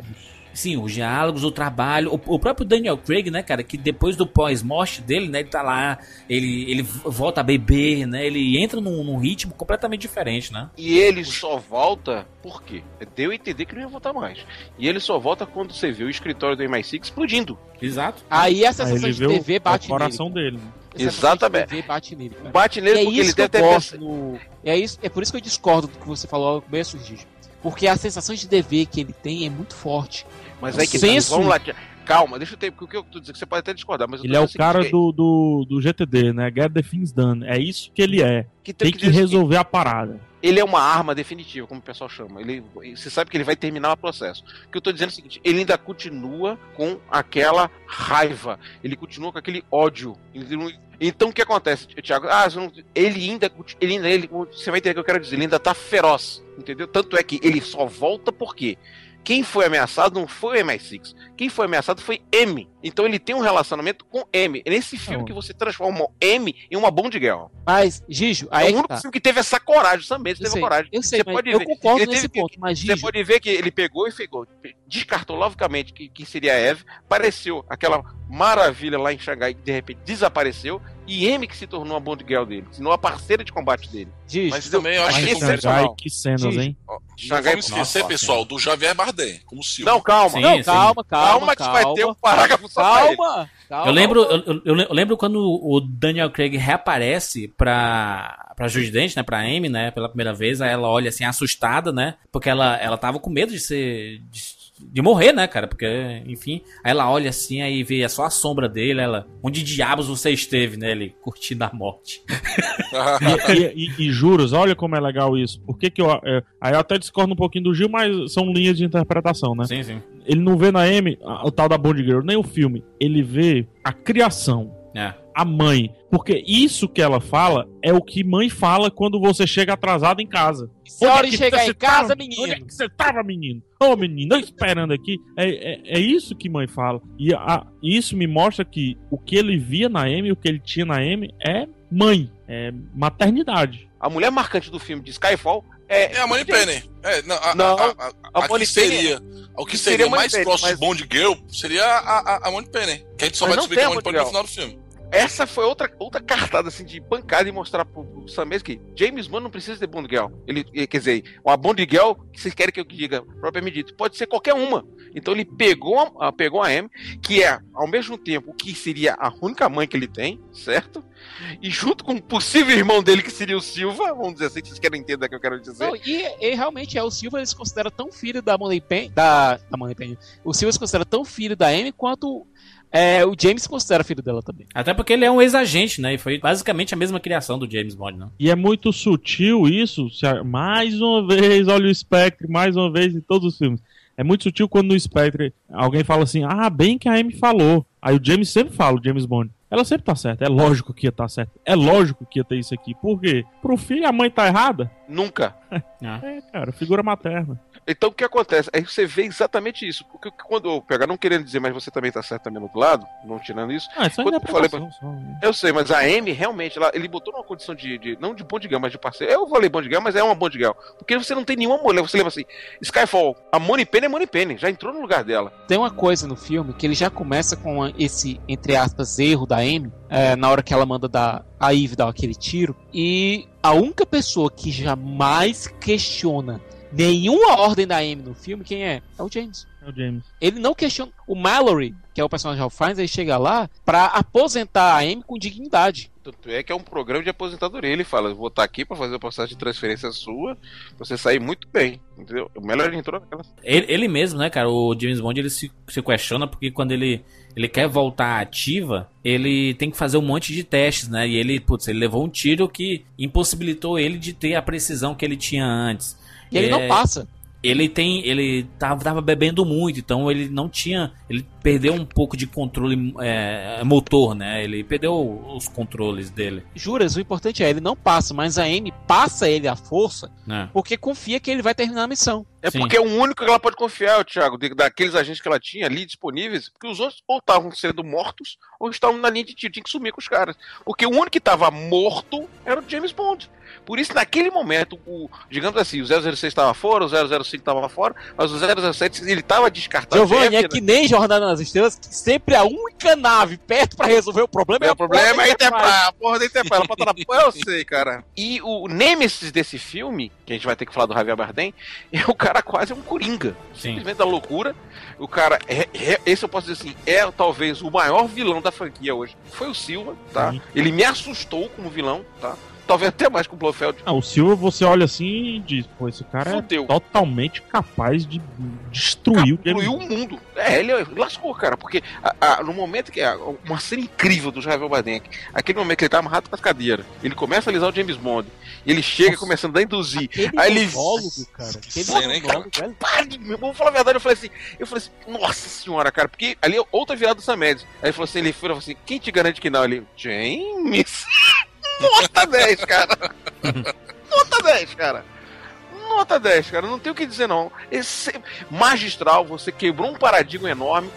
Sim, os diálogos, o trabalho, o, o próprio Daniel Craig, né, cara, que depois do pós-morte dele, né, ele tá lá, ele, ele volta a beber, né, ele entra num, num ritmo completamente diferente, né? E ele só volta por quê? Deu a entender que não ia voltar mais. E ele só volta quando você vê o escritório do MI6 explodindo. Exato. Aí a Aí sensação de TV bate o coração nele. dele. né? A sensação Exatamente. de TV bate nele. cara. Bate nele é porque ele deve ter pensado. no... é, isso, é por isso que eu discordo do que você falou no começo, Gigi. Porque a sensação de dever que ele tem é muito forte. Mas aí que tá, vamos lá. Calma, deixa eu ter, porque o que eu tô dizendo, que você pode até discordar, mas Ele é o cara que- do, do, do GTD, né? Get the things done. É isso que ele é. que Tem que que o resolver a parada. ele é uma arma definitiva, como o pessoal chama. Ele, você sabe que ele vai terminar o processo. O que eu tô dizendo é o seguinte: ele ainda continua com aquela raiva, ele continua com aquele ódio. Não- Então o que acontece, Thiago? Ah, não- ele ainda, ele ainda, ele, você vai entender o que eu quero dizer. Ele ainda tá feroz, entendeu? Tanto é que ele só volta porque quem foi ameaçado não foi o MI6. Quem foi ameaçado foi M. Então ele tem um relacionamento com M. É nesse filme Não. que você transforma o M em uma Bond Girl. Mas, Gijo, É aí o é que único tá. filme que teve essa coragem, Sam Mendes Eu teve sei, a coragem. eu sei, Você mas pode eu ver. concordo Ele nesse teve que- ponto, mas Você Gijo, pode ver que ele pegou e pegou, descartou logicamente que, que seria a Eve, apareceu aquela maravilha lá em Xangai que de repente desapareceu, e M que se tornou a Bond Girl dele, se tornou a parceira de combate dele. Gijo, Mas também eu acho que Xangai, excepcional. que cenas, hein? Não Xangai, vamos esquecer, Nossa, pessoal, do Javier Bardem, como Silvio. Não, calma. Sim, não, sim. calma, calma, Calma, que vai ter um parágrafo só pra ele. Calma, calma. Eu lembro, eu, eu- eu le- eu lembro quando o Daniel Craig reaparece pra, pra Judy Dent, né, pra Amy, né, pela primeira vez, aí ela olha assim, assustada, né, porque ela, ela tava com medo de ser, de, de morrer, né, cara, porque, enfim, aí ela olha assim, aí vê só a sombra dele, ela, onde diabos você esteve, né, ele curtindo a morte. E, e- e juros, olha como é legal isso. Por que que eu. é, aí eu até discordo um pouquinho do Gil, mas são linhas de interpretação, né? Sim, sim. Ele não vê na M o tal da Bond Girl, nem o filme. Ele vê a criação, É. a mãe. Porque isso que ela fala é o que mãe fala quando você chega atrasado em casa. Se a hora é chegar em casa, tava? menino. Onde é que você tava, menino? Ô, menino, eu esperando aqui. É, é, é isso que mãe fala. E a- isso me mostra que o que ele via na M, o que ele tinha na M, é mãe, é maternidade. A mulher marcante do filme de Skyfall é. É a Money Penny. É, não, a, Não, a, a, a, a Money Penny seria, o que seria seria mais Penny, próximo mas- de Bond Girl seria a, a, a Money Penny. Que a gente só Mas vai descobrir que é a Money Penny no final do filme. Essa foi outra, outra cartada assim de pancada e mostrar pro, pro Sam Mendes que James Bond não precisa ter Bond Girl. Ele, ele- quer dizer, uma Bond Girl, que vocês querem que eu diga propriamente dito, pode ser qualquer uma. Então ele pegou a, a- pegou a M, que é ao mesmo tempo que seria a única mãe que ele tem, certo? E junto com o possível irmão dele, que seria o Silva, vamos dizer assim, que vocês querem entender o que eu quero dizer. Não, e, e realmente é o Silva ele se considera tão filho da Money Pen, da, da Money Pen. O Silva se considera tão filho da Amy quanto é, o James considera filho dela também. Até porque ele é um ex-agente, né, e foi basicamente a mesma criação do James Bond, não? E é muito sutil isso. Mais uma vez, olha o Spectre, mais uma vez em todos os filmes. É muito sutil quando no Spectre alguém fala assim: Ah, bem que a Amy falou. Aí o James sempre fala, o James Bond. Ela sempre tá certa. É lógico que ia tá certo. É lógico que ia ter isso aqui. Por quê? Pro filho a mãe tá errada? Nunca. É, cara, figura materna. Então o que acontece? Aí você vê exatamente isso. Porque quando eu pegar, não querendo dizer, mas você também tá certo também no outro lado, não tirando isso. Ah, isso é Quando eu falei interpretação só, né? Eu sei, mas a Amy realmente, ela, ele botou numa condição de, de- Não de Girl, mas de parceiro. Eu falei Girl, mas é uma Bond Girl. Porque você não tem nenhuma mulher. Você lembra assim: Skyfall, a Money Penny é Money Penny, já entrou no lugar dela. Tem uma coisa no filme que ele já começa com esse, entre aspas, erro da Amy, é, na hora que ela manda dar, a Eve dar aquele tiro. E a única pessoa que jamais questiona nenhuma ordem da Amy no filme, quem é? É o James. É o James. Ele não questiona. O Mallory, que é o personagem de Ralph Fiennes, ele chega lá pra aposentar a Amy com dignidade. Tanto é que é um programa de aposentadoria. Ele fala: vou estar aqui pra fazer o processo de transferência sua, pra você sair muito bem. Entendeu? O Melhor entrou naquela. Ele, ele mesmo, né, cara? O James Bond ele se, se questiona porque quando ele, ele quer voltar ativa, ele tem que fazer um monte de testes, né? E ele, putz, ele levou um tiro que impossibilitou ele de ter a precisão que ele tinha antes. E ele É, não passa. Ele tem. Ele tava, tava bebendo muito, então ele não tinha. Ele perdeu um pouco de controle é, motor, né? Ele perdeu os controles dele. Juras, o importante é, ele não passa, mas a Amy passa ele à força Né? porque confia que ele vai terminar a missão. É Sim. porque é o único que ela pode confiar, Thiago, daqueles agentes que ela tinha ali disponíveis, porque os outros ou estavam sendo mortos ou estavam na linha de tiro, tinha que sumir com os caras. Porque o único que estava morto era o James Bond. Por isso, naquele momento, o, digamos assim, o 006 estava fora, o 005 estava fora, mas o 007 ele estava descartado. Giovanni, é que nem Jornada nas Estrelas, que sempre a única nave perto pra resolver o problema é Meu a problema porra é Enterprise. A porra da Enterprise. Ela na... Eu sei, cara. E o Nemesis desse filme, que a gente vai ter que falar do Javier Bardem, é o cara quase um coringa. Sim. Simplesmente da loucura. O cara, é, é- esse eu posso dizer assim, é talvez o maior vilão da franquia hoje. Foi o Silva, tá? Sim. Ele me assustou como vilão, tá? Talvez até mais que o Blofeld. Ah, o Silva, você olha assim e diz, pô, esse cara Fudeu. é totalmente capaz de destruir o Destruiu o mundo. É, ele lascou, cara, porque a- a- no momento que. a- uma cena incrível do Javier Bardem, aquele momento que ele tá amarrado com as cadeiras, ele começa a alisar o James Bond, e ele chega começando a induzir. Aí ele. monólogo, cara. Cena, hein, vou falar a verdade, eu falei assim, eu falei assim, nossa senhora, cara, porque ali é outra virada do Sam Mendes. Aí ele falou assim, ele foi, falou assim, quem te garante que não? Ele, James, nota 10, cara. nota 10, cara. Nota 10, cara, não tem o que dizer não. Esse magistral, você quebrou um paradigma enorme.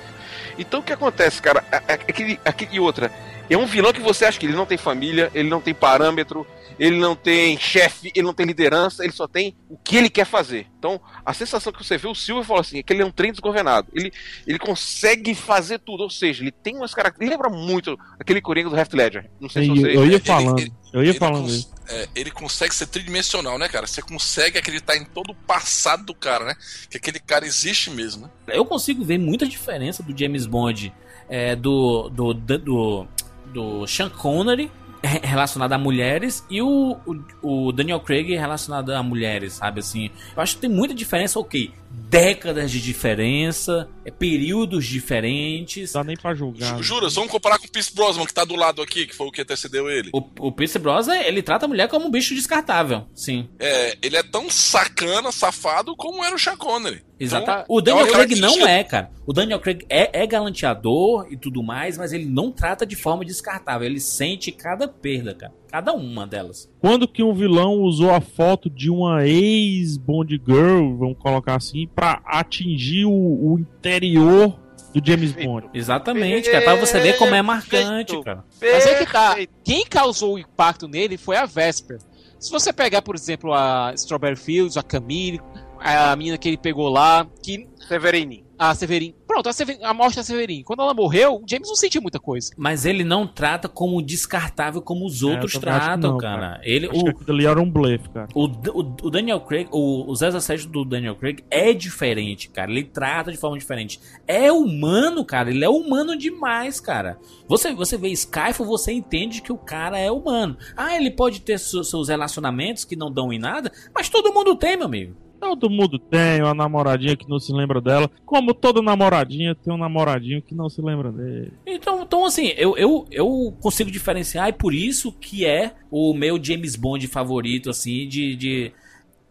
Então o que acontece, cara? É- é Aquele, aquele e outra. É um vilão que você acha que ele não tem família, ele não tem parâmetro, ele não tem chefe, ele não tem liderança, ele só tem o que ele quer fazer. Então, a sensação que você vê o Silver falou assim, é que ele é um trem desgovernado. Ele, ele consegue fazer tudo, ou seja, ele tem umas características. Ele lembra muito aquele Coringa do Half Ledger. Não sei se Eu, você. eu ia ele- falando, ele- eu ia ele falando cons- isso. é, ele consegue ser tridimensional, né, cara? Você consegue acreditar em todo o passado do cara, né? Que aquele cara existe mesmo, né? Eu consigo ver muita diferença do James Bond é, do, do, do, do, do Sean Connery relacionado a mulheres e o, o, o Daniel Craig relacionado a mulheres, sabe assim? Eu acho que tem muita diferença, ok. Décadas de diferença, é, períodos diferentes. Dá nem pra julgar. Ju- Jura, vamos comparar com o Pierce Brosnan, que tá do lado aqui, que foi o que antecedeu ele. O, o Pierce Brosnan, ele trata a mulher como um bicho descartável, sim. É, ele é tão sacana, safado, como era o Sean Connery. Exato. Então, o Daniel é Craig não é, cara. O Daniel Craig é, é galanteador e tudo mais, mas ele não trata de forma descartável. Ele sente cada perda, cara. Cada uma delas. Quando que um vilão usou a foto de uma ex-Bond Girl, vamos colocar assim, pra atingir o, o interior do James Bond? Exatamente, cara. Pra você ver como é marcante, Perfeito. cara. Mas é que tá. Quem causou o impacto nele foi a Vesper. Se você pegar, por exemplo, a Strawberry Fields, a Camille, a menina que ele pegou lá, que Severini. a Severin. Pronto, a, Severin, a morte da Severin. Quando ela morreu, o James não sentiu muita coisa. Mas ele não trata como descartável como os outros É, acho que tratam, não, cara. cara. Ele, Acho o, que aquilo ali era um blefe, cara. O, o, o Daniel Craig, o, o 007 do Daniel Craig é diferente, cara. Ele trata de forma diferente. É humano, cara. Ele é humano demais, cara. Você, você vê Skyfall, você entende que o cara é humano. Ah, ele pode ter su- seus relacionamentos que não dão em nada, mas todo mundo tem, meu amigo. Todo mundo tem uma namoradinha que não se lembra dela. Como toda namoradinha tem um namoradinho que não se lembra dele. Então, então assim, eu, eu, eu consigo diferenciar e por isso que é o meu James Bond favorito, assim, de, de,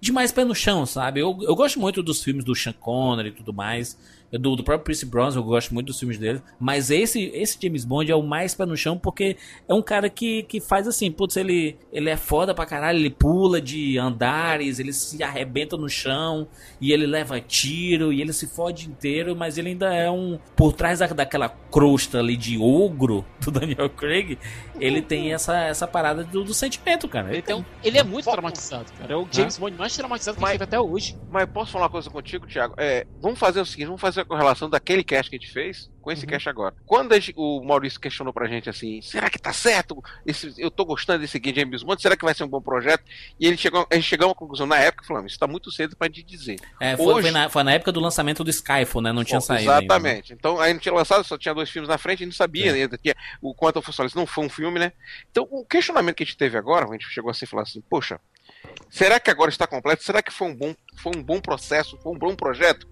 de mais pé no chão, sabe? Eu, eu gosto muito dos filmes do Sean Connery e tudo mais. Eu, Do, do próprio Pierce Brosnan, eu gosto muito dos filmes dele. Mas esse, esse James Bond é o mais pé no chão porque é um cara que, que faz assim, putz, ele, ele é foda pra caralho, ele pula de andares, ele se arrebenta no chão e ele leva tiro e ele se fode inteiro, mas ele ainda é um. Por trás da, daquela crosta ali de ogro do Daniel Craig, ele tem essa, essa parada do, do sentimento, cara. Ele, tem um- ele é muito traumatizado, cara. É o James Bond mais traumatizado que a gente teve até hoje. Mas posso falar uma coisa contigo, Thiago? É, vamos fazer o seguinte, vamos fazer a correlação daquele cast que a gente fez com Uhum. esse cast agora. Quando gente- o Maurício questionou pra gente assim, será que tá certo? Esse- eu tô gostando desse aqui James Bond, será que vai ser um bom projeto? E ele chegou, a gente chegou a uma conclusão na época, falando, isso tá muito cedo pra gente dizer. É, foi, Hoje- foi na, foi na época do lançamento do Skyfall, né? Não tinha saído. ainda, né? Exatamente. Então, aí não tinha lançado, só tinha dois filmes na frente, a gente não sabia É. ainda que o quanto fosse isso não foi um filme, né? Então, o questionamento que a gente teve agora, a gente chegou assim e falou assim, poxa, será que agora está completo? Será que foi um bom, foi um bom processo? Foi um bom projeto?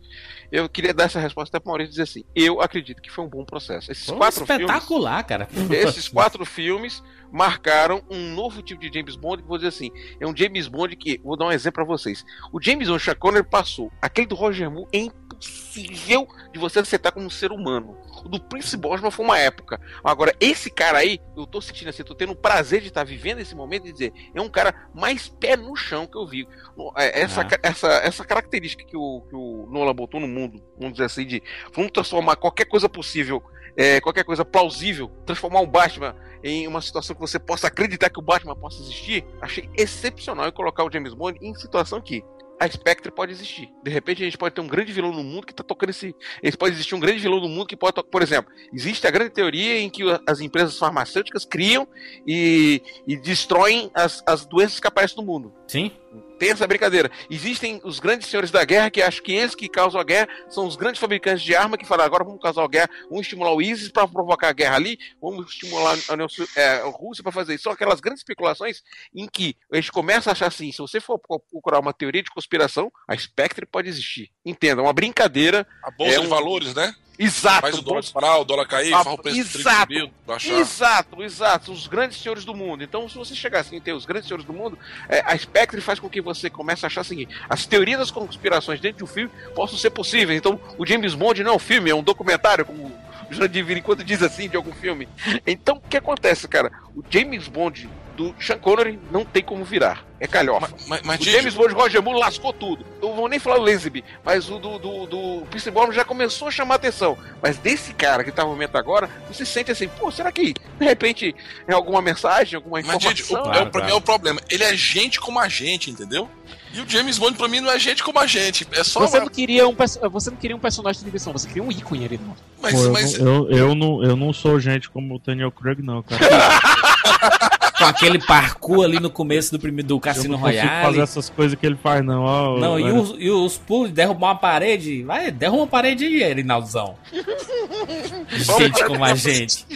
Eu queria dar essa resposta até para Maurício dizer assim, eu acredito que foi um bom processo. Esses quatro filmes, espetacular, cara. esses quatro filmes marcaram um novo tipo de James Bond, que vou dizer assim, é um James Bond que, vou dar um exemplo para vocês. O James Bond Sean Connery passou, aquele do Roger Moore é impossível de você aceitar como um ser humano. O do Prince Bosman foi uma época. Agora, esse cara aí, eu tô sentindo assim, tô tendo o prazer de estar vivendo esse momento e dizer, é um cara mais pé no chão que eu vi. É, Essa, Ah. essa, essa característica que o, que o Nolan botou no mundo, vamos dizer assim, de vamos transformar qualquer coisa possível, é, qualquer coisa plausível, transformar o Batman em uma situação que você possa acreditar que o Batman possa existir, achei excepcional e colocar o James Bond em situação que a Spectre pode existir. De repente a gente pode ter um grande vilão no mundo que tá tocando esse. esse pode existir um grande vilão no mundo que pode. Por exemplo, existe a grande teoria em que as empresas farmacêuticas criam e, e destroem as, as doenças que aparecem no mundo. Sim. Tem essa brincadeira. Existem os grandes senhores da guerra que acham que eles que causam a guerra são os grandes fabricantes de arma que falam agora vamos causar a guerra, vamos estimular o ISIS para provocar a guerra ali, vamos estimular a, União é, a Rússia para fazer isso. São aquelas grandes especulações em que a gente começa a achar assim, se você for pro- procurar uma teoria de conspiração, a Spectre pode existir. Entenda, é uma brincadeira. A bolsa É de um- valores, né? Exato. Faz o dólar disparar, o dólar cair, Ah, o preço do exato. trigo subir. Exato, exato. Os grandes senhores do mundo. Então, se você chegar assim e ter os grandes senhores do mundo, é, a Spectre faz com que você comece a achar o seguinte: as teorias das conspirações dentro de um filme possam ser possíveis. Então, o James Bond não é um filme, é um documentário, como o Jurandir Vira enquanto diz assim de algum filme. Então, o que acontece, cara? O James Bond do Sean Connery não tem como virar. É calhofa. Mas, mas o James Bond Roger Moore lascou tudo. Não vou nem falar o Lazenby, mas o do, do, do Pierce Brosnan já começou a chamar atenção. Mas desse cara que tá no momento agora, você sente assim, pô, será que de repente é alguma mensagem, alguma mas Didi, o, informação? é, o- pra mim é o problema. Ele é gente como a gente, entendeu? E o James Bond pra mim não é gente como a gente. É só Você uma- não, queria um, você não queria um personagem de diversão, você queria um ícone ali. Não. Mas, Pô, eu, mas- não, eu, eu não, eu não sou gente como o Daniel Craig, não, cara. Com aquele parkour ali no começo do, primeiro, do Eu Cassino não consigo Royale. fazer essas coisas que ele faz, não. Ó, Não, e os, e os pulos, derrubar uma parede. Vai, derruba uma parede aí, Rinaldozão. gente como a gente.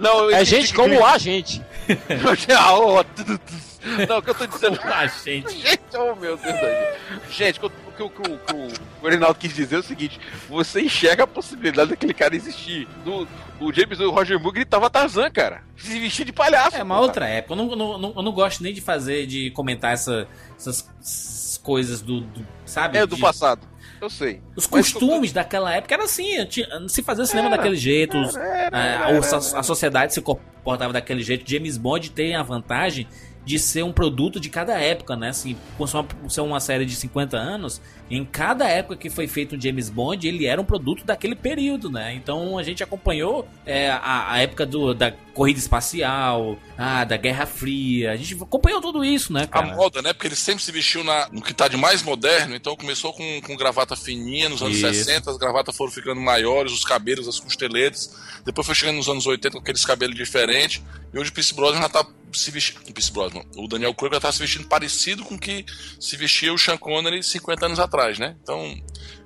Não, É gente como a gente. Ah. Não, o que eu tô dizendo. A gente. Gente, oh meu Deus gente. O que, o- que o- que o Reinaldo quis dizer é o seguinte: você enxerga a possibilidade daquele cara existir. Do, o James o Roger Moore gritava Tarzan, cara. Se vestir de palhaço. É uma outra época. Eu não, não, não- eu não gosto nem de fazer, de comentar essa- essas, coisas do, do- Sabe? É do De- passado. Eu sei. Os costumes daquela época era assim, se fazia cinema Era, daquele jeito, era, era, a, a- a sociedade se comportava daquele jeito. James Bond tem a vantagem de ser um produto de cada época, né? Assim, por ser uma, série de 50 anos, em cada época que foi feito um James Bond, ele era um produto daquele período, né? Então a gente acompanhou é, a, a época do, da corrida espacial, ah, da Guerra Fria, a gente acompanhou tudo isso, né, A cara? moda, né? Porque ele sempre se vestiu na, no que tá de mais moderno, então começou com, com gravata fininha, nos anos Isso. 60 as gravatas foram ficando maiores, os cabelos, as costeletas, depois foi chegando nos anos 80 com aqueles cabelos diferentes, e hoje o Pierce Brosnan já tá se vestindo, o Pierce Brosnan, o Daniel Craig já tá se vestindo parecido com o que se vestia o Sean Connery 50 anos atrás, né? Então,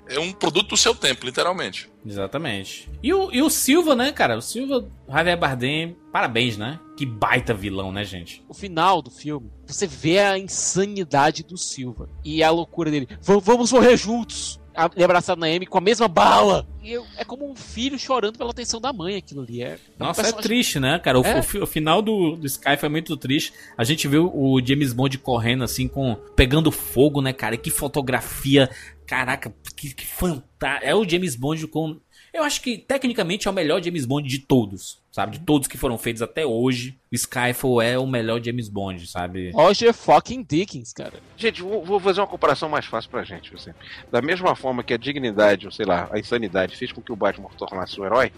é um produto do seu tempo, literalmente. Exatamente. E o, e o Silva, né, cara? O Silva, Javier Bardem, parabéns, né? Que baita vilão, né, gente? O final do filme, você vê a insanidade do Silva e a loucura dele. "Va- Vamos morrer juntos! Ele abraçado na Amy com a mesma bala. E eu- é como um filho chorando pela atenção da mãe aquilo ali. É, é Nossa, é personagem- triste, né, cara? O, É. o o final do, do Sky foi muito triste. A gente viu o James Bond correndo assim, com pegando fogo, né, cara? Que fotografia. Caraca, que, que fantástico. É o James Bond com. Eu acho que tecnicamente é o melhor James Bond de todos, sabe? De todos que foram feitos até hoje. O Skyfall é o melhor James Bond, sabe? Roger fucking Dickens, cara. Gente, vou, vou fazer uma comparação mais fácil pra gente. Assim. Da mesma forma que a dignidade, ou sei lá, a insanidade fez com que o Batman tornasse um herói,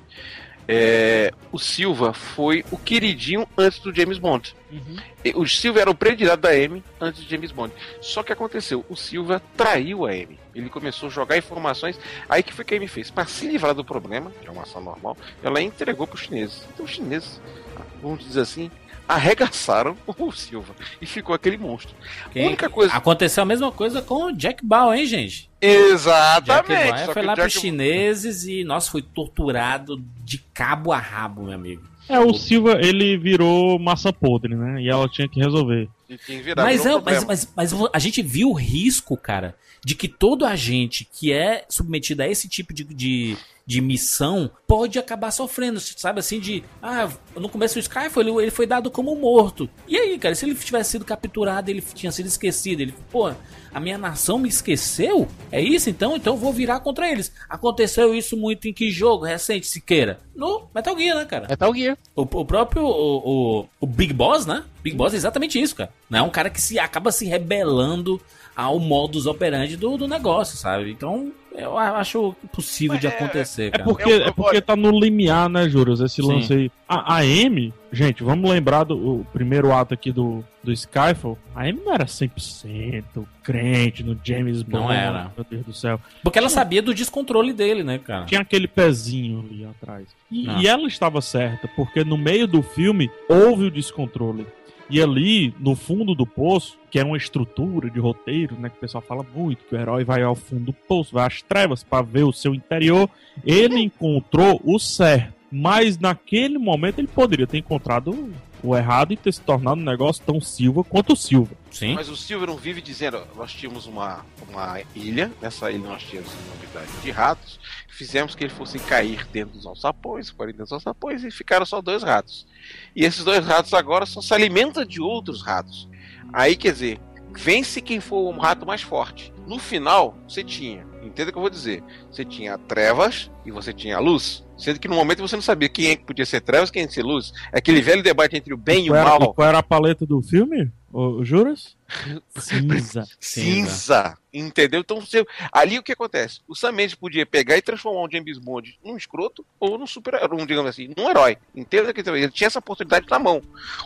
é, o Silva foi o queridinho antes do James Bond. E O Silva era o predileto da Amy antes de James Bond. Só que aconteceu, o Silva traiu a Amy. Ele começou a jogar informações. Aí que foi que a Amy fez? Para se livrar do problema, que é uma ação normal, ela entregou para os chineses. Então os chineses, vamos dizer assim, arregaçaram o Silva e ficou aquele monstro. Quem- A única coisa. Aconteceu a mesma coisa com o Jack Bauer, hein, gente? Jack Exatamente. Bauer só foi lá o pros Jack- chineses e, nossa, foi torturado de cabo a rabo, meu amigo. É, o Silva, ele virou massa podre, né? E ela tinha que resolver. E tinha que virar, Mas, é, um mas, mas, mas a gente viu o risco, cara, de que todo agente que é submetido a esse tipo de, de, de missão pode acabar sofrendo, sabe assim, de. Ah, no começo do Skyfall ele, ele foi dado como morto. E aí, cara, se ele tivesse sido capturado, ele tinha sido esquecido. Ele, pô, a minha nação me esqueceu? É isso então? Então eu vou virar contra eles. Aconteceu isso muito em que jogo recente, Siqueira? No Metal Gear, né, cara? Metal Gear. O, o próprio o, o, o Big Boss, né? Big Boss é exatamente isso, cara. Não é um cara que se acaba se rebelando ao modus operandi do, do negócio, sabe? Então, eu acho possível de acontecer, É cara. porque, Eu- eu- é porque tá no limiar, né, Juras? Esse Sim. lance aí. A, a Amy, gente, vamos lembrar do o primeiro ato aqui do, do Skyfall. A Amy não era 100% crente no James Bond. Não era. Meu Deus do céu. Porque ela sabia do descontrole dele, né, cara? Tinha aquele pezinho ali atrás. E, e ela estava certa, porque no meio do filme houve o descontrole. E ali, no fundo do poço, que é uma estrutura de roteiro, né, que o pessoal fala muito, que o herói vai ao fundo do poço, vai às trevas para ver o seu interior, ele encontrou o certo. Mas naquele momento ele poderia ter encontrado o errado e ter se tornado um negócio tão Silva quanto o Silva. Sim. Mas o Silver não vive dizendo, nós tínhamos uma, uma ilha, nessa ilha nós tínhamos uma unidade de ratos, fizemos que eles fossem cair dentro dos alçapões, caíram dentro dos alçapões e ficaram só dois ratos. E esses dois ratos agora só se alimentam de outros ratos. Aí quer dizer, vence quem for o rato mais forte. No final, você tinha, entenda o que eu vou dizer, você tinha trevas e você tinha luz. Sendo que no momento você não sabia quem é que podia ser trevas, quem ia ser luz. É aquele velho debate entre o bem e o Qual era, mal. qual era a paleta do filme? O, Juras? Cinza. cinza. Entendeu? Então, você... ali o que acontece? O Sam Mendes podia pegar e transformar um James Bond num escroto ou num super um, digamos assim, num herói. Entenda que ele tinha essa oportunidade na mão.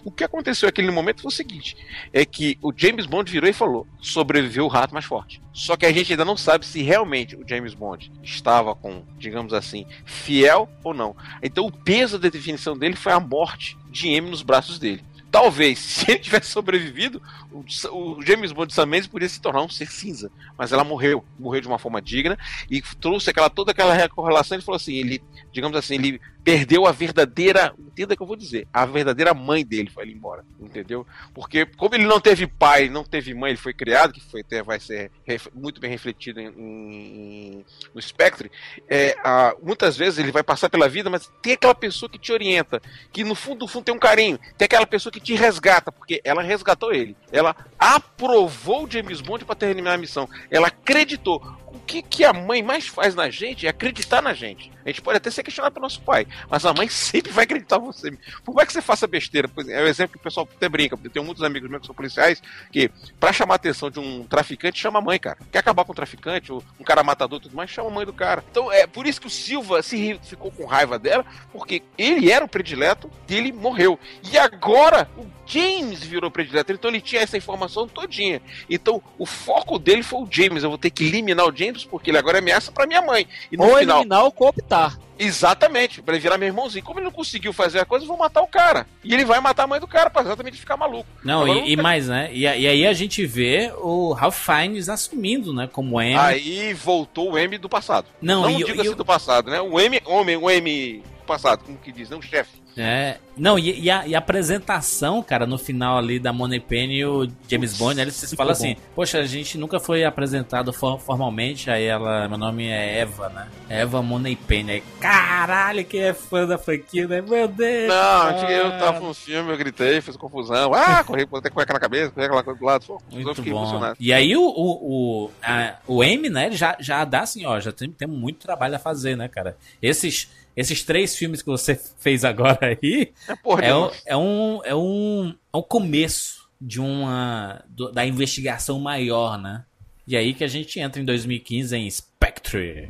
O que aconteceu naquele momento foi o seguinte: é que o James Bond virou e falou: sobreviveu o rato mais forte. Só que a gente ainda não sabe se realmente o James Bond estava com, digamos assim, fiel ou não. Então o peso da definição dele foi a morte de M nos braços dele. Talvez, se ele tivesse sobrevivido, o, o James Bond de Sam Mendes poderia se tornar um ser cinza. Mas ela morreu, morreu de uma forma digna e trouxe aquela, toda aquela correlação. Ele falou assim: ele, digamos assim, ele perdeu a verdadeira, entenda o que eu vou dizer, a verdadeira mãe dele foi embora, entendeu? Porque como ele não teve pai, não teve mãe, ele foi criado, que foi até vai ser muito bem refletido em, em- no Spectre, é, a- muitas vezes ele vai passar pela vida, mas tem aquela pessoa que te orienta, que no fundo do fundo tem um carinho, tem aquela pessoa que te resgata, porque ela resgatou ele, ela aprovou o James Bond para terminar a missão, ela acreditou. O que, que a mãe mais faz na gente é acreditar na gente. A gente pode até ser questionado pelo nosso pai, mas a mãe sempre vai acreditar em você. Por mais que você faça besteira, é o exemplo que o pessoal até brinca, porque eu tenho muitos amigos meus que são policiais, que pra chamar a atenção de um traficante, chama a mãe, cara. Quer acabar com um traficante, ou um cara matador e tudo mais, chama a mãe do cara. Então é por isso que o Silva se ficou com raiva dela, porque ele era o predileto, dele morreu. E agora o James virou predileto, então ele tinha essa informação todinha. Então o foco dele foi o James. Eu vou ter que eliminar o James porque ele agora é ameaça pra minha mãe. E no Ou final, eliminar ou cooptar. Exatamente, pra ele virar meu irmãozinho. Como ele não conseguiu fazer a coisa, eu vou matar o cara. E ele vai matar a mãe do cara pra exatamente ficar maluco. Não, Agora, e, e mais, né? E, e aí a gente vê o Ralph Fiennes assumindo, né? Como M. Aí voltou o M do passado. Não, não e- diga assim o- do passado, né? O M, homem, o M passado, como que diz, não chefe. É, não, e, e a, e a apresentação, cara, no final ali da Money Penny e o James Bond, né, eles falam assim, poxa, a gente nunca foi apresentado for- formalmente, aí ela, meu nome é Eva, né? Eva Money Penny. Aí, caralho, quem é fã da franquia, né? Meu Deus! Não, cara. eu tava no filme, eu gritei, fiz confusão. Ah, corri, botei cueca na cabeça, corri aquela coisa do lado. Pô, Muito bom. E aí o, o, o, a- o M, né, ele já, já dá assim, ó, já tem, tem muito trabalho a fazer, né, cara? Esses, esses três filmes que você fez agora aí É porra é, um, é, um, é, um, é um começo de uma do- da investigação maior, né? E aí que a gente entra em 2015 em Spectre.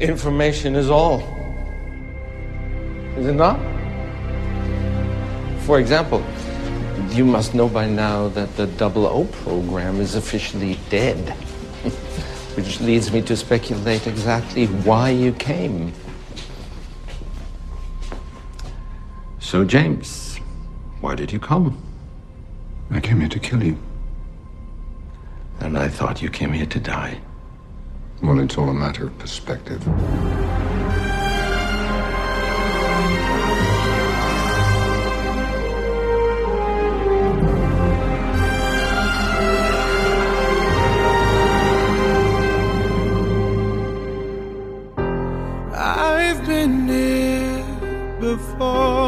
Information is all. Is it not? For example, you must know by now that the Double O program is officially dead. Which leads me to speculate exactly why you came. So, James, why did you come? I came here to kill you. And I thought you came here to die. Well, it's all a matter of perspective. I've been here before.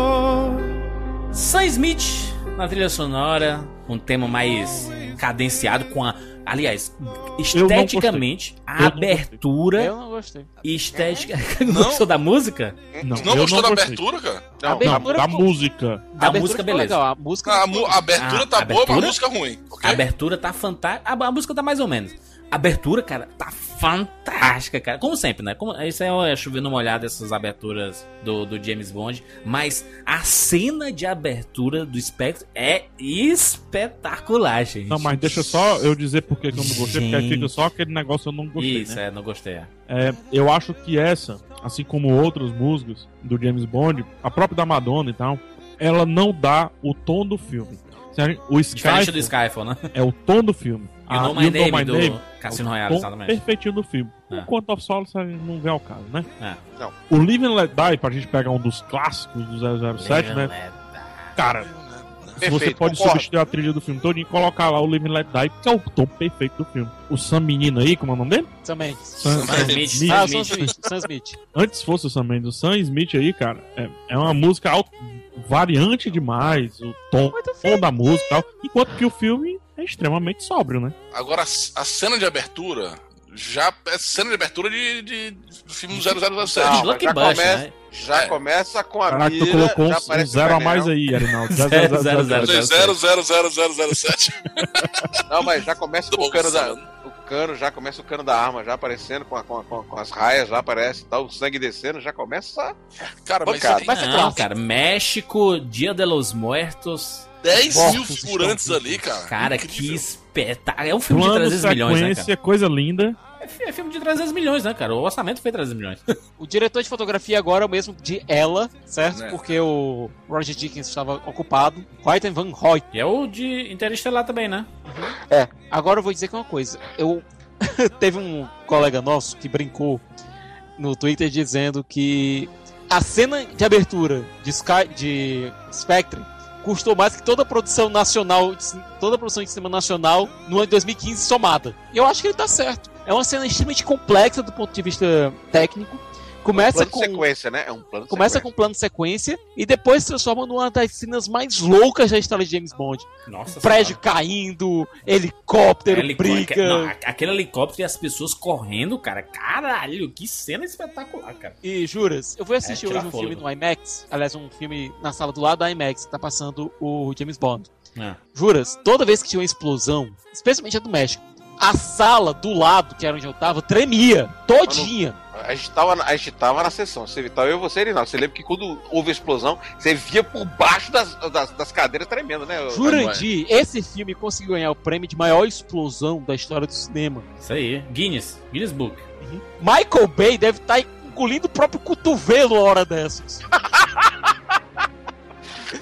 Sam Smith na trilha sonora, um tema mais cadenciado com a. Aliás, esteticamente, a Eu não abertura Eu não gostei. estética. Não gostou da música? Não, Não eu gostou da gostei. abertura, cara? Não, Não, Abertura da música. Da a abertura música, beleza. legal, A música A, a abertura Ah, tá boa, mas a abertura? música ruim, A ok? abertura tá fantástica. A, a música tá mais ou menos. Abertura, cara, tá fantástica, cara. Como sempre, né? Como, isso é chovendo molhado essas aberturas do, do James Bond. Mas a cena de abertura do Spectre é espetacular, gente. Não, mas deixa só eu dizer por que eu não gostei, porque Gente. fica só aquele negócio eu não gostei, Isso, né? é, não gostei. é. É, eu acho que essa, assim como outras músicas do James Bond, a própria da Madonna e tal, ela não dá o tom do filme. O Diferente Skyfall do Skyfall, né? é o tom do filme. E o No Ah, My Name do Name Cassino é o Royale, exatamente. perfeitinho do filme. É. O Quantum of Solace não vem ao caso, né? É. Não. O Live and Let Die, pra gente pegar um dos clássicos do 007, né? Cara, se você pode concordo. substituir a trilha do filme todo e colocar lá o Live and Let Die, que é o tom perfeito do filme. O Sam Menino aí, como é o nome dele? Sam Mendes. Sam, Sam Smith. Smith. Ah. Sam Smith. Sam Smith. Antes fosse o Sam Mendes, o Sam Smith aí, cara, é, é uma música alto, variante demais, o tom, tom da música e tal. Enquanto que o filme é extremamente sóbrio, né? Agora, a cena de abertura já é cena de abertura de, de, do filme do 007. Não, De já Blockbuster, começa, né? já É. começa com a Caraca, tu mira, colocou um, um zero a mais aí, Arinaldo. Zero, Zero, zero, zero, zero, zero. zero. 0000007. Não, mas já começa com o cano da. Cano, já começa o cano da arma, já aparecendo com, a- com, a- com, com as raias, já aparece, tá, o sangue descendo, já começa. Cara, mas tem Vai ser Não, clássico. cara, México, Dia de los Muertos. 10 mil figurantes estão ali, cara. Cara, que Incrível. espetáculo. É um filme de Plano, 300 milhões, né, cara? coisa linda. É fi- filme de 300 milhões, né, cara? O orçamento foi 300 milhões. O diretor de fotografia agora é o mesmo de Ela, certo? É. Porque o Roger Dickens estava ocupado. White Van Hoyt. E é o de Interestelar também, né? É. Agora eu vou dizer que é uma coisa. Eu teve um colega nosso que brincou no Twitter dizendo que a cena de abertura de Sky de Spectre custou mais que toda a produção nacional, toda a produção de cinema nacional no ano de 2015 somada. E eu acho que ele tá certo. É uma cena extremamente complexa do ponto de vista técnico. Começa plano com sequência, né? É um plano Começa sequência. com um plano de sequência e depois se transforma numa das cenas mais loucas da história de James Bond. Nossa Prédio caindo, helicóptero, Helico- briga. Não, aquele helicóptero e as pessoas correndo, cara. Caralho, que cena espetacular, cara. E juras, eu fui assistir É, hoje um fôlego. filme no IMAX, aliás, um filme na sala do lado da IMAX, que tá passando o James Bond. É. Juras, toda vez que tinha uma explosão, especialmente a do México, a sala do lado, que era onde eu tava, tremia, todinha. A gente, tava, na- a gente tava na sessão, você tava eu e você, Reinaldo. Você lembra que quando houve a explosão, você via por baixo das, das, das cadeiras tremendo, né? Jurandir, esse filme conseguiu ganhar o prêmio de maior explosão da história do cinema. Isso aí. Guinness. Guinness Book. Michael Bay deve estar engolindo o próprio cotovelo a hora dessas.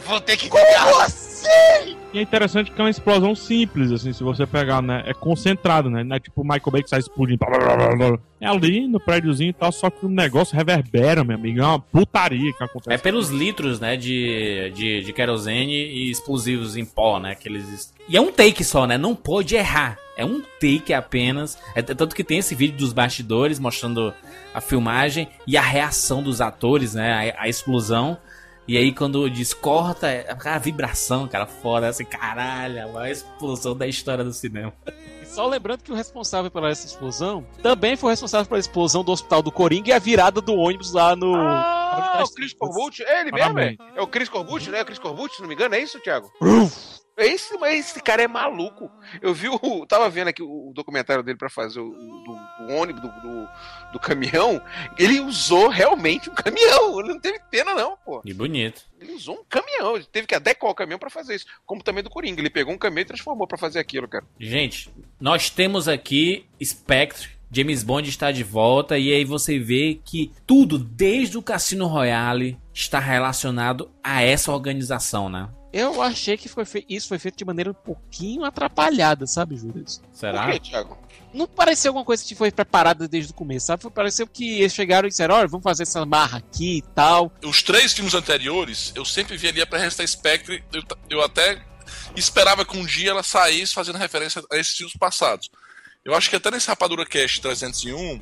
Vou ter que Como assim? E é interessante que é uma explosão simples, assim, se você pegar, né? É concentrado, né? Não é tipo o Michael Bay que sai explodindo. blá, blá, blá. É ali no prédiozinho e tal, só que o negócio reverbera, meu amigo. É uma putaria que acontece. É pelos litros, né, de, de, de querosene e explosivos em pó, né, que eles... E é um take só, né, não pode errar. É um take apenas. É tanto que tem esse vídeo dos bastidores mostrando a filmagem e a reação dos atores, né, a, a explosão. E aí quando diz corta, é a vibração, cara, fora, assim, caralho, a maior explosão da história do cinema. E só lembrando que o responsável por essa explosão também foi responsável pela explosão do Hospital do Coringa e a virada do ônibus lá no. Ah, o Chris Corbucci, é ele mesmo, é? É o Chris Corbucci, né? O Chris Corbucci, se não me engano, é isso, Thiago? Esse, mas esse cara é maluco. Eu vi o. Tava vendo aqui o, documentário dele pra fazer o, do, do ônibus, do, do, do caminhão. Ele usou realmente um caminhão. Ele não teve pena, não, pô. E bonito. Ele usou um caminhão. Ele teve que adequar o caminhão pra fazer isso. Como também do Coringa. Ele pegou um caminhão e transformou pra fazer aquilo, cara. Gente, nós temos aqui Spectre, James Bond está de volta e aí você vê que tudo desde o Cassino Royale está relacionado a essa organização, né? Eu achei que foi fe- isso foi feito de maneira um pouquinho atrapalhada, sabe, Júlio? Será? Por quê, Thiago? Não pareceu alguma coisa que foi preparada desde o começo, sabe? Pareceu que eles chegaram e disseram: olha, vamos fazer essa marra aqui e tal. Os três filmes anteriores, eu sempre vi ali a presença da Spectre. Eu, eu até esperava que um dia ela saísse fazendo referência a esses filmes passados. Eu acho que até nesse Rapadura Cast 301,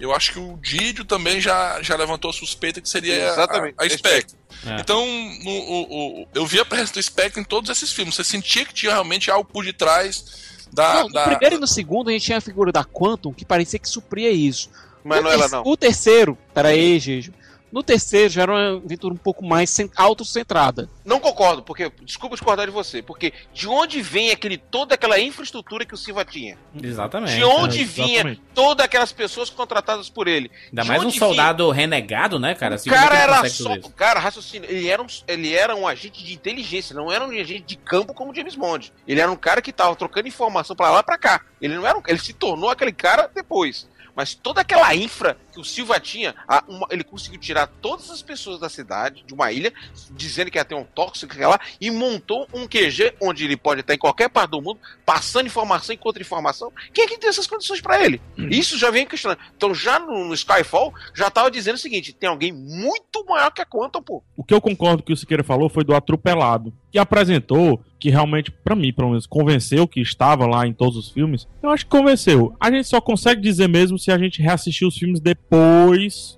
eu acho que o Didio também já, já levantou a suspeita que seria a- Exatamente, a, a Spectre. É. Então, no- o- o- eu vi a presença do Spectre em todos esses filmes. Você sentia que tinha realmente algo por detrás da. não, no da- primeiro e no segundo a gente tinha a figura da Quantum que parecia que supria isso. Mas o não é ela, não. O terceiro, peraí, Gijo. No terceiro já era uma aventura um pouco mais cen- autocentrada. Não concordo, porque. Desculpa discordar de você. Porque de onde vem aquele, toda aquela infraestrutura que o Silva tinha? Exatamente. De onde é, vinha exatamente. todas aquelas pessoas contratadas por ele? Ainda De mais um soldado renegado, né, cara? O Assim, é cara era só. isso? Cara, raciocínio. Ele era, um, ele era um agente de inteligência, não era um agente de campo como James Bond. Ele era um cara que tava trocando informação pra lá e pra cá. Ele não era um, Ele se tornou aquele cara depois. Mas toda aquela infra o Silva tinha, a- uma- ele conseguiu tirar todas as pessoas da cidade, de uma ilha, dizendo que ia ter um tóxico lá, e montou um QG onde ele pode estar em qualquer parte do mundo, passando informação e contra-informação. Quem é que tem essas condições pra ele? Isso já vem questionando. Então, já no, no Skyfall, já tava dizendo o seguinte: tem alguém muito maior que a Quantum, pô. O que eu concordo que o Siqueira falou foi do atropelado, que apresentou, que realmente, pra mim, pelo menos, convenceu que estava lá em todos os filmes. Eu acho que convenceu. A gente só consegue dizer mesmo se a gente reassistir os filmes depois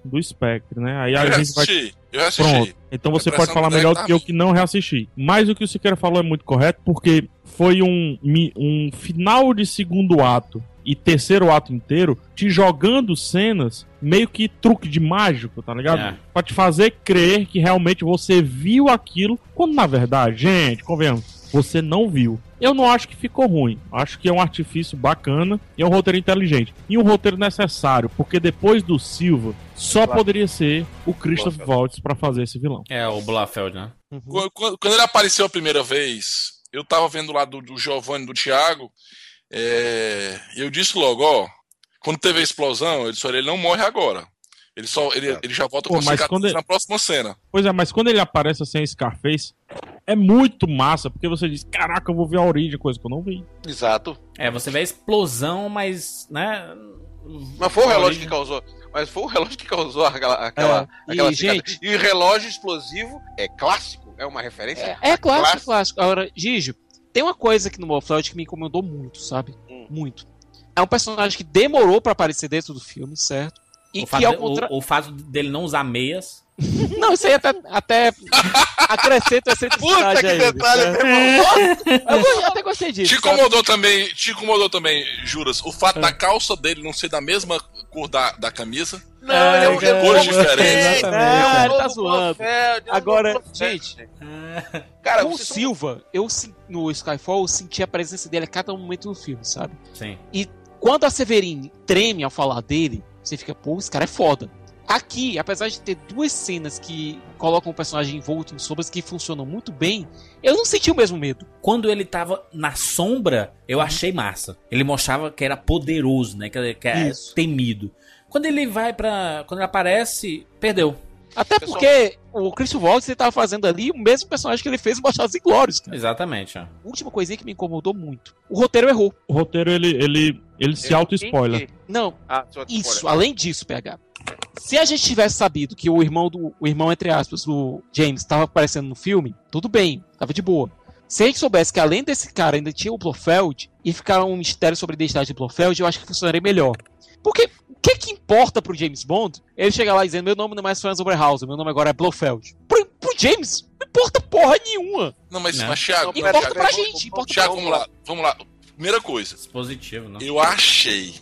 do Spectre, né? Aí a Eu gente vai. assisti, eu assisti. Pronto. Então você pode falar melhor que do que eu que não reassisti. Mas o que o Siqueira falou é muito correto, porque foi um, um final de segundo ato e terceiro ato inteiro te jogando cenas meio que truque de mágico, tá ligado? É. Pra te fazer crer que realmente você viu aquilo, quando na verdade, gente, convenhamos, você não viu. Eu não acho que ficou ruim. Acho que é um artifício bacana e é um roteiro inteligente. E um roteiro necessário, porque depois do Silva, só Claro. poderia ser o Christoph Waltz pra fazer esse vilão. É, o Blofeld, né? Qu- Quando, ele apareceu a primeira vez, eu tava vendo lá do, do Giovanni, do Thiago, é, e eu disse logo, ó, quando teve a explosão, eu disse, olha, ele não morre agora. Ele só, ele, ele já volta Pô, com mas cicatriz quando ele- na próxima cena. Pois é, mas quando ele aparece assim, Scarface, é muito massa, porque você diz, caraca, eu vou ver a origem, coisa que eu não vi. Exato. É, você vê a explosão, mas, né? Mas foi o relógio que causou. Mas foi o relógio que causou aquela. aquela, É, aquela e, cicatriz. e o relógio explosivo é clássico, é uma referência. É clássico, clássico. Agora, Gigi, tem uma coisa aqui no Blofeld que me incomodou muito, sabe? Hum. Muito. É um personagem que demorou pra aparecer dentro do filme, certo? E O que fato, contrário. o, o fato dele não usar meias. Não, isso aí até, até acrescenta essa Puta que aí. detalhe, meu irmão. Eu, eu até gostei disso. Te sabe? incomodou também, te incomodou também, Juras, o fato da calça dele não ser da mesma cor da, da camisa? Não, ele é um É, cores diferentes. Não, É, ele tá zoando. É Agora, gente, Cara, com o Silva, eu no Skyfall eu senti a presença dele a cada momento do filme, sabe? Sim. E quando a Severine treme ao falar dele, você fica, pô, esse cara é foda. Aqui, apesar de ter duas cenas que colocam o personagem envolto em sombras que funcionam muito bem, eu não senti o mesmo medo. Quando ele tava na sombra, eu achei massa. Ele mostrava que era poderoso, né? Que, que é Isso. temido. Quando ele vai pra. Quando ele aparece, perdeu. Até Pessoal- porque o Christian Waltz ele tava fazendo ali o mesmo personagem que ele fez em Bastardos Inglórios, cara. Exatamente, ó. Última coisinha que me incomodou muito. O roteiro errou. O roteiro, ele, ele, ele se auto-spoiler. Não, Ah, Isso, além disso, PH. Se a gente tivesse sabido que o irmão do. O irmão, entre aspas, do James estava aparecendo no filme, tudo bem, tava de boa. Se a gente soubesse que além desse cara ainda tinha o Blofeld e ficar um mistério sobre a identidade de Blofeld, eu acho que funcionaria melhor. Porque o que que importa pro James Bond ele chegar lá dizendo: meu nome não é mais Franz Oberhauser, meu nome agora é Blofeld? Pro, pro James, não importa porra nenhuma. Não, mas, Né? mas Thiago, Não, Importa pra gente, importa Thiago, vamos lá, vamos lá. Primeira coisa, Positivo, não? eu achei,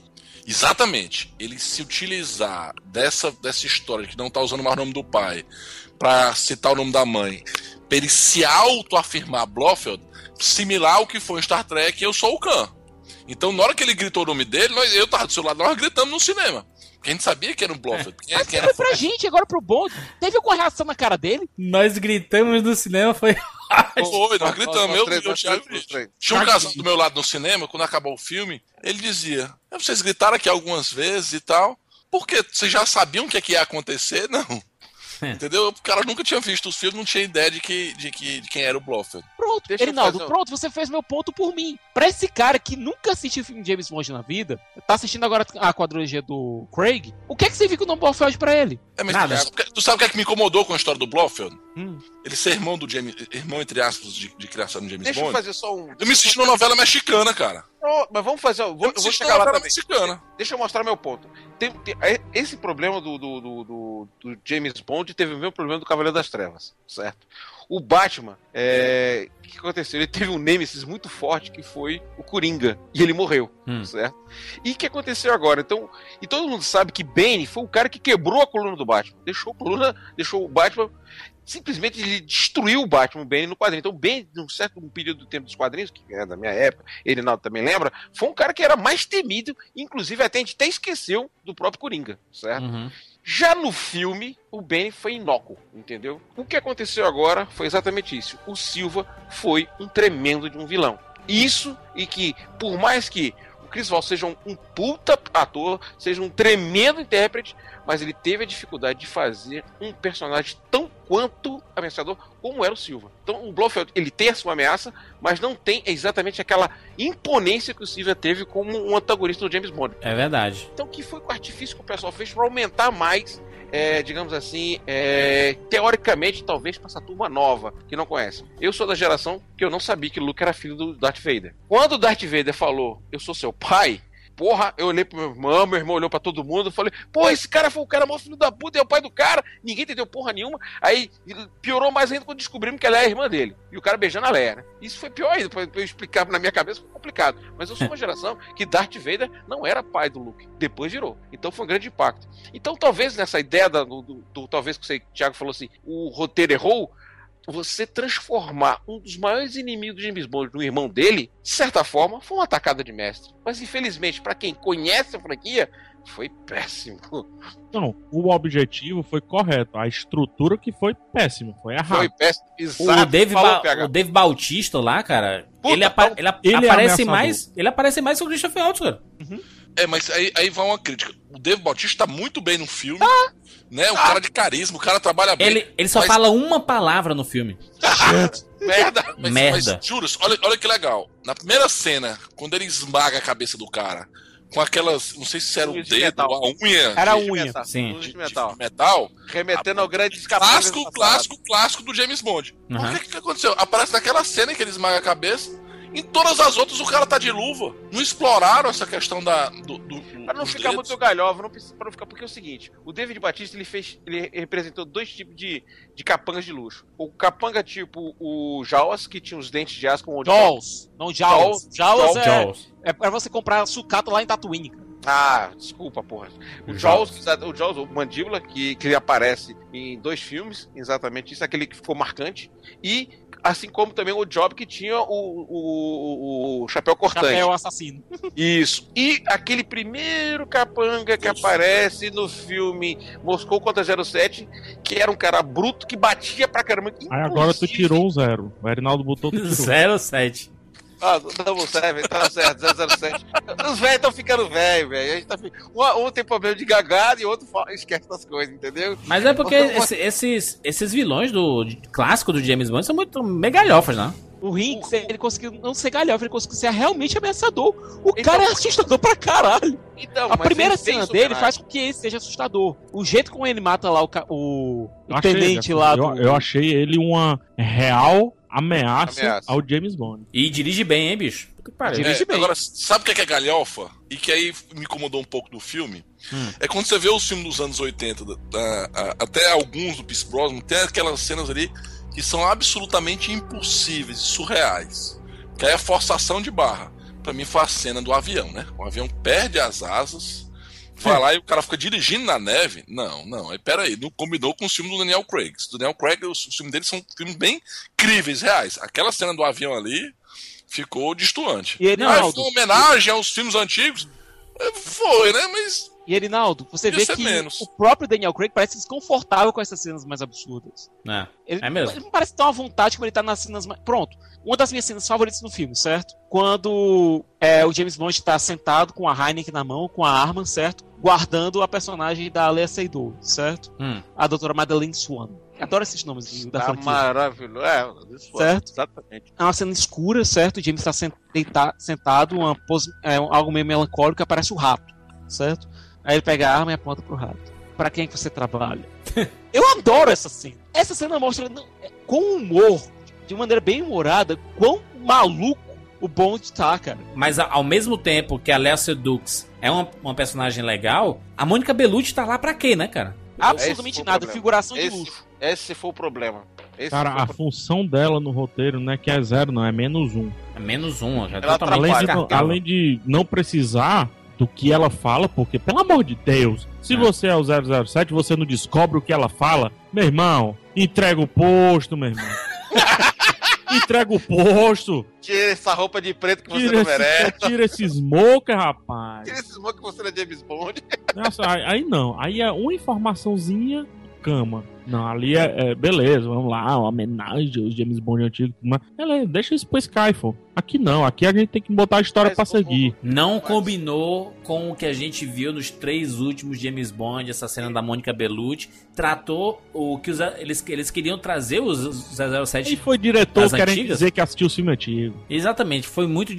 exatamente, ele se utilizar dessa, dessa história que não tá usando mais o nome do pai pra citar o nome da mãe, pra ele se autoafirmar Blofeld, similar ao que foi em Star Trek Eu Sou o Khan. Então, na hora que ele gritou o nome dele, nós, eu tava do seu lado, nós gritamos no cinema. Porque a gente sabia que era um. Quem, Mas era pra gente, agora pro Bond. Teve alguma reação na cara dele? Nós gritamos no cinema, foi. Foi, nós gritamos. Eu, eu, nós Thiago. Tinha um casal do meu lado no cinema, quando acabou o filme, ele dizia: "É, Vocês gritaram aqui algumas vezes e tal. Por quê? Vocês já sabiam o que, é que ia acontecer? Não. Entendeu? O cara nunca tinha visto os filmes, não tinha ideia de, que, de, que, de quem era o Blofeld. Pronto, Deixa eu Erinaldo, fazer pronto, você fez meu ponto por mim. Pra esse cara que nunca assistiu filme de James Bond na vida, tá assistindo agora a quadrologia do Craig, o que é que significa o nome Blofeld pra ele? É, mas Nada. Tu, sabe, tu sabe o que é que me incomodou com a história do Blofeld? Hum. Ele ser irmão do James, irmão entre aspas de, de criação do James Deixa eu Bond. fazer só um. Eu me senti numa novela mexicana, cara. Não, mas vamos fazer. Eu vou, Eu eu vou chegar lá novela também. mexicana. Deixa eu mostrar meu ponto. Tem- tem- é- esse problema do, do, do, do- do James Bond teve o mesmo problema do Cavaleiro das Trevas, certo? O Batman, é, o que aconteceu? Ele teve um Nemesis muito forte que foi o Coringa. E ele morreu, Hum. certo? E o que aconteceu agora? Então, e todo mundo sabe que Bane foi o cara que quebrou a coluna do Batman. Deixou a coluna, deixou o Batman. Simplesmente ele destruiu o Batman, o Bane, no quadrinho. Então, Bane, num certo período do tempo dos quadrinhos, que é da minha época, ele não também lembra, foi um cara que era mais temido, inclusive até a gente até esqueceu do próprio Coringa, certo? Uhum. Já no filme, o Benny foi inócuo, entendeu? O que aconteceu agora foi exatamente isso. O Silva foi um tremendo de um vilão. Isso e que, por mais que o Chris Val seja um, um puta ator, seja um tremendo intérprete, mas ele teve a dificuldade de fazer um personagem tão quanto ameaçador como era o Silva. Então o Blofeld, ele tem a sua ameaça, mas não tem exatamente aquela imponência que o Silva teve como um antagonista do James Bond. É verdade. Então, que foi o artifício que o pessoal fez para aumentar mais, é, digamos assim, é, teoricamente, talvez para essa turma nova que não conhece. Eu sou da geração que eu não sabia que Luke era filho do Darth Vader. Quando o Darth Vader falou, eu sou seu pai. Porra, eu olhei pro meu irmão, meu irmão olhou pra todo mundo, eu falei, pô, esse cara foi o cara maior filho da puta, é o pai do cara, ninguém entendeu porra nenhuma. Aí piorou mais ainda quando descobrimos que ela é a irmã dele. E o cara beijando a Leia, né? Isso foi pior ainda, pra eu explicar na minha cabeça foi complicado. Mas eu sou uma geração que Darth Vader não era pai do Luke, depois virou. Então foi um grande impacto. Então talvez nessa ideia da- do, do- do- talvez que você, Thiago falou assim, o roteiro errou, você transformar um dos maiores inimigos de James Bond no irmão dele, de certa forma, foi uma atacada de mestre. Mas infelizmente, pra quem conhece a franquia, foi péssimo. Não, o objetivo foi correto. A estrutura que foi péssima, foi errada. Foi péssimo. O Exato. Dave, falou, Ba- o Dave Bautista lá, cara, Puta, ele, apa- ele, a- ele é aparece ameaçador. mais. Ele aparece mais que o Christopher Waltz, cara. É, mas aí, aí vai uma crítica. O Dave Bautista tá muito bem no filme. Né? O cara de carisma, o cara trabalha bem. Ele, ele só mas- fala uma palavra no filme. Merda. Mas, Merda. Mas, juros, olha, olha que legal. Na primeira cena, quando ele esmaga a cabeça do cara, com aquelas. Não sei se era o de dedo, metal. a unha. Era a de- unha. Metal. Sim. De de metal. metal. Remetendo ao grande escapamento. Clássico, clássico, clássico do James Bond. Uhum. O que, que aconteceu? Aparece naquela cena em que ele esmaga a cabeça. Em todas as outras o cara tá de luva. Não exploraram essa questão da. Do, do, Pra não ficar dedos. muito galhova, não precisa, pra não ficar, porque é o seguinte, o David Batista ele fez, ele representou dois tipos de, de capangas de luxo. O capanga tipo o Jaws, que tinha os dentes de aço com o Jaws, não Jaws. Jaws, é, Jaws. é pra você comprar sucata lá em Tatooine, cara. Ah, desculpa, porra. O Jaws. Jaws, o Jaws, o Mandíbula, que, que ele aparece em dois filmes, exatamente isso, aquele que ficou marcante. E assim como também o Job que tinha o, o, o chapéu cortante. Chapéu assassino. Isso. E aquele primeiro capanga que aparece no filme Moscou contra 07, que era um cara bruto que batia pra caramba. Aí agora tu tirou um zero. O Erinaldo botou tu tirou. 07. Ah, Double Seven, tá certo, 007. Os velhos estão ficando velhos, velho. A gente tá fi- Um, um tem problema de gagada e outro fala- esquece das coisas, entendeu? Mas é porque esse- esses, esses vilões do de- clássico do James Bond são muito megalhofas, né? O Hinks, ele conseguiu não ser galhofa, ele conseguiu ser realmente ameaçador. O Então- cara é assustador pra caralho. Então, A primeira cena dele faz com que ele seja assustador. O jeito como ele mata lá o, o, o tenente ele- lá eu, do... eu achei ele uma real ameaça, Ameaça. ao James Bond. E dirige bem, hein, bicho? Que pariu. Dirige É, bem. agora, sabe o que é, que é galhofa? E que aí me incomodou um pouco do filme? Hum. É quando você vê os filmes dos anos 80, da- da- a- até alguns do Pierce Brosnan, tem aquelas cenas ali que são absolutamente impossíveis, surreais. Que aí é forçação de barra. Pra mim foi a cena do avião, né? O avião perde as asas, vai lá e o cara fica dirigindo na neve. Não, não, aí peraí, não combinou com o filme do Daniel Craig. O Daniel Craig, os, os filmes dele são filmes bem críveis, reais. Aquela cena do avião ali ficou destoante. E Ah, Erinaldo, foi uma homenagem aos filmes antigos? Foi, né? Mas. E Erinaldo, você Podia vê que menos. o próprio Daniel Craig parece desconfortável com essas cenas mais absurdas. É, Ele, é mesmo. ele não parece tão à vontade como ele tá nas cenas mais... Pronto, uma das minhas cenas favoritas no filme, certo? Quando é, o James Bond tá sentado com a Heineken na mão, com a arma, certo? Guardando a personagem da Lea Seydoux, certo? Hum. A doutora Madeleine Swan. Adoro esses nomes da Tá franquia. maravilhoso. É, Certo. Exatamente. É uma cena escura, certo? O James está sentado, uma pose, é, algo meio melancólico, aparece o rato, certo? Aí ele pega a arma e aponta pro rato. Pra quem é que você trabalha? Eu adoro essa cena. Essa cena mostra não, é, com humor, de maneira bem humorada, quão maluco o Bond tá, cara. Mas ao mesmo tempo que a Léa Sedux é uma, uma personagem legal, a Mônica Bellucci tá lá pra quê, né, cara? Absolutamente nada, problema. figuração de Esse, luxo. esse foi o problema. Esse Cara, a função dela no roteiro não é que é zero, não, é menos um. É menos um, já Ela totalmente Além de, além de não precisar do que ela fala, porque, pelo amor de Deus, se É. você é o 007 você não descobre o que ela fala, meu irmão, entrega o posto, meu irmão. entrega o posto. Tira essa roupa de preto que você Tira não esse, merece. tira esse smoker, rapaz. Tira esse smoke que você não é James Bond. Nossa, aí, aí não. Aí é uma informaçãozinha, cama. Não, ali é, é- beleza, vamos lá, uma homenagem aos James Bond antigos, mas beleza, deixa isso pro Skyfall. Aqui não, aqui a gente tem que botar a história pra seguir. Não combinou com o que a gente viu nos três últimos James Bond, essa cena da Mônica Bellucci. Tratou o que os, eles, eles queriam trazer os, os 007 E foi diretor querendo dizer que assistiu o filme antigo. Exatamente, foi muito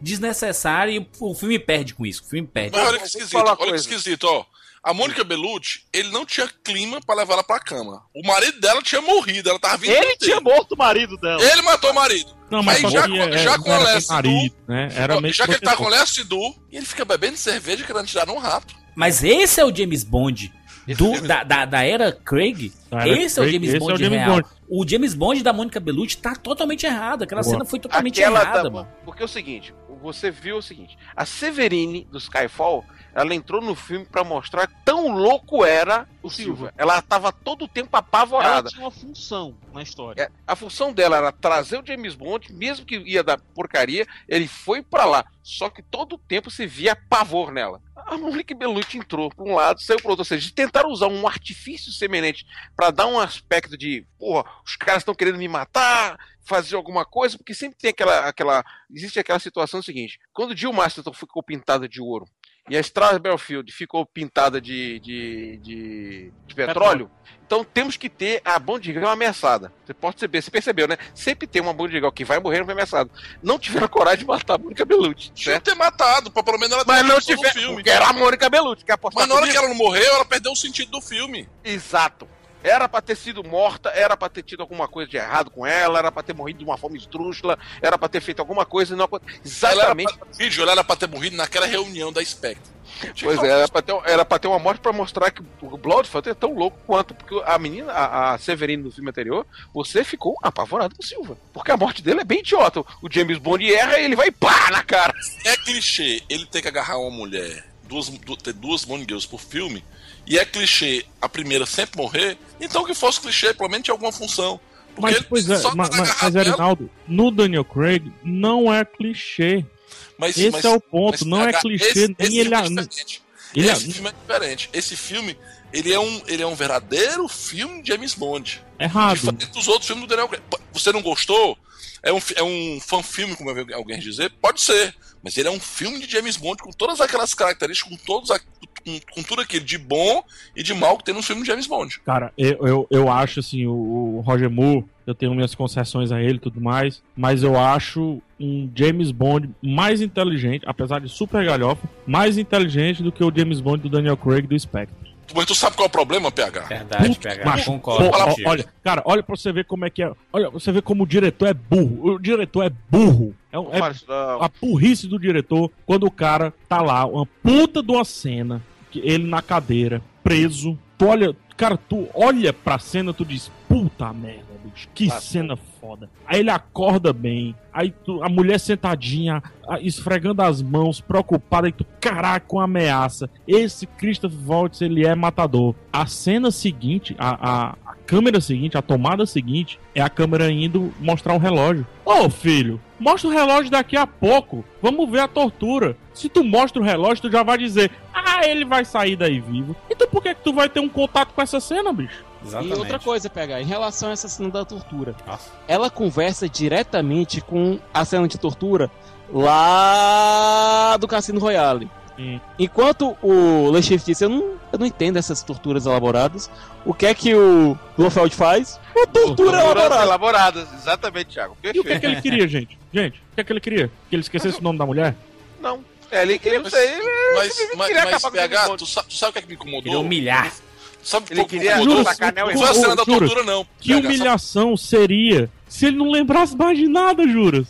desnecessário e o filme perde com isso. O filme perde. Mas olha que esquisito, olha que esquisito, ó. A Mônica Bellucci, ele não tinha clima pra levar ela pra cama. O marido dela tinha morrido, ela tava vindo. Ele tinha morto o marido dela. Ele matou o marido. Não, mas Aí já, que é- já com o né? Era meio já que ele tá com o Leste Du, e ele fica bebendo cerveja querendo tirar um rato. Mas esse é o James Bond do- da, da, da era Craig. Da era esse é o Craig, James esse é Bond o James real. Bond. O James Bond da Mônica Bellucci tá totalmente errado. Aquela Boa. cena foi totalmente Aquela errada, da- mano. Porque é o seguinte, você viu o seguinte, a Severine do Skyfall, ela entrou no filme pra mostrar tão louco era o Silva. Ela tava todo o tempo Ela apavorada. tinha uma função na história. É, a função dela era trazer o James Bond, mesmo que ia dar porcaria, ele foi pra lá. Só que todo o tempo se via pavor nela. A Monique Bellucci entrou pra um lado, saiu pro outro. Ou seja, tentaram usar um artifício semelhante pra dar um aspecto de, porra, os caras estão querendo me matar, fazer alguma coisa, porque sempre tem aquela. aquela existe aquela situação seguinte: quando Jill Masterton ficou pintada de ouro e a Strasbourg Belfield ficou pintada de, de, de, de petróleo, então temos que ter a Bond Girl ameaçada. Você pode perceber, você percebeu, né? Sempre tem uma Bond Girl que vai morrer não foi ameaçada. Não tiveram coragem de matar a Mônica Bellucci, Tinha certo? ter matado, pra pelo menos ela ter Mas não tiver, filme. porque era a Mônica Bellucci, que apostar Mas na hora que ela não morreu, ela perdeu o sentido do filme. Exato. Era pra ter sido morta, era pra ter tido alguma coisa de errado com ela, era pra ter morrido de uma forma esdrúxula, era pra ter feito alguma coisa e não. Exatamente. Ela era pra, vídeo, ela era pra ter morrido naquela reunião da Spectre. Pois é, era pra, ter, era pra ter uma morte pra mostrar que o Bloodfield é tão louco quanto. Porque a menina, a, a Severine do filme anterior, você ficou apavorado com o Silva. Porque a morte dele é bem idiota. O James Bond erra e ele vai pá na cara. É clichê ele ter que agarrar uma mulher, duas, du- ter duas Bond Girls por filme, e é clichê a primeira sempre morrer, então que fosse clichê, pelo menos tinha alguma função. Porque Mas, pois é, mas, tá mas, mas nela. Erinaldo, no Daniel Craig não é clichê. Mas- esse mas- é o ponto, não é clichê, esse- nem esse ele. filme é diferente. ele Esse filme é diferente. Esse filme, ele é um, ele é um verdadeiro filme de James Bond. Errado. Diferente dos outros filmes do Daniel Craig. Você não gostou? É um, é um fan-filme, como alguém dizer? Pode ser. Mas ele é um filme de James Bond com todas aquelas características, com, todos a- com, com tudo aquilo de bom e de mal que tem no filme de James Bond. Cara, eu, eu, eu acho assim, o, o Roger Moore, eu tenho minhas concessões a ele e tudo mais, mas eu acho um James Bond mais inteligente, apesar de super galhofa, mais inteligente do que o James Bond do Daniel Craig do Spectre. Mas tu sabe qual é o problema, PH? Verdade, PH. Macho, Concordo contigo. olha, cara, olha pra você ver como é que é. Olha, você vê como o diretor é burro. O diretor é burro. É, um- é a burrice do diretor quando o cara tá lá, uma puta de uma cena, que ele na cadeira, preso. Tu olha, cara, tu olha pra cena, tu diz, puta merda, bicho, que cena foda. Aí ele acorda bem, aí tu- a mulher sentadinha, esfregando as mãos, preocupada, e tu, caraca, com ameaça. Esse Christopher Waltz, ele é matador. A cena seguinte, a, a, a câmera seguinte, a tomada seguinte, é a câmera indo mostrar o relógio. Ô filho, mostra o relógio daqui a pouco. Vamos ver a tortura. Se tu mostra o relógio, tu já vai dizer, ah, ele vai sair daí vivo. Então por que, que tu vai ter um contato com essa cena, bicho? E outra coisa, pegar, em relação a essa cena da tortura, ela conversa diretamente com a cena de tortura lá do Cassino Royale. Enquanto o Lechef disse, eu não, eu não entendo essas torturas elaboradas, o que é que o Blofeld faz? Uma tortura Torturas elaborada. elaboradas, exatamente, Thiago. E o que, é que ele queria, gente? Gente, o que é que ele queria? Que ele esquecesse o nome da mulher? Não. É, ele, ele não sei, ele Mas, mas, queria mas acabar com o James PH, tu sabe, tu sabe o que, é que me incomodou? Queria humilhar. Sabe Ele me queria incomodou? sacanear o Não a cena da tortura, não. Que humilhação seria se ele não lembrasse mais de nada, Juras?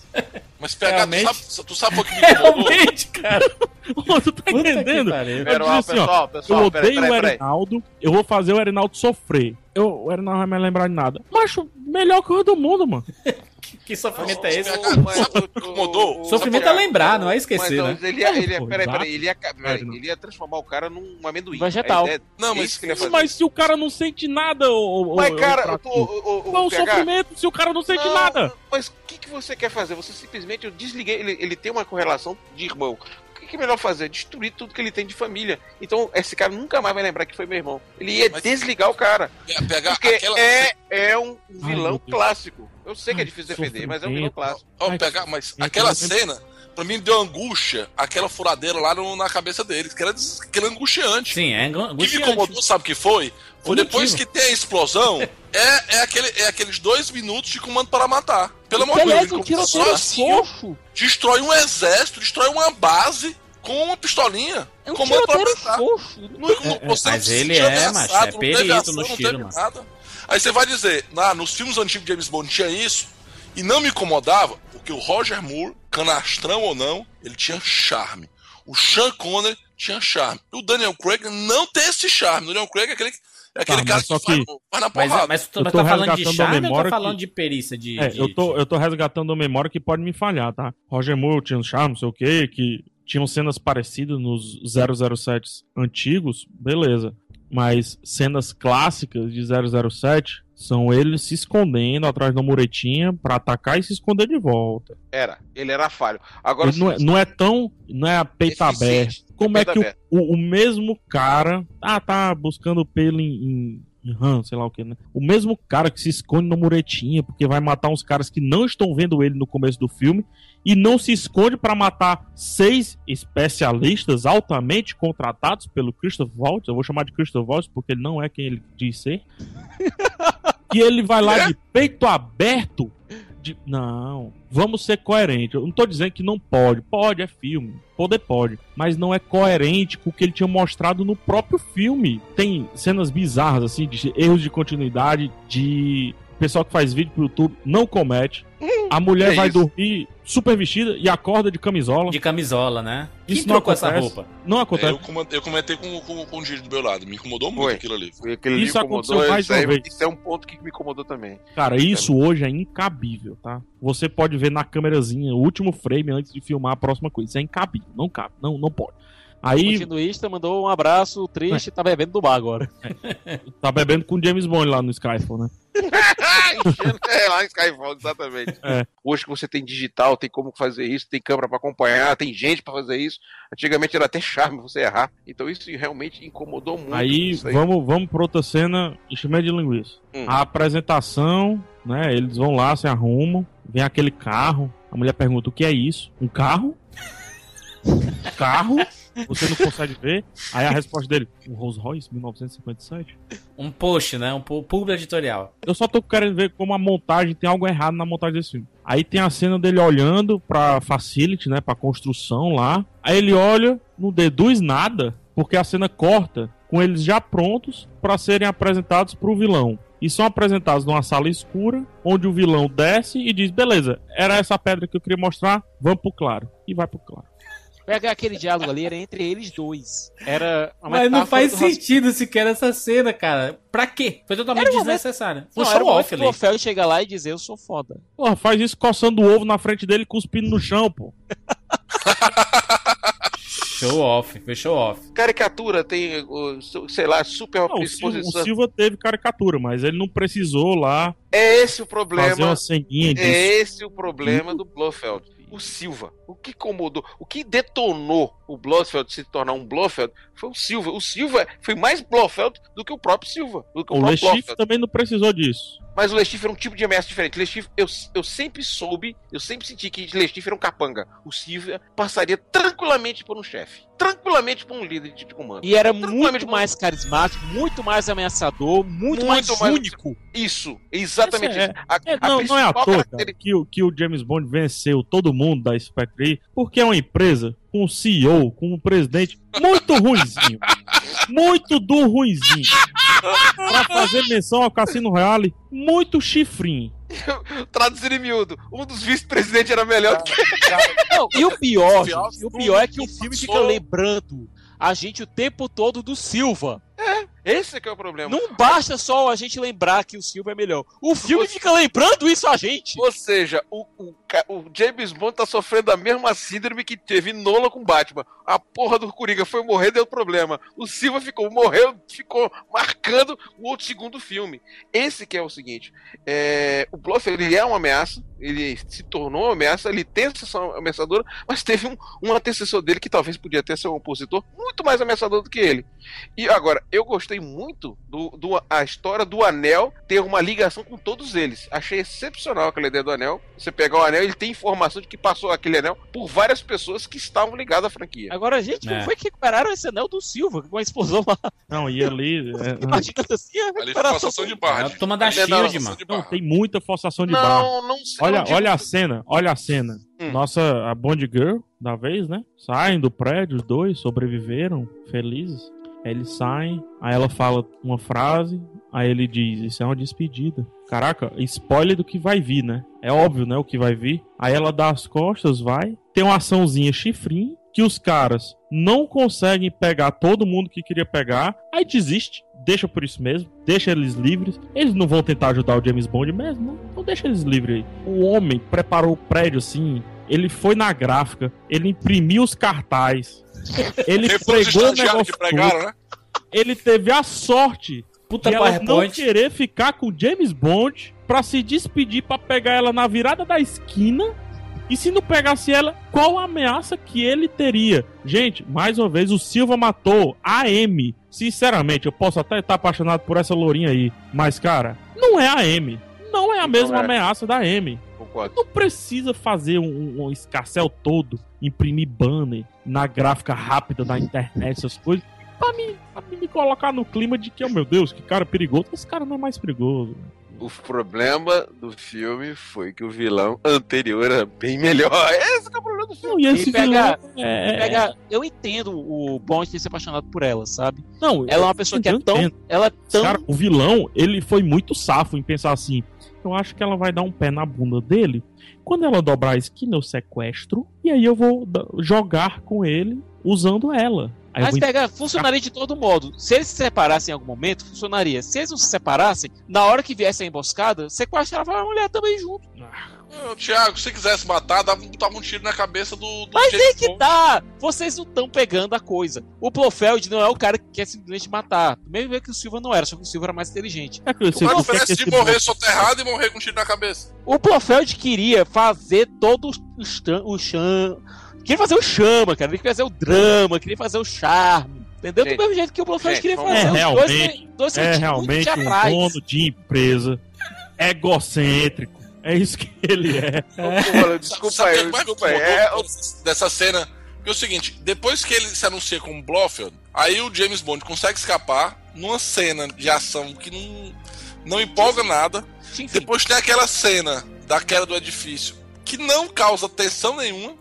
Mas PH, tu sabe, tu sabe o que me incomodou? Realmente, cara. Ô, tu tá entendendo? Eu Pera, disse ó, assim, ó, pessoal, pessoal, eu odeio o. Erinaldo, eu vou fazer o Erinaldo sofrer. Eu, o Erinaldo não vai mais lembrar de nada. Macho, melhor coisa do mundo, mano. Que sofrimento é esse? O incomodou? Sofrimento é lembrar, não é esquecer, Mas, né? ele ia, ele ia, peraí, peraí, ele ia, peraí, Sério, não. ele ia transformar o cara num amendoim. Vegetal. A ideia- Não, é mas- isso que ele ia fazer. Mas se o cara não sente nada, ô, ô, Mas, cara, o, o, o, o o PH, sofrimento se o cara não sente Não, nada? Mas o que, que você quer fazer? Você simplesmente eu desliguei. Ele, ele tem uma correlação de irmão. que, que é melhor fazer? Destruir tudo que ele tem de família. Então, esse cara nunca mais vai lembrar que foi meu irmão. Ele ia desligar o cara. Pe- Pegar Porque aquela. é, é um vilão Deus. clássico. Eu sei que é difícil defender, mas é um vilão clássico. Pegar, que mas aquela cena, pra mim deu angústia, aquela furadeira lá no- na cabeça deles, que era, que era angustiante. Sim, é angu- O que me angustiante. incomodou, sabe o que foi? Foi depois que tem a explosão, é, é, aquele, é aqueles dois minutos de comando para matar. Pelo amor de Deus, um ele tiroteio sozinho destrói um exército, destrói uma base com uma pistolinha. É um comando para matar. Não, não, É, é, mas ele é, macho, é perito no tiro, macho. nada. Aí você vai dizer, ah, nos filmes antigos de James Bond tinha isso, e não me incomodava, porque o Roger Moore, canastrão ou não, ele tinha charme. O Sean Connery tinha charme. E o Daniel Craig não tem esse charme. O Daniel Craig é aquele, é aquele Tá, cara mas só que, faz, que- faz na Mas, porrada. mas tu Eu mas tô tá falando de resgatando a charme ou memória tá falando que- de perícia? De, É, de- eu tô, eu tô resgatando a memória que pode me falhar, tá? Roger Moore tinha um charme, não sei o quê, que tinham cenas parecidas nos 007 antigos, beleza. Mas cenas clássicas de 007 são eles se escondendo atrás da muretinha pra atacar e se esconder de volta. Era. Ele era falho. Agora, Ele não, é, não é tão. Não é a peito Eficiente, aberto. Como é que o, o, o mesmo cara. Ah, tá buscando pelo em. em, rã, sei lá o que, né? O mesmo cara que se esconde na muretinha porque vai matar uns caras que não estão vendo ele no começo do filme e não se esconde pra matar seis especialistas altamente contratados pelo Christopher Waltz. Eu vou chamar de Christopher Waltz porque ele não é quem ele diz ser. e ele vai lá de peito aberto de- Não, vamos ser coerentes. Eu não tô dizendo que não pode. Pode, é filme. Poder pode. Mas não é coerente com o que ele tinha mostrado no próprio filme. Tem cenas bizarras, assim, de erros de continuidade, de pessoal que faz vídeo pro YouTube não comete. A mulher que vai isso? dormir super vestida e acorda de camisola. De camisola, né? Isso Quem não trocou essa acontece. roupa? Não É, acontece. eu, comentei, eu comentei com, com, com o Giro do meu lado. Me incomodou muito Foi. aquilo ali. Foi aquele Isso aconteceu mais Isso, uma vez. isso é um ponto que me incomodou também. Cara, isso hoje é incabível, tá? Você pode ver na câmerazinha o último frame antes de filmar a próxima coisa. Isso é incabível. Não cabe. Não, não pode. O Aí continuista mandou um abraço triste, tá bebendo do bar agora. tá bebendo com James Bond lá no Skyfall, né? é, lá em Skyfall, exatamente. É. Hoje que você tem digital, tem como fazer isso, tem câmera pra acompanhar, tem gente pra fazer isso. Antigamente era até charme você errar. Então isso realmente incomodou muito. Aí isso vamos, vamos pra outra cena, enchimento de linguiça. Hum. A apresentação, né? Eles vão lá, se arrumam, vem aquele carro. A mulher pergunta: o que é isso? Um carro? carro? Você não consegue ver? Aí a resposta dele: um Rolls Royce 1957? Um post, né? Um publi editorial. Eu só tô querendo ver como a montagem tem algo errado na montagem desse filme. Aí tem a cena dele olhando pra facility, né, pra construção lá. Aí ele olha, não deduz nada, porque a cena corta com eles já prontos pra serem apresentados pro vilão. E são apresentados numa sala escura, onde o vilão desce e diz: "Beleza, era essa pedra que eu queria mostrar, vamos pro claro". E vai pro claro. Pega aquele diálogo ali, era entre eles dois. Era uma Mas não faz sentido sequer essa cena, cara. Pra quê? Foi totalmente Era desnecessário. Foi Não, era o show off ali. o Ofel chegar lá e dizer eu sou foda. Porra, faz isso coçando o ovo na frente dele, cuspindo no chão, pô. Show off, foi show off. Caricatura tem, sei lá, super Não, o, Silva, o exposição. Silva teve caricatura, mas ele não precisou lá É esse o fazer problema. uma ceninha disso. É esse o problema do Blofeld. O Silva. O que incomodou, o que detonou o Blofeld se tornar um Blofeld foi o Silva. O Silva foi mais Blofeld do que o próprio Silva. O, O próprio também não precisou disso. Mas o Lechif era um tipo de ameaça diferente. Lechif, eu, eu sempre soube, eu sempre senti que Lechif era um capanga. O Silva passaria tranquilamente por um chefe. Tranquilamente por um líder de comando. E era muito mais carismático, muito mais ameaçador, muito, mais, único. Isso, exatamente Isso é- isso. A- É, a não, não é à toa cara, caracteri- que, o- que o James Bond venceu todo mundo da Spectre, porque é uma empresa com um CEO, com um presidente muito ruinzinho. muito do ruinzinho. pra fazer menção ao Cassino Royale, muito chifrinho. Traduzindo em miúdo, um dos vice-presidentes era melhor do que Não, e o pior, gente, o pior é que o filme fica lembrando a gente o tempo todo do Silva. Esse é que é o problema. Não basta só a gente lembrar que o Silva é melhor. O filme fica lembrando isso a gente. Ou seja, o, o o James Bond tá sofrendo a mesma síndrome que teve Nola com Batman. A porra do Coringa foi morrer, deu problema. O Silva ficou, morreu, ficou marcando o outro segundo filme. Esse que é o seguinte: é, o Blofeld ele é uma ameaça, ele se tornou uma ameaça, ele tem essa ameaçadora, mas teve um, um antecessor dele que talvez podia ter ser um opositor muito mais ameaçador do que ele. E agora, eu gostei muito do, do a história do anel ter uma ligação com todos eles. Achei excepcional aquela ideia do anel. Você pegar o anel, ele tem informação de que passou aquele anel por várias pessoas que estavam ligadas à franquia. Agora, gente, como É. foi que recuperaram esse anel do Silva com a explosão lá? Não, e ali. é, Imagina assim, a Ali forçação de barra. É a turma da é Shield, forçação mano. de Não, barra. tem muita forçação de Não, barra. não sei. Olha, não olha a cena, olha a cena. Hum. Nossa, a Bond Girl da vez, né? Saem do prédio, os dois sobreviveram, felizes. Aí eles saem, aí ela fala uma frase, aí ele diz: Isso é uma despedida. Caraca, spoiler do que vai vir, né? É óbvio, né? O que vai vir. Aí ela dá as costas, vai. Tem uma açãozinha chifrinho, que os caras não conseguem pegar todo mundo que queria pegar, aí desiste. Deixa por isso mesmo, deixa eles livres. Eles não vão tentar ajudar o James Bond mesmo? Então deixa eles livres aí. O homem preparou o prédio assim, ele foi na gráfica, ele imprimiu os cartazes, ele pregou o negócio pregaram, né? ele teve a sorte Puta de ela não querer ficar com o James Bond pra se despedir, pra pegar ela na virada da esquina. E se não pegasse ela, qual a ameaça que ele teria? Gente, mais uma vez, o Silva matou a M. Sinceramente, eu posso até estar apaixonado por essa lourinha aí. Mas, cara, não é a M. Não é a mesma é. ameaça da M. Concordo. Não precisa fazer um, um escarcel todo, imprimir banner na gráfica rápida da internet, essas coisas, pra me, pra me colocar no clima de que, oh meu Deus, que cara perigoso. Esse cara não é mais perigoso. O problema do filme foi que o vilão anterior era bem melhor. Esse que é o problema do filme. Não, e esse E pega- vilão é... Pega, eu entendo o Bond ter se apaixonado por ela, sabe? Não, Ela é uma pessoa que é tão. entendo. Ela é tão. Cara, o vilão, ele foi muito safo em pensar assim. Eu acho que ela vai dar um pé na bunda dele. Quando ela dobrar a esquina, eu sequestro. E aí eu vou jogar com ele usando ela. Aí eu Mas vou pega, funcionaria de todo modo. Se eles se separassem em algum momento, funcionaria. Se eles não se separassem, na hora que viesse a emboscada, sequestrava a mulher também junto. Ô, Thiago, se quisesse matar, dava, botava um tiro na cabeça do, do Mas é que dá! Vocês não estão pegando a coisa. O Blofeld não é o cara que quer simplesmente matar. Mesmo que o Silva não era, só que o Silva era mais inteligente. É que o é diferença de morrer Bond- soterrado e morrer com um tiro na cabeça? O Blofeld queria fazer todo o, stan- o chama. Queria fazer o chama, cara. Ele queria fazer o drama, queria fazer o charme. Entendeu? Gente, Do mesmo jeito que o Blofeld queria fazer. É realmente, dois, dois é realmente um dono de empresa egocêntrico. É isso que ele é. Porra, desculpa Sabe aí, desculpa aí. É, dessa- cena? Porque é o seguinte, depois que ele se anuncia como Blofeld, aí o James Bond consegue escapar numa cena de ação que não, não empolga nada. Enfim, Depois tem aquela cena da queda do edifício que não causa tensão nenhuma,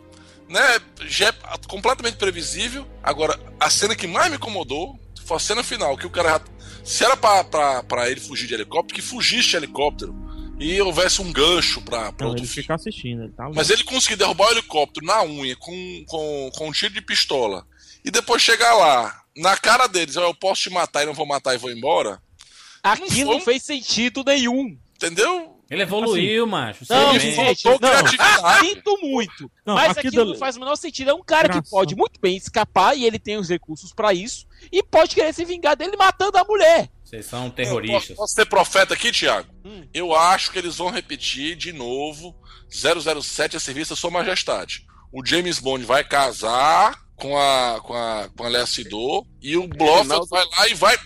né? Já é completamente previsível. Agora, a cena que mais me incomodou foi a cena final, que o cara já- se era pra, pra, pra ele fugir de helicóptero, que fugisse de helicóptero e houvesse um gancho pra, pra Não, outro ele filme. fica assistindo, ele tá. Mas ele conseguir derrubar o helicóptero na unha com, com, com um tiro de pistola e depois chegar lá, na cara deles, "Ó, eu posso te matar e não vou matar e vou embora. Aquilo não fez sentido nenhum. Entendeu? Ele evoluiu, macho. Não, gente, não, sinto muito. Não, mas aquilo não faz o menor sentido. É um cara que Graça. pode muito bem escapar e ele tem os recursos pra isso e pode querer se vingar dele matando a mulher. Vocês são Eu terroristas. Posso, posso ser profeta aqui, Thiago? Hum. Eu acho que eles vão repetir de novo 007 a serviço da Sua Majestade. O James Bond vai casar com a, com a, com a Lea Sidor e o Blofeld Reinaldo- vai lá e vai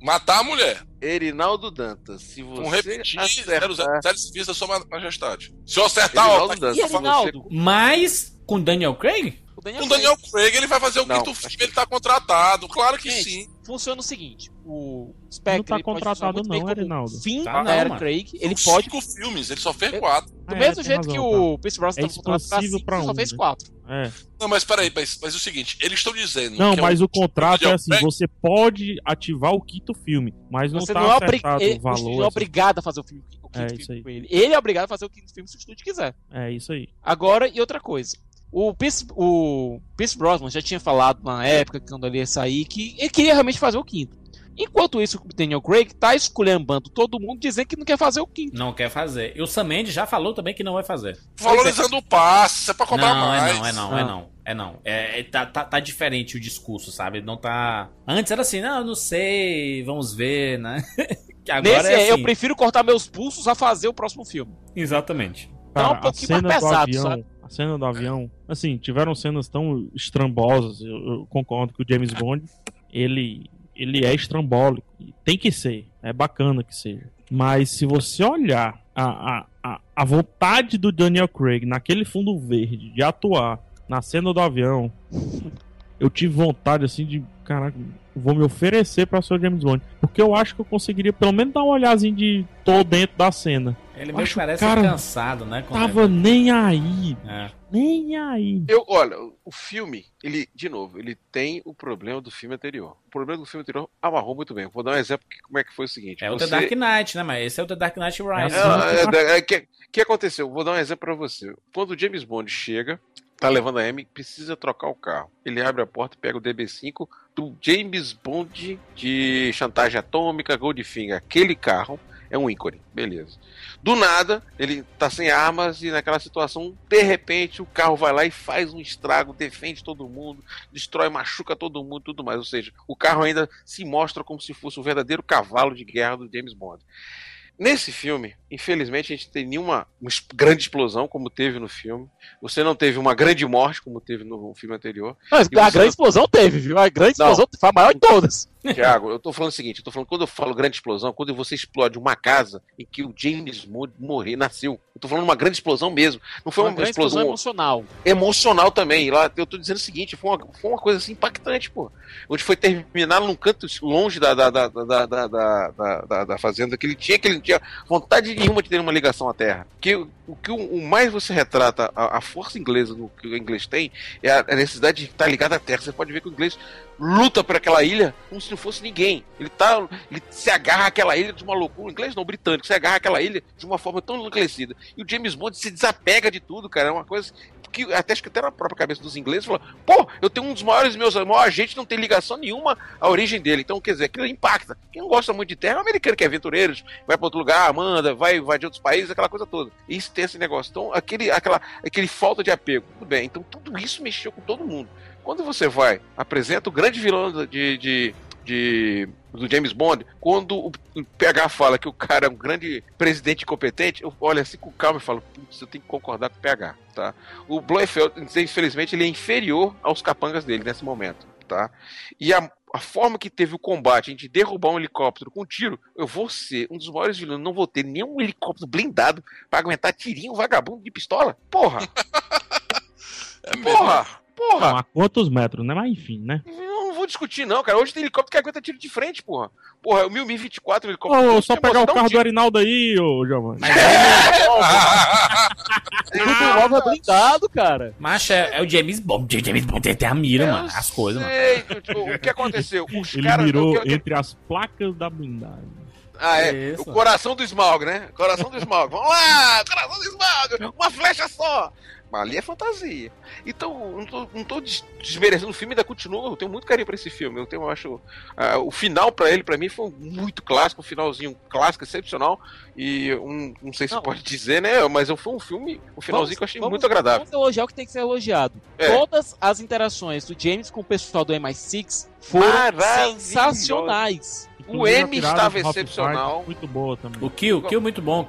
matar a mulher. Erinaldo Dantas, se você repetir acertar... 007 a serviço da Sua Majestade. Se eu acertar, ó, Erinaldo tá aqui, Dantas, E falando. Reinaldo? Mas com Daniel Craig? O Daniel Com o Daniel Craig, ele vai fazer o Não, quinto filme, que- ele tá contratado. Claro que Gente, sim. Funciona o seguinte: o Spectre Não tá ele pode contratado não, como Erinaldo. Fim Tá da não, era mano. Craig. Ele São pode. cinco filmes, ele só fez Eu- quatro. Do É, mesmo tem jeito razão, que tá. o Pierce Brosnan É tá contratado pra expansível cinco, pra ele só um, fez quatro. É. Não, mas peraí, mas, mas é o seguinte, eles estão dizendo. Não, que é mas o contrato é Daniel assim: você pode ativar o quinto filme, mas não Você tá não é, obri- ele- o você não é valor. assim. obrigado a fazer o, filme, o quinto É, filme isso aí. com ele. Ele é obrigado a fazer o quinto filme se o estúdio quiser. É isso aí. Agora, e outra coisa. O Pierce, o Pierce Brosnan já tinha falado na época, quando ele ia sair, que ele queria realmente fazer o quinto. Enquanto isso, o Daniel Craig tá esculhambando todo mundo, dizendo que não quer fazer o quinto. Não quer fazer. E o Sam Mendes já falou também que não vai fazer. Valorizando o passe, isso é pra cobrar não, mais. É não, é não, é não. É não. É, é- tá, tá, tá diferente o discurso, sabe? Não tá. Antes era assim, não, não sei, vamos ver, né? Que Agora Nesse, é assim. eu prefiro cortar meus pulsos a fazer o próximo filme. Exatamente. Tá um Cara, pouquinho mais do pesado, avião, sabe? A cena do avião, assim, tiveram cenas tão estrambosas. Eu, eu concordo que o James Bond, ele, ele é estrambólico. Tem que ser, é bacana que seja. Mas se você olhar a, a, a vontade do Daniel Craig naquele fundo verde de atuar na cena do avião, eu tive vontade assim de, caraca, vou me oferecer pra ser o James Bond, porque eu acho que eu conseguiria pelo menos dar uma olhadinha de tô dentro da cena. Ele meio acho que parece o cara cansado, né? Tava ele- nem aí, É. nem aí. Eu, olha, o filme, ele, de novo, ele tem o problema do filme anterior. O problema do filme anterior amarrou muito bem. Vou dar um exemplo que, como é que foi o seguinte. É o Você- The Dark Knight, né? Mas esse é o The Dark Knight Rise. É, é, é, que, que aconteceu? Vou dar um exemplo pra você. Quando o James Bond chega, tá levando a Amy, precisa trocar o carro. Ele abre a porta, pega o DB5 do James Bond de chantagem atômica, Goldfinger. Aquele carro é um ícone, beleza. Do nada, ele tá sem armas e naquela situação, de repente, o carro vai lá e faz um estrago, defende todo mundo, destrói, machuca todo mundo, tudo mais. Ou seja, o carro ainda se mostra como se fosse o verdadeiro cavalo de guerra do James Bond. Nesse filme, infelizmente, a gente tem nenhuma grande explosão como teve no filme. Você não teve uma grande morte como teve no filme anterior. Mas E a grande não- explosão teve, viu? A grande Não. explosão foi a maior de todas. Tiago, eu tô falando o seguinte, eu tô falando quando eu falo grande explosão, quando você explode uma casa em que o James Bond morreu, nasceu. Eu tô falando uma grande explosão mesmo. Não foi Uma uma, grande explosão, explosão emocional. emocional também. Lá eu tô dizendo o seguinte, foi uma, foi uma coisa assim impactante, pô. Onde foi terminar num canto longe da, da, da, da, da, da, da, da- da fazenda, que ele tinha, que ele não tinha vontade nenhuma de ter uma ligação à terra. Que o que o, o mais você retrata a, a força inglesa no que o inglês tem é a, a necessidade de estar ligado à terra. Você pode ver que o inglês luta por aquela ilha como se não fosse ninguém. Ele tá, ele se agarra àquela ilha de uma loucura, o inglês não, o britânico, se agarra àquela ilha de uma forma tão enlouquecida. E o James Bond se desapega de tudo, cara, é uma coisa que até acho que até na própria cabeça dos ingleses falou, pô, eu tenho um dos maiores meus, maior agente não tem ligação nenhuma à origem dele. Então, quer dizer, aquilo impacta. Quem não gosta muito de terra é o americano que é aventureiro, vai para outro lugar, manda, vai, vai de outros países, aquela coisa toda. E isso tem esse negócio. Então, aquele, aquela, aquele falta de apego. Tudo bem. Então, tudo isso mexeu com todo mundo. Quando você vai, apresenta o grande vilão de, de, de- do James Bond, quando o PH fala que o cara é um grande presidente incompetente, eu olho assim com calma e falo, putz, eu tenho que concordar com o PH, tá? O Blofeld, infelizmente, ele é inferior aos capangas dele nesse momento, tá? E a, a forma que teve o combate, a gente derrubar um helicóptero com tiro, eu vou ser um dos maiores vilões, não vou ter nenhum helicóptero blindado pra aguentar tirinho vagabundo de pistola. Porra! porra! Porra! Não, a quantos metros, né? Mas enfim, né? Eu não vou discutir, não, cara. Hoje tem helicóptero que aguenta tiro de frente, porra. Porra, o 1024 helicóptero. Ô, Você só pegar o um carro do. Arinaldo aí, ô Giovanni. Tudo novo é blindado, cara. Macho, é, é o James Bond. O James Bond tem até a mira, mano. As coisas, mano. Sei, tipo, o que aconteceu? Os Ele caras. mirou o que- entre as placas da blindagem. Ah, é. Isso. O coração do Smaug, né? Coração do Smaug. Vamos lá! Coração do Smaug! Uma flecha só! Mas ali é fantasia. Então, não tô, não tô des- desmerecendo o filme, ainda continua. Eu tenho muito carinho pra esse filme. Eu tenho, eu acho. ah, o final pra ele, pra mim, foi muito clássico, um finalzinho clássico, excepcional. E um, não sei se Não. pode dizer, né? Mas foi um filme, um finalzinho que eu achei Vamos- muito agradável. Vamos elogiar o que tem que ser elogiado. É. Todas as interações do James com o pessoal do MI6 foram sensacionais. O M estava excepcional. Muito boa também. O Kill, Kill muito bom, o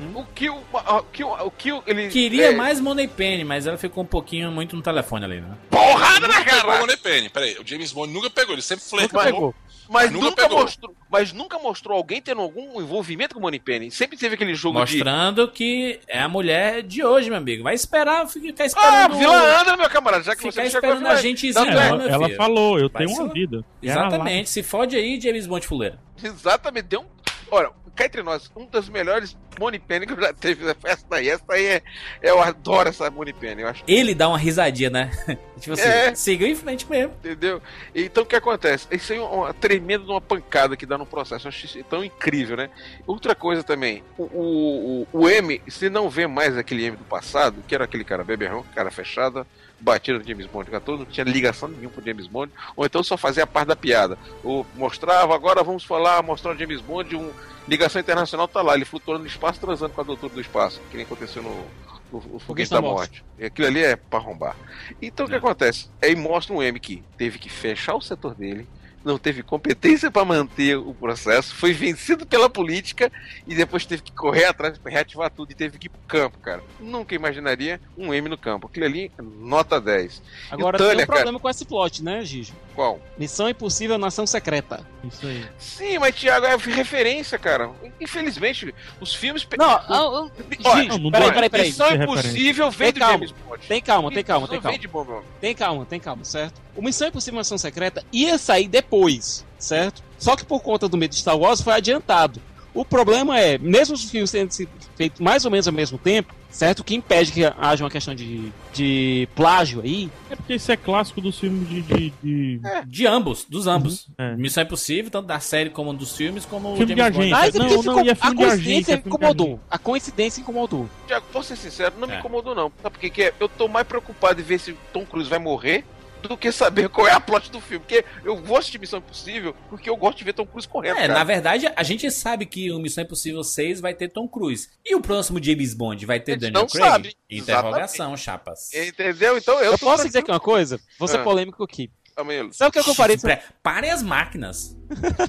Kill. O Kill, o Kill, o Kill, ele. Queria é, mais Money Penny, mas ela ficou um pouquinho muito no telefone ali, né? Porrada na o cara! Money Penny. Peraí, o James Bond nunca pegou, ele sempre flertou. pegou. Mas Nunca nunca, pegou. mostrou, mas nunca mostrou alguém tendo algum envolvimento com o Moneypenny. Sempre teve aquele jogo Mostrando que é a mulher de hoje, meu amigo. Vai esperar, ficar de. Ah, esperando. Vila Andra, meu camarada, já que Ficar você esperando a Tanto não, é- Ela, ela falou, eu Vai tenho uma vida. Exatamente. Se fode aí, James Bond fuleira. Exatamente, deu um. Olha, cá entre nós, um das melhores Moneypenny que eu já teve essa festa aí. Essa aí é. Eu adoro essa Moneypenny, eu acho. Ele dá uma risadinha, né? tipo assim, É. siga em frente mesmo. Entendeu? Então o que acontece? Isso aí é uma tremenda uma pancada que dá no processo. Eu acho isso tão incrível, né? Outra coisa também, o, o, o, o M, você não vê mais aquele M do passado, que era aquele cara beberrão, cara fechada, batia no James Bond, o ator não tinha ligação nenhuma com o James Bond, ou então só fazia parte da piada. Ou mostrava, agora vamos falar, mostrar o James Bond, um ligação internacional tá lá, ele flutuando no espaço, transando com a doutora do espaço, que nem aconteceu no, no Foguete da Morte. E Aquilo ali é pra arrombar. Então o que acontece? Aí mostra um M que teve que fechar o setor dele, não teve competência para manter o processo, foi vencido pela política e depois teve que correr atrás para reativar tudo e teve que ir pro campo, cara. Nunca imaginaria um M no campo. Aquilo ali, nota 10. Agora tem um problema com esse plot, né, Gijo? Qual? Missão Impossível Nação Secreta. Isso aí. Sim, mas Thiago é referência, cara. Infelizmente, os filmes. Não, o... ah, ah, Olha, Gijo, não peraí, peraí, peraí. Missão Tem Impossível vem do James Bond. tem calma, tem calma, tem calma. Tem calma, tem calma, certo? O Missão Impossível Nação Secreta ia sair depois, certo? Só que por conta do medo de Star Wars foi adiantado. O problema é, mesmo os filmes sendo se- feitos mais ou menos ao mesmo tempo, certo? O que impede que haja uma questão de, de plágio aí. É porque isso é clássico dos filmes de. de, de... De ambos, dos ambos. É. Missão Impossível, tanto da série como dos filmes, como Filme o de agente. Mas é Não, porque não, ficou, e é a filme agente, coincidência é filme de incomodou. A coincidência incomodou. Tiago, vou ser sincero, não me É. incomodou não. Sabe por que que é? Eu tô mais preocupado em ver se Tom Cruise vai morrer do que saber qual é a plot do filme. Porque eu vou assistir Missão Impossível porque eu gosto de ver Tom Cruise correndo, É, cara. na verdade, a gente sabe que o Missão Impossível 6 vai ter Tom Cruise. E o próximo James Bond vai ter A gente Daniel não Craig? sabe. Interrogação, chapas. Entendeu? Então eu, Eu, tô posso dizer aqui uma coisa? Vou ser Ah. polêmico aqui. Camilo. Sabe o que, é eu faria? se- Pre- Parem as máquinas.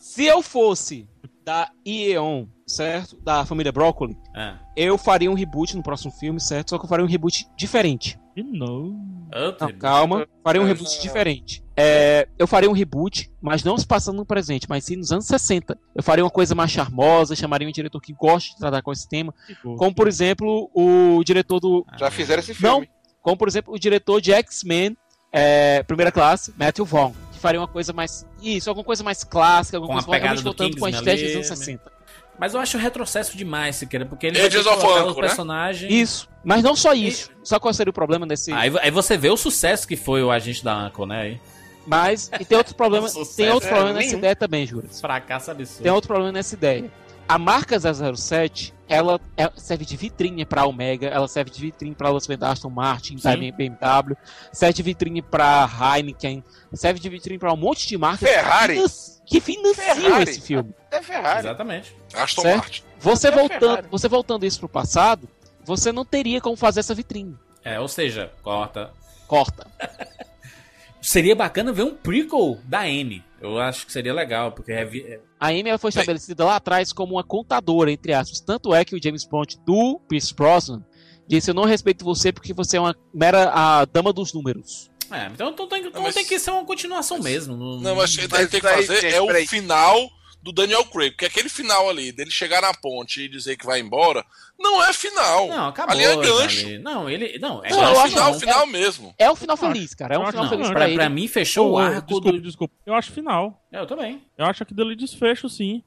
Se eu fosse da EON, certo? Da família Broccoli, Ah. eu faria um reboot no próximo filme, certo? Só que eu faria um reboot diferente. De novo. Não, calma. Faria um reboot diferente. É, eu faria um reboot, mas não se passando no presente, mas sim nos anos 60. Eu faria uma coisa mais charmosa, chamaria um diretor que goste de tratar com esse tema. Como, por exemplo, o diretor do. Já fizeram esse Não, filme. como, por exemplo, o diretor de X-Men, é, primeira classe, Matthew Vaughn. Que faria uma coisa mais. Isso, alguma coisa mais clássica, alguma Com a coisa pegada do voltando com a estética dos anos né? 60. Mas eu acho retrocesso demais, Siqueira, porque ele Agents vai of colocar o né? personagem... Isso. Mas não só isso. Só qual seria o problema desse. Aí, aí você vê o sucesso que foi o agente da Uncle, né? aí. Mas. E tem outro problema. Tem outro É, problema nessa nenhum. ideia também, Juras. Fracasso absurdo. Tem outro problema nessa ideia. A marca 007, ela, ela serve de vitrine para Omega, ela serve de vitrine para Las Vegas, Aston Martin, Sim. BMW, serve de vitrine para Heineken, serve de vitrine para um monte de marcas Ferrari. que finan- que financiam Ferrari. esse filme. É Ferrari. Exatamente. Aston Certo? Martin. Você É voltando, Ferrari. você voltando isso pro passado, você não teria como fazer essa vitrine. É, ou seja, corta. Corta. Seria bacana ver um prequel da N. Eu acho que seria legal, porque é é- A Amy ela foi estabelecida lá atrás como uma contadora, entre aspas. Tanto é que o James Bond do Pierce Brosnan disse: Eu não respeito você porque você é uma mera a dama dos números. É, então, então tem, então mas- tem que ser uma continuação mesmo. Não, Não, mas ele Mas tem que fazer é o final do Daniel Craig, porque aquele final ali, dele chegar na ponte e dizer que vai embora, não é final. Não, acabou. ali é gancho. ali. Não, ele. Não, é Não, É o final, não. final mesmo. É um final feliz, cara. É um final acho feliz não, pra pra, ele. pra mim, fechou o Ô, arco desculpa, do. desculpa. Eu acho final. É, Eu também. Eu acho aquilo ali desfecho, sim.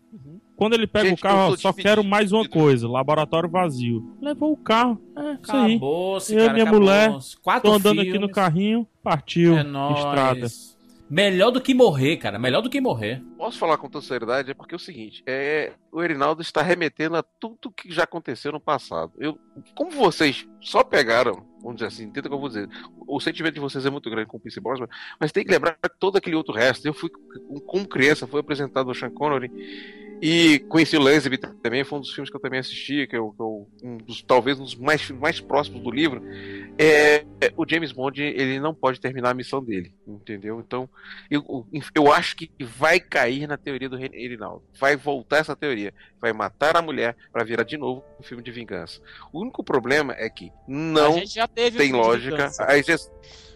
Quando ele pega Gente, o carro, só dividido. quero mais uma coisa: laboratório vazio. Levou o carro. É, isso aí. Eu e minha acabou. mulher, Quatro Tô andando filmes. aqui no carrinho, partiu. É nóis. Estrada. Melhor do que morrer, cara. Melhor do que morrer. Posso falar com toda seriedade? É porque é o seguinte, é, o Erinaldo está remetendo a tudo que já aconteceu no passado. Eu, como vocês só pegaram, vamos dizer assim, entenda o que eu vou dizer, o sentimento de vocês é muito grande com o Pierce Brosnan, mas tem que lembrar todo aquele outro resto. Eu fui, como criança, fui apresentado ao Sean Connery e conheci o Lazenby também, foi um dos filmes que eu também assisti, que eu, que eu- um dos, talvez um dos mais, mais próximos do livro. É, é, o James Bond, ele não pode terminar a missão dele, entendeu? Então, eu, eu acho que vai cair na teoria do Reinaldo. Vai voltar essa teoria. Vai matar a mulher para virar de novo um filme de vingança. O único problema é que A não gente já teve tem de lógica. você-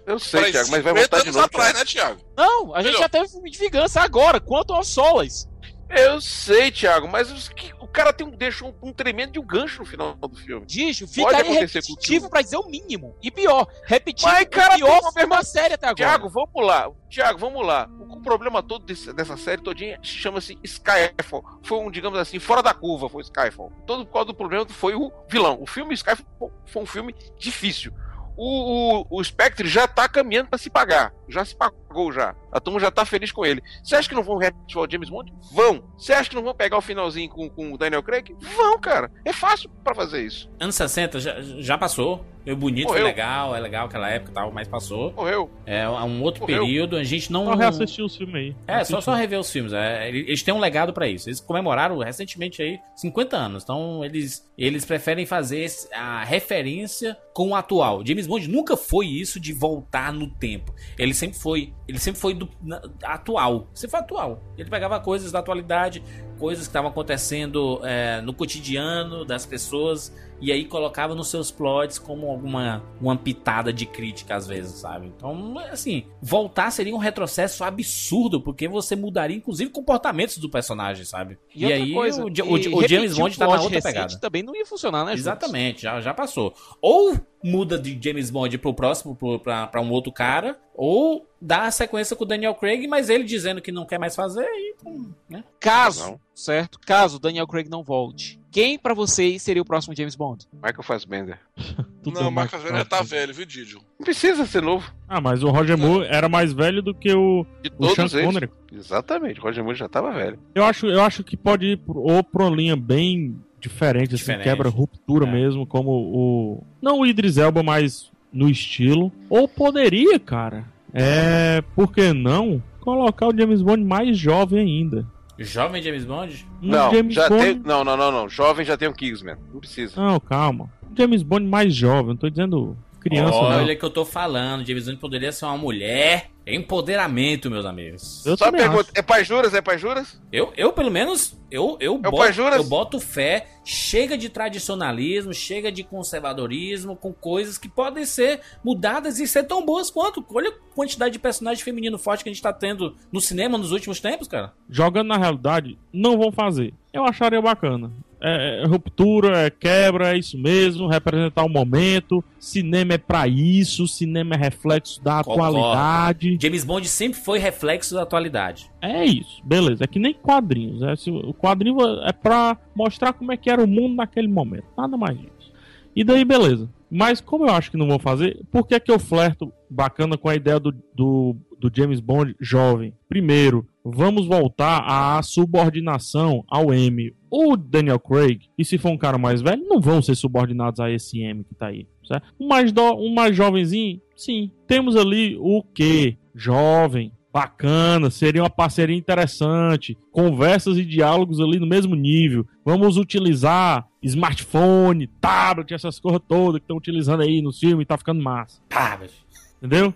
Eu sei, Thiago, mas vai 50 voltar de novo. atrás, né, Thiago? Não, a gente Melhor. já teve filme de vingança agora. Quanto aos solas. Eu sei, Thiago, mas que- o cara tem um, deixa um, um tremendo de um gancho no final do filme. Pode fica acontecer repetitivo pra dizer o mínimo. E pior, repetido Mas, cara, pior filme da série até agora. Tiago, vamos lá. Tiago, vamos lá. O, o problema todo desse- dessa série todinha chama-se Skyfall. Foi um, digamos assim, fora da curva, foi Skyfall. Todo por causa do problema foi o vilão. O filme Skyfall foi um filme difícil. O, o, o Spectre já tá caminhando pra se pagar. Já se pagou já. A turma já tá feliz com ele. Você acha que não vão reativar o James Bond? Vão. Você acha que não vão pegar o finalzinho com, com o Daniel Craig? Vão, cara. É fácil pra fazer isso. Anos 60 já, já passou. Foi bonito, foi legal, é legal aquela época e tal, mas passou. Morreu. É um outro Morreu. período, a gente não. Só reassistir os filmes aí. É, só, só rever os filmes. É, eles têm um legado pra isso. Eles comemoraram recentemente aí 50 anos. Então eles, eles preferem fazer a referência com o atual. James Bond nunca foi isso de voltar no tempo. Ele sempre foi, ele sempre foi do na- atual. Sempre foi atual. Ele pegava coisas da atualidade, coisas que estavam acontecendo é, no cotidiano das pessoas e aí colocava nos seus plots como alguma uma pitada de crítica às vezes, sabe? Então, assim, voltar seria um retrocesso absurdo, porque você mudaria inclusive comportamentos do personagem, sabe? E, outra aí coisa, o, e o- o James Bond tá na outra pegada. também não ia funcionar, né? Exatamente, já, já passou. Ou muda de James Bond pro próximo, pro, pra, pra um outro cara, ou dá a sequência com o Daniel Craig, mas ele dizendo que não quer mais fazer, aí, então, né? Caso, certo? Caso Daniel Craig não volte, quem pra vocês seria o próximo James Bond? Michael Fassbender. Não, o Marcos Fassbender já tá velho, viu, Didio? Não precisa ser novo. Ah, mas o Roger Moore era mais velho do que o, De o Sean. Connery. Exatamente. Roger Moore já tava velho. Eu acho, eu acho que pode ir pro, ou pra uma linha bem diferente, assim, Diferente. quebra ruptura É. mesmo, como o. Não o Idris Elba, mas no estilo. Ou poderia, cara. É. Por que não? Colocar o James Bond mais jovem ainda. Jovem James Bond? Um Não, James já Bond- tem. Não, não, não, não. Jovem já tem o Kingsman. Não precisa. Não, calma. James Bond mais jovem, não tô dizendo criança, Olha não. que eu tô falando, James Bond poderia ser uma mulher. Empoderamento, meus amigos. Eu Só pergunta: acho. é pai juras? É pai juras? Eu, eu pelo menos, eu, eu, É boto, eu boto fé. Chega de tradicionalismo, chega de conservadorismo, com coisas que podem ser mudadas e ser tão boas quanto. Olha a quantidade de personagem feminino forte que a gente tá tendo no cinema nos últimos tempos, cara. Jogando na realidade, não vão fazer. Eu acharia bacana. É, é ruptura, é quebra, é isso mesmo, representar o momento. Cinema é pra isso, cinema é reflexo da Concordo. atualidade. James Bond sempre foi reflexo da atualidade. É isso, beleza. É que nem quadrinhos. É, o quadrinho é pra mostrar como é que era o mundo naquele momento. Nada mais disso. E daí, beleza. Mas como eu acho que não vão fazer, por que, que eu flerto bacana com a ideia do, do, do James Bond jovem? Primeiro, vamos voltar à subordinação ao M. O Daniel Craig, e se for um cara mais velho, não vão ser subordinados a esse M que tá aí. Certo? Um, mais do, um mais jovenzinho, sim. Temos ali o que? Jovem, bacana, seria uma parceria interessante, conversas e diálogos ali no mesmo nível. Vamos utilizar smartphone, tablet, essas coisas todas que estão utilizando aí no filme e tá ficando massa. Ah, bicho. Entendeu?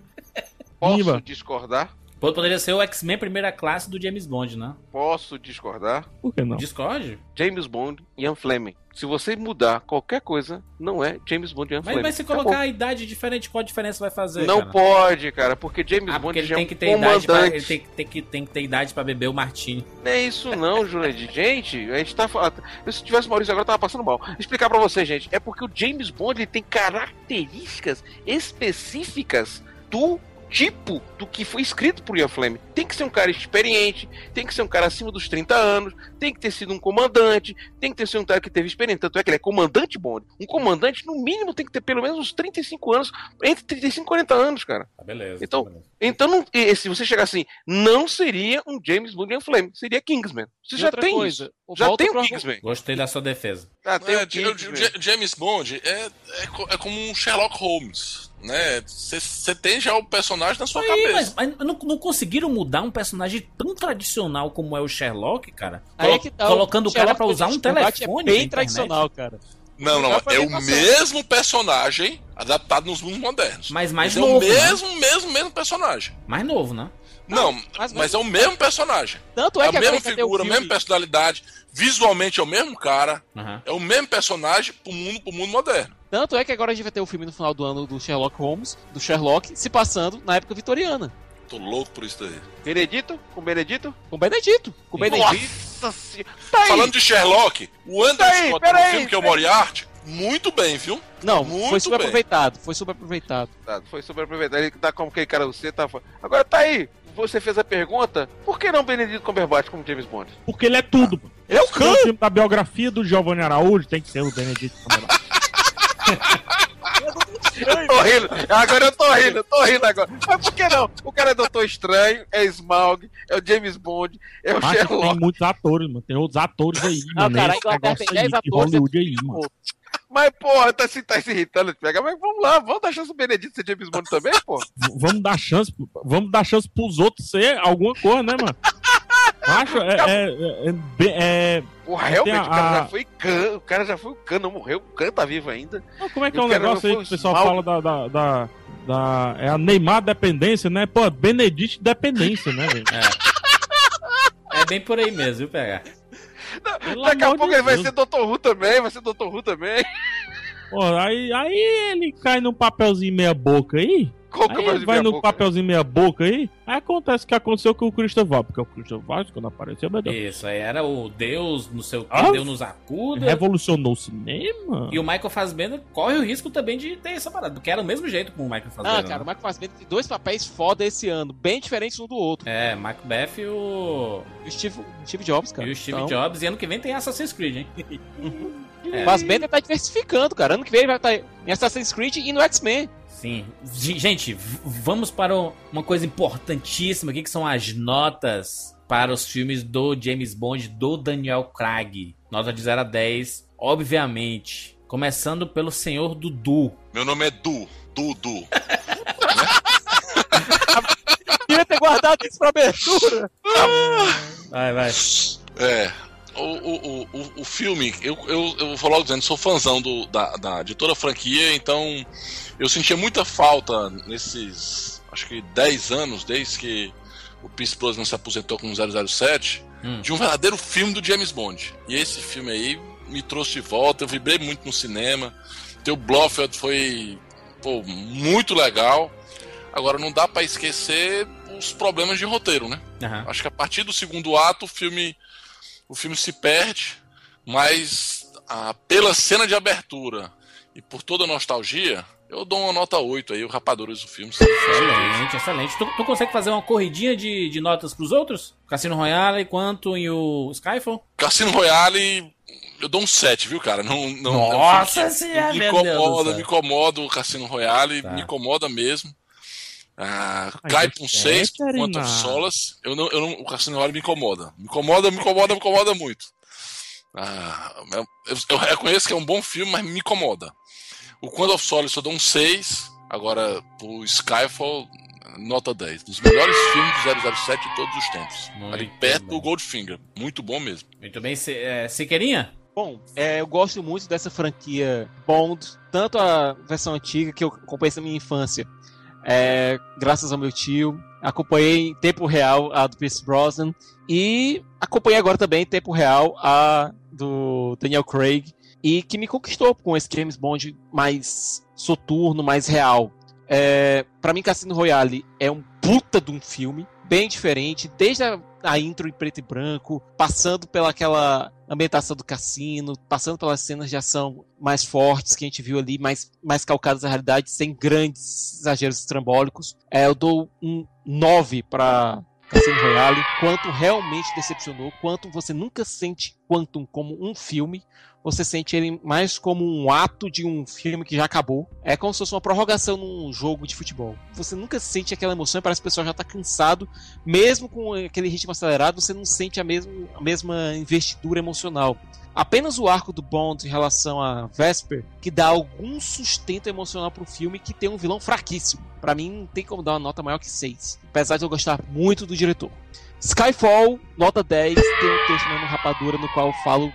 Posso Viva. discordar? Poderia ser o X-Men primeira classe do James Bond, né? Posso discordar? Por que não? Discorde? James Bond e Ian Fleming. Se você mudar qualquer coisa, não é James Bond e Ian Mas, Fleming. mas se Acabou. colocar a idade diferente, qual a diferença vai fazer? Não cara? pode, cara, porque James Ah, Bond porque ele já tem é um que ter idade pra, comandante. ele tem, tem que, tem que ter idade pra beber o Martini. Não é isso não, Jurandir. Gente, a gente tá falando... Se tivesse Maurício agora, eu tava passando mal. Explicar pra você, gente. É porque o James Bond ele tem características específicas do tipo do que foi escrito por Ian Fleming. Tem que ser um cara experiente, tem que ser um cara acima dos 30 anos, tem que ter sido um comandante, tem que ter sido um cara que teve experiência. Tanto é que ele é comandante Bond. Um comandante, no mínimo, tem que ter pelo menos uns 35 anos, entre 35 e 40 anos, cara. Tá, beleza. Então, tá beleza. Então, não, e se você chegar assim, não seria um James Bond e Ian Fleming, seria Kingsman. Você E já tem coisa, isso. o Já tem o Kingsman. Gostei da sua defesa. Já tem É, o Kingsman. James Bond é, é, é como um Sherlock Holmes, né? Você tem já o personagem na sua Aí, cabeça. mas, mas não, não conseguiram mudar um personagem tão tradicional como é o Sherlock, cara? Colo- é que tá, colocando o cara pra usar um combate telefone. É bem tradicional, cara. Não, não, é o mesmo personagem adaptado nos mundos modernos. Mas mais Mas é o novo, né? mesmo, mesmo, mesmo personagem. Mais novo, né? Não, mas- mas, é o mesmo personagem. Tanto é, É que a mesma figura, a mesma personalidade. Visualmente é o mesmo cara. Aham. É o mesmo personagem pro mundo, pro mundo moderno. Tanto é que agora a gente vai ter o filme no final do ano do Sherlock Holmes, do Sherlock, se passando na época vitoriana. Tô louco por isso daí. Benedito? Com Benedito? Com Benedito. Com Benedito. Nossa senhora. Tá aí. Falando de Sherlock, o Anderson Peraí, Scott no filme que é o. Moriarty, muito bem, viu? Não, Muito foi super bem. aproveitado. Foi super aproveitado. Tá, foi super aproveitado. Ele tá como aquele cara você tá. Agora tá aí. Você fez a pergunta, por que não Benedito Cumberbatch como James Bond? Porque ele é tudo. pô. Ele é o filme da biografia do Giovanni Araújo, tem que ser o Benedito Cumberbatch. Tô rindo. Agora eu tô rindo, eu tô rindo agora. Mas por que não? O cara é Doutor Estranho, é Smaug, é o James Bond, é o Mas tem Sherlock. muitos atores, mano. Tem outros atores aí, Ah, mano. cara, a Esse Inglaterra negócio tem 10 aí de atores. Hollywood é aí, mano. Mas, porra, tá se, tá se irritando de pegar, mas vamos lá, vamos dar chance pro Benedito ser James Bond também, pô. Vamos dar chance, vamos dar chance pros outros ser alguma coisa, né, mano? Macho, é. é, é, é- Tem realmente, a- o cara já foi can, o cara já foi o can, não morreu, o can tá vivo ainda. Não, como é que é o o cara negócio aí que o pessoal mal- fala da, da, da, da- É a Neymar dependência, né? Pô, Benedite dependência, né, velho? É bem por aí mesmo, viu, PH? Daqui a pouco de ele vai ser Dr. Who também, vai ser Dr. Who também. Pô, aí, aí ele cai num papelzinho meia boca aí. Qual aí vai no boca? papelzinho meia boca aí. Aí acontece o que aconteceu com o Christopher, porque o Christopher, quando apareceu, meu Deus, Isso, aí era o Deus, não sei o que, Ah, Deus nos acuda. revolucionou o cinema. E o Michael Fassbender corre o risco também de ter essa parada, porque era o mesmo jeito com o Michael Fassbender. Ah, cara, o né? Michael Fassbender tem dois papéis foda esse ano, bem diferentes um do outro. É, Macbeth e o. E o Steve, Steve Jobs, cara. E o Steve Então, Jobs, e ano que vem tem Assassin's Creed, hein? O Fassbender tá diversificando, cara. Ano que vem ele vai estar em Assassin's Creed e no X-Men. Sim. Gente, vamos para uma coisa importantíssima aqui, que são as notas para os filmes do James Bond, do Daniel Craig. Nota de 0 a 10, obviamente. Começando pelo senhor Dudu. Meu nome é Du. Dudu. Queria ter guardado isso pra abertura. Vai, vai. É. O, o, o, o- filme, eu, eu, eu vou logo dizendo, sou fãzão do, da, da, de toda a franquia, então eu sentia muita falta nesses, acho que 10 anos, desde que o Pierce Brosnan se aposentou com 007, Hum. de um verdadeiro filme do James Bond. E esse filme aí me trouxe de volta, eu vibrei muito no cinema. Teu Blofeld foi pô, muito legal. Agora não dá pra esquecer os problemas de roteiro, né? Aham. Acho que a partir do segundo ato o filme o filme se perde, mas ah, pela cena de abertura e por toda a nostalgia, eu dou uma nota 8 aí, o Rapadores do filme. Excelente, excelente. Tu, tu consegue fazer uma corridinha de, de notas pros outros? Cassino Royale, quanto e o Skyfall? Cassino Royale, eu dou um 7, viu, cara? Não, não, Nossa que Senhora, me do incomoda, me incomoda o Cassino Royale, Tá. me incomoda mesmo. Ah, Ai, cai pra um 6 Catarina. quanto Solas. Eu não, eu não, o Cassino Royale me incomoda. Me incomoda, me incomoda, me incomoda muito. Ah, eu, eu reconheço que é um bom filme, mas me incomoda. O Quando of Solace eu dou um 6. Agora, pro Skyfall, nota 10. Dos melhores filmes do 007 de todos os tempos. Muito Ali perto do Goldfinger. Muito bom mesmo. Muito bem, Se- é, Siqueirinha? Bom, é, eu gosto muito dessa franquia Bond, tanto a versão antiga que eu acompanhei na minha infância, é, graças ao meu tio. Acompanhei em tempo real a do Pierce Brosnan e acompanhei agora também em tempo real a do Daniel Craig e que me conquistou com esse James Bond mais soturno, mais real. É, para mim, Cassino Royale é um puta de um filme, bem diferente, desde a, a intro em preto e branco, passando pela aquela ambientação do cassino, passando pelas cenas de ação mais fortes que a gente viu ali, mais, mais calcadas na realidade, sem grandes exageros estrambólicos. É, eu dou um 9 para Cassino Royale, quanto realmente decepcionou, quanto você nunca sente Quantum como um filme, você sente ele mais como um ato de um filme que já acabou. É como se fosse uma prorrogação num jogo de futebol. Você nunca sente aquela emoção, parece que o pessoal já está cansado, mesmo com aquele ritmo acelerado, você não sente a mesma, a mesma investidura emocional. Apenas o arco do Bond em relação a Vesper que dá algum sustento emocional pro filme que tem um vilão fraquíssimo. Pra mim não tem como dar uma nota maior que 6, apesar de eu gostar muito do diretor. Skyfall, nota 10, tem um texto mesmo Rapadura no qual eu falo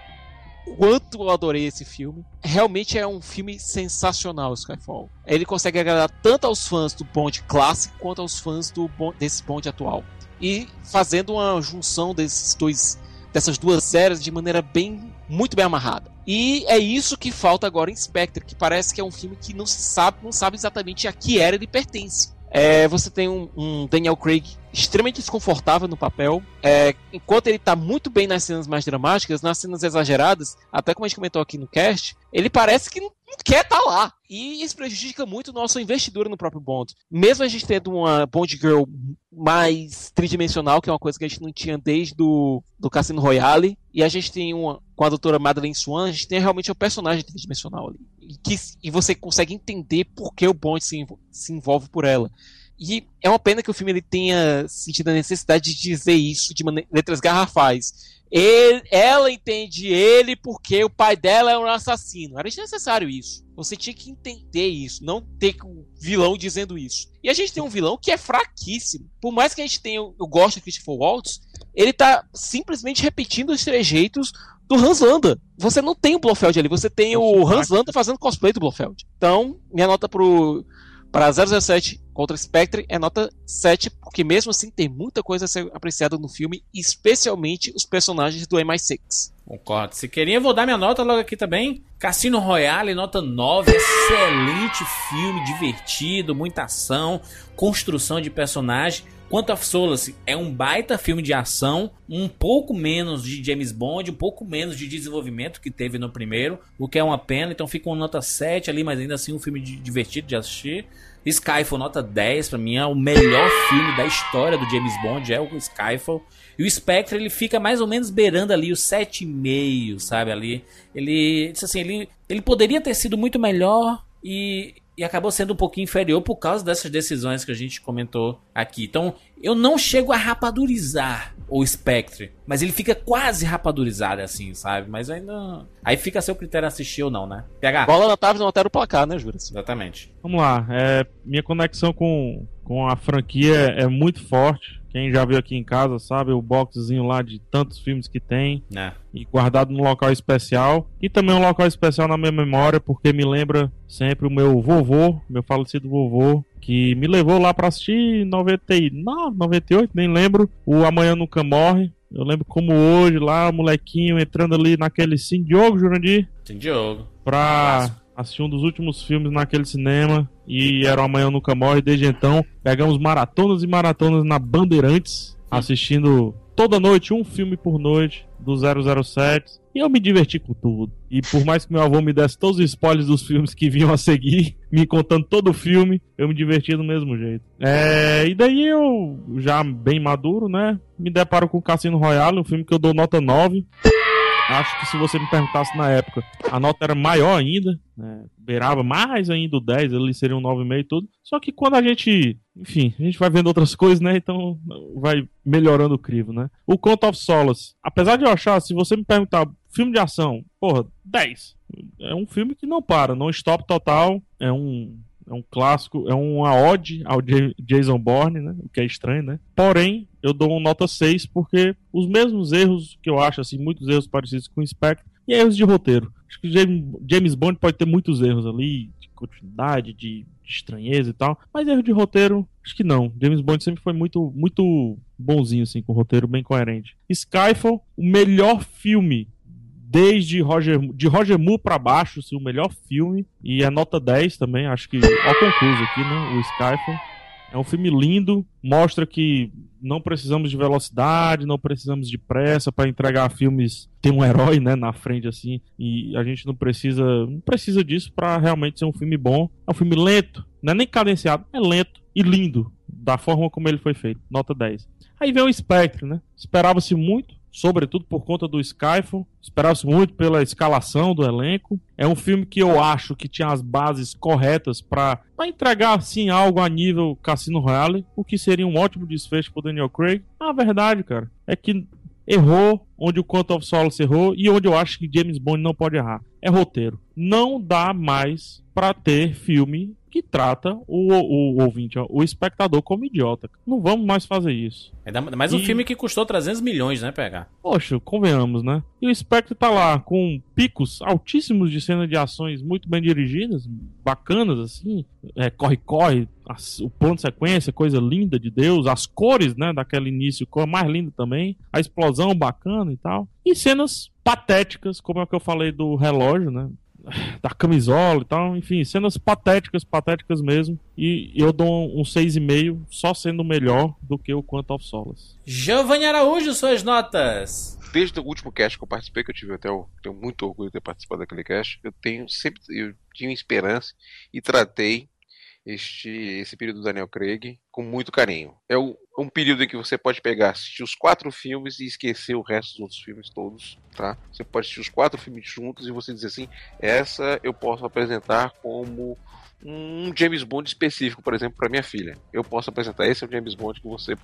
quanto eu adorei esse filme. Realmente é um filme sensacional, Skyfall. Ele consegue agradar tanto aos fãs do Bond clássico quanto aos fãs do Bond, desse Bond atual. E fazendo uma junção desses dois dessas duas séries de maneira bem muito bem amarrada. E é isso que falta agora em Spectre, que parece que é um filme que não se sabe, não sabe exatamente a que era ele pertence. É, você tem um, um Daniel Craig extremamente desconfortável no papel. É, enquanto ele tá muito bem nas cenas mais dramáticas, nas cenas exageradas, até como a gente comentou aqui no cast, ele parece que não quer estar lá. E isso prejudica muito nossa investidura no próprio Bond. Mesmo a gente tendo uma Bond Girl mais tridimensional, que é uma coisa que a gente não tinha desde do, do Cassino Royale, e a gente tem uma com a doutora Madeleine Swan, a gente tem realmente um personagem tridimensional ali. E, que, e você consegue entender por que o Bond se, se envolve por ela. E é uma pena que o filme ele tenha sentido a necessidade de dizer isso de letras garrafais. Ele- ela entende ele porque o pai dela é um assassino. Era desnecessário isso. Você tinha que entender isso, não ter o vilão dizendo isso. E a gente tem um vilão que é fraquíssimo. Por mais que a gente tenha, eu gosto de Christopher Waltz, ele tá simplesmente repetindo os trejeitos do Hans Landa. Você não tem o Blofeld ali, você tem o Hans Landa fazendo cosplay do Blofeld. Então, minha nota pro para 007 contra Spectre é nota 7, porque mesmo assim tem muita coisa a ser apreciada no filme, especialmente os personagens do MI6. Concordo. Se queria, vou dar minha nota logo aqui também. Cassino Royale, nota 9. Excelente filme, divertido, muita ação, construção de personagem. Quanto a Solace, é um baita filme de ação, um pouco menos de James Bond, um pouco menos de desenvolvimento que teve no primeiro, o que é uma pena, então fica uma nota 7 ali, mas ainda assim um filme divertido de assistir. Skyfall, nota 10, pra mim é o melhor filme da história do James Bond, é o Skyfall. E o Spectre, ele fica mais ou menos beirando ali o 7,5, sabe, ali. Ele, assim, ele, ele poderia ter sido muito melhor e, e acabou sendo um pouquinho inferior por causa dessas decisões que a gente comentou aqui. Então, eu não chego a rapadurizar o Spectre, mas ele fica quase rapadurizado assim, sabe? Mas ainda... Aí fica a seu critério assistir ou não, né? PH? Bola na trave não altera o placar, né, Juras? Exatamente. Vamos lá, é, minha conexão com, com a franquia é muito forte. Quem já viu aqui em casa sabe o boxzinho lá de tantos filmes que tem É. e guardado num local especial. E também um local especial na minha memória porque me lembra sempre o meu vovô, meu falecido vovô, que me levou lá pra assistir em 99, 98, nem lembro, o Amanhã Nunca Morre. Eu lembro como hoje lá, o molequinho entrando ali naquele Sim Diogo, Jurandir Tem Diogo. pra assistir um dos últimos filmes naquele cinema e era o Amanhã Nunca Morre. Desde então, pegamos maratonas e maratonas na Bandeirantes, assistindo toda noite, um filme por noite do 007. E eu me diverti com tudo. E por mais que meu avô me desse todos os spoilers dos filmes que vinham a seguir, me contando todo o filme, eu me diverti do mesmo jeito. É, e daí eu, já bem maduro, né, me deparo com Cassino Royale, um filme que eu dou nota 9. Acho que se você me perguntasse na época, a nota era maior ainda, né? beirava mais ainda o 10, ele seria um 9,5 e tudo. Só que quando a gente, enfim, a gente vai vendo outras coisas, né? Então vai melhorando o crivo, né? O Count of Solace, apesar de eu achar, se você me perguntar, filme de ação, porra, 10. É um filme que não para, não stop total, é um é um clássico, é uma ode ao Jason Bourne, né? O que é estranho, né? Porém, eu dou uma nota 6 porque os mesmos erros que eu acho, assim, muitos erros parecidos com o Spectre, e erros de roteiro. Acho que James, Bond pode ter muitos erros ali, de continuidade, de, estranheza e tal, mas erro de roteiro, acho que não. James Bond sempre foi muito, muito bonzinho, assim, com roteiro bem coerente. Skyfall, o melhor filme desde Roger, de Roger Moore pra baixo, assim, o melhor filme. E é nota 10 também, acho que ao concluso aqui, né? O Skyfall. É um filme lindo, mostra que não precisamos de velocidade, não precisamos de pressa para entregar filmes. Tem um herói, né, na frente assim, e a gente não precisa, não precisa disso para realmente ser um filme bom. É um filme lento, não é nem cadenciado, é lento e lindo, da forma como ele foi feito. Nota 10. Aí vem o Spectre, né? Esperava-se muito, sobretudo por conta do Skyfall. Esperava-se muito pela escalação do elenco. É um filme que eu acho que tinha as bases corretas para entregar assim algo a nível Cassino Royale, o que seria um ótimo desfecho pro Daniel Craig. A verdade, cara, é que errou onde o Quantum of Solace errou e onde eu acho que James Bond não pode errar. É roteiro. Não dá mais pra ter filme que trata o, o, o ouvinte, ó, o espectador como idiota. Não vamos mais fazer isso. Ainda mais um E- filme que custou 300 milhões, né, PH? Poxa, convenhamos, né? E o Spectre tá lá com picos altíssimos de cena de ações muito bem dirigidas, bacanas, assim. É, corre-corre, o plano de sequência, coisa linda de Deus. As cores, né, daquele início, cor mais linda também. A explosão bacana e tal. E cenas patéticas, como é o que eu falei do relógio, né? Da camisola e tal, enfim, cenas patéticas, patéticas mesmo. E eu dou um 6,5, só sendo melhor do que o Quantum of Solace. Giovanni Araújo, suas notas. Desde o último cast que eu participei, que eu tive até o, tenho muito orgulho de ter participado daquele cast, eu tenho sempre eu tinha esperança e tratei este esse período do Daniel Craig com muito carinho. É um, um período em que você pode pegar, assistir os quatro filmes e esquecer o resto dos outros filmes todos, tá? Você pode assistir os quatro filmes juntos e você dizer assim, essa eu posso apresentar como um James Bond específico, por exemplo, para minha filha. Eu posso apresentar esse é o James Bond que você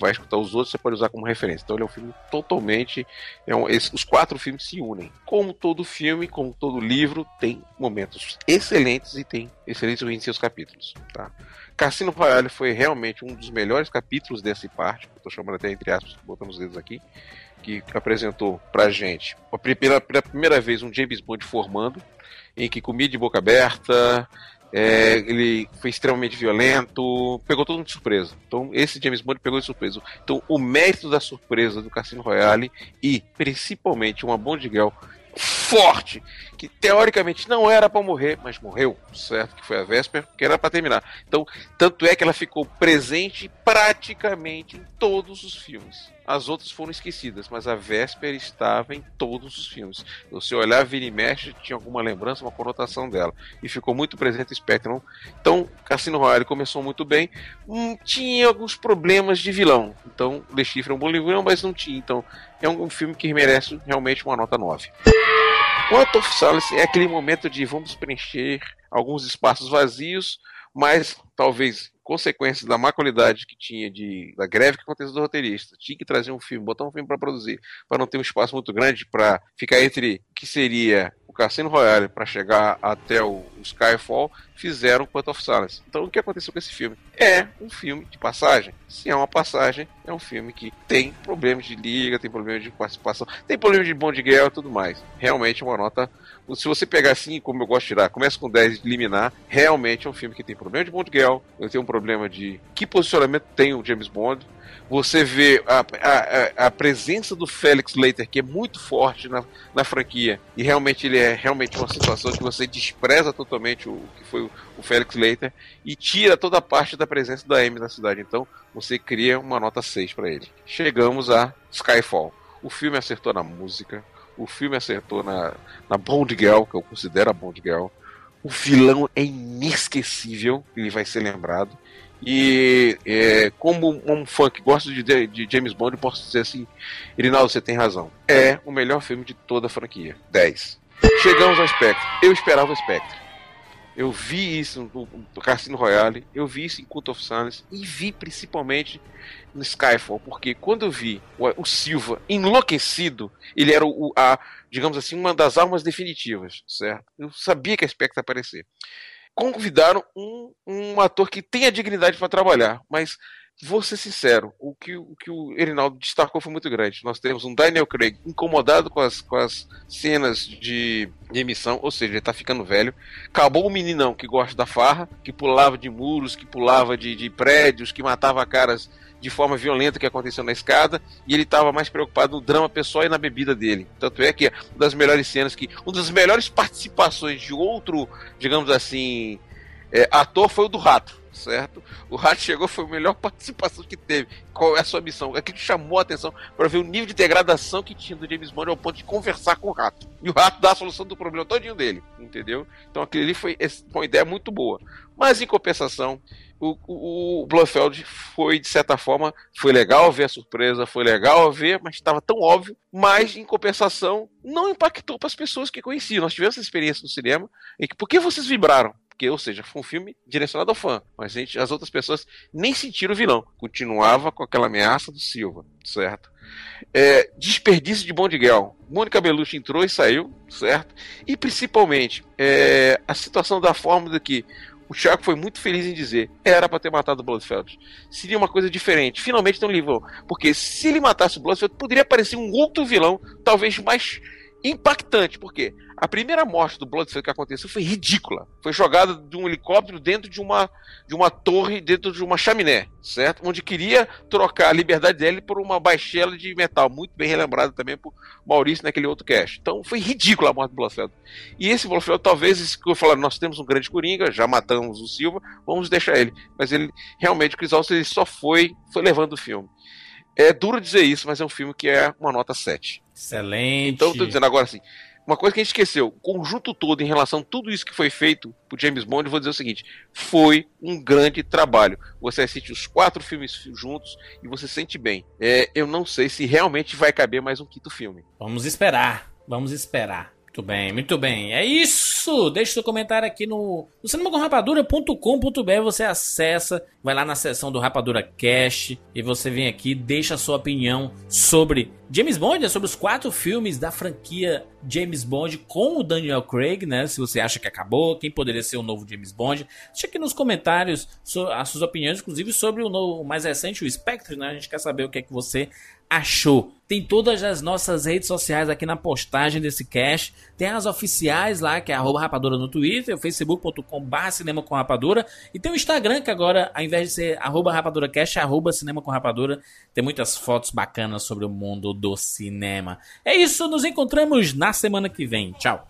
vai escutar os outros, você pode usar como referência. Então ele é um filme totalmente. É um, esse, os quatro filmes se unem. Como todo filme, como todo livro, tem momentos excelentes e tem excelentes em seus capítulos. Tá? Cassino Royale foi realmente um dos melhores capítulos dessa parte, estou chamando até entre aspas, botando os dedos aqui, que apresentou pra gente, pela, pela primeira vez, um James Bond formando, em que comia de boca aberta, é, ele foi extremamente violento, pegou todo mundo de surpresa. Então, esse James Bond pegou de surpresa. Então, o mérito da surpresa do Cassino Royale e, principalmente, uma Bond Girl forte, que teoricamente não era para morrer, mas morreu, certo? Que foi a Vesper, que era para terminar. Então, tanto é que ela ficou presente praticamente em todos os filmes. As outras foram esquecidas, mas a Vesper estava em todos os filmes. Você olhar, vira e mexe, tinha alguma lembrança, uma conotação dela. E ficou muito presente em Spectrum. Então, Cassino Royale começou muito bem. Hum, tinha alguns problemas de vilão. Então, The Chifre é um bom vilão, mas não tinha. Então, é um, um filme que merece realmente uma nota 9. Quanto of é aquele momento de vamos preencher alguns espaços vazios, mas talvez consequências da má qualidade que tinha de da greve que aconteceu do roteirista. Tinha que trazer um filme, botar um filme para produzir, para não ter um espaço muito grande para ficar entre o que seria o Cassino Royale para chegar até o, o Skyfall, fizeram Quantum of Silence. Então o que aconteceu com esse filme? É um filme de passagem. Se é uma passagem, é um filme que tem problemas de liga, tem problemas de participação, tem problemas de bom de guerra e tudo mais. Realmente uma nota se você pegar assim, como eu gosto de tirar, começa com 10 e eliminar, realmente é um filme que tem problema de Bond Girl, tem um problema de que posicionamento tem o James Bond. Você vê a, a, a presença do Felix Leiter, que é muito forte na, na franquia, e realmente ele é realmente uma situação que você despreza totalmente o que foi o, o Felix Leiter e tira toda a parte da presença da Amy na cidade. Então você cria uma nota 6 para ele. Chegamos a Skyfall. O filme acertou na música, o filme acertou na, na Bond Girl, que eu considero a Bond Girl. O vilão é inesquecível, ele vai ser lembrado. E é, como um fã que gosta de, de, James Bond, posso dizer assim: Irinaldo, você tem razão. É o melhor filme de toda a franquia. 10. Chegamos ao Spectre. Eu esperava o Spectre. Eu vi isso no, no Cassino Royale, eu vi isso em Cult of Silence e vi principalmente no Skyfall, porque quando eu vi o, o Silva enlouquecido, ele era o, a, digamos assim, uma das armas definitivas, certo? Eu sabia que a Spectre ia aparecer. Convidaram um, um ator que tem a dignidade para trabalhar, mas vou ser sincero, o que, o que o Erinaldo destacou foi muito grande. Nós temos um Daniel Craig incomodado com as, com as cenas de, de emissão, ou seja, ele tá ficando velho. Acabou o meninão que gosta da farra, que pulava de muros, que pulava de, de prédios, que matava caras de forma violenta que aconteceu na escada, e ele estava mais preocupado no drama pessoal e na bebida dele. Tanto é que uma das melhores cenas que. Uma das melhores participações de outro, digamos assim, é, ator foi o do rato certo? O Rato chegou, foi a melhor participação que teve. Qual é a sua missão? Aquilo chamou a atenção para ver o nível de degradação que tinha do James Bond ao ponto de conversar com o Rato. E o Rato dá a solução do problema todinho dele, entendeu? Então aquilo ali foi, uma ideia muito boa. Mas em compensação, o, o, o Blofeld foi, de certa forma, foi legal ver a surpresa, foi legal ver, mas estava tão óbvio. Mas, em compensação, não impactou para as pessoas que conheciam. Nós tivemos essa experiência no cinema. E que, por que vocês vibraram? Porque, ou seja, foi um filme direcionado ao fã. Mas gente, as outras pessoas nem sentiram o vilão. Continuava com aquela ameaça do Silva, certo? É, desperdício de Bond Girl. Mônica Bellucci entrou e saiu, certo? E principalmente é, a situação da de que o Thiago foi muito feliz em dizer era para ter matado o Bloodfeld. Seria uma coisa diferente. Finalmente tem um livro. Porque se ele matasse o Bloodfeld, poderia aparecer um outro vilão, talvez mais impactante, porque a primeira morte do Bloodfield que aconteceu foi ridícula. Foi jogada de um helicóptero dentro de uma, de uma torre, dentro de uma chaminé, certo? Onde queria trocar a liberdade dele por uma baixela de metal, muito bem relembrada também por Maurício naquele outro cast. Então foi ridícula a morte do Bloodfield. E esse Bloodfield, talvez, que eu falar, nós temos um grande coringa, já matamos o Silva, vamos deixar ele. Mas ele, realmente, o Chris Austin, ele só foi, foi levando o filme. É duro dizer isso, mas é um filme que é uma nota 7. Excelente. Então, estou dizendo agora assim, uma coisa que a gente esqueceu, o conjunto todo em relação a tudo isso que foi feito por James Bond, eu vou dizer o seguinte: foi um grande trabalho. Você assiste os quatro filmes juntos e você sente bem. É, eu não sei se realmente vai caber mais um quinto filme. Vamos esperar, vamos esperar. Muito bem, muito bem. É isso! Deixe seu comentário aqui no, no. Você acessa, vai lá na seção do Rapadura Cast e você vem aqui, deixa a sua opinião sobre James Bond, né, sobre os quatro filmes da franquia James Bond com o Daniel Craig, né? Se você acha que acabou, quem poderia ser o novo James Bond. Deixa aqui nos comentários as suas opiniões, inclusive sobre o, novo, o mais recente, o Spectre, né? A gente quer saber o que é que você achou. Tem todas as nossas redes sociais aqui na postagem desse cast. Tem as oficiais lá, que é arroba rapadura no Twitter, facebook.com cinema com rapadura. E tem o Instagram, que agora, ao invés de ser arroba rapaduracast, é arroba cinema com rapadura. Tem muitas fotos bacanas sobre o mundo do cinema. É isso, nos encontramos na semana que vem. Tchau.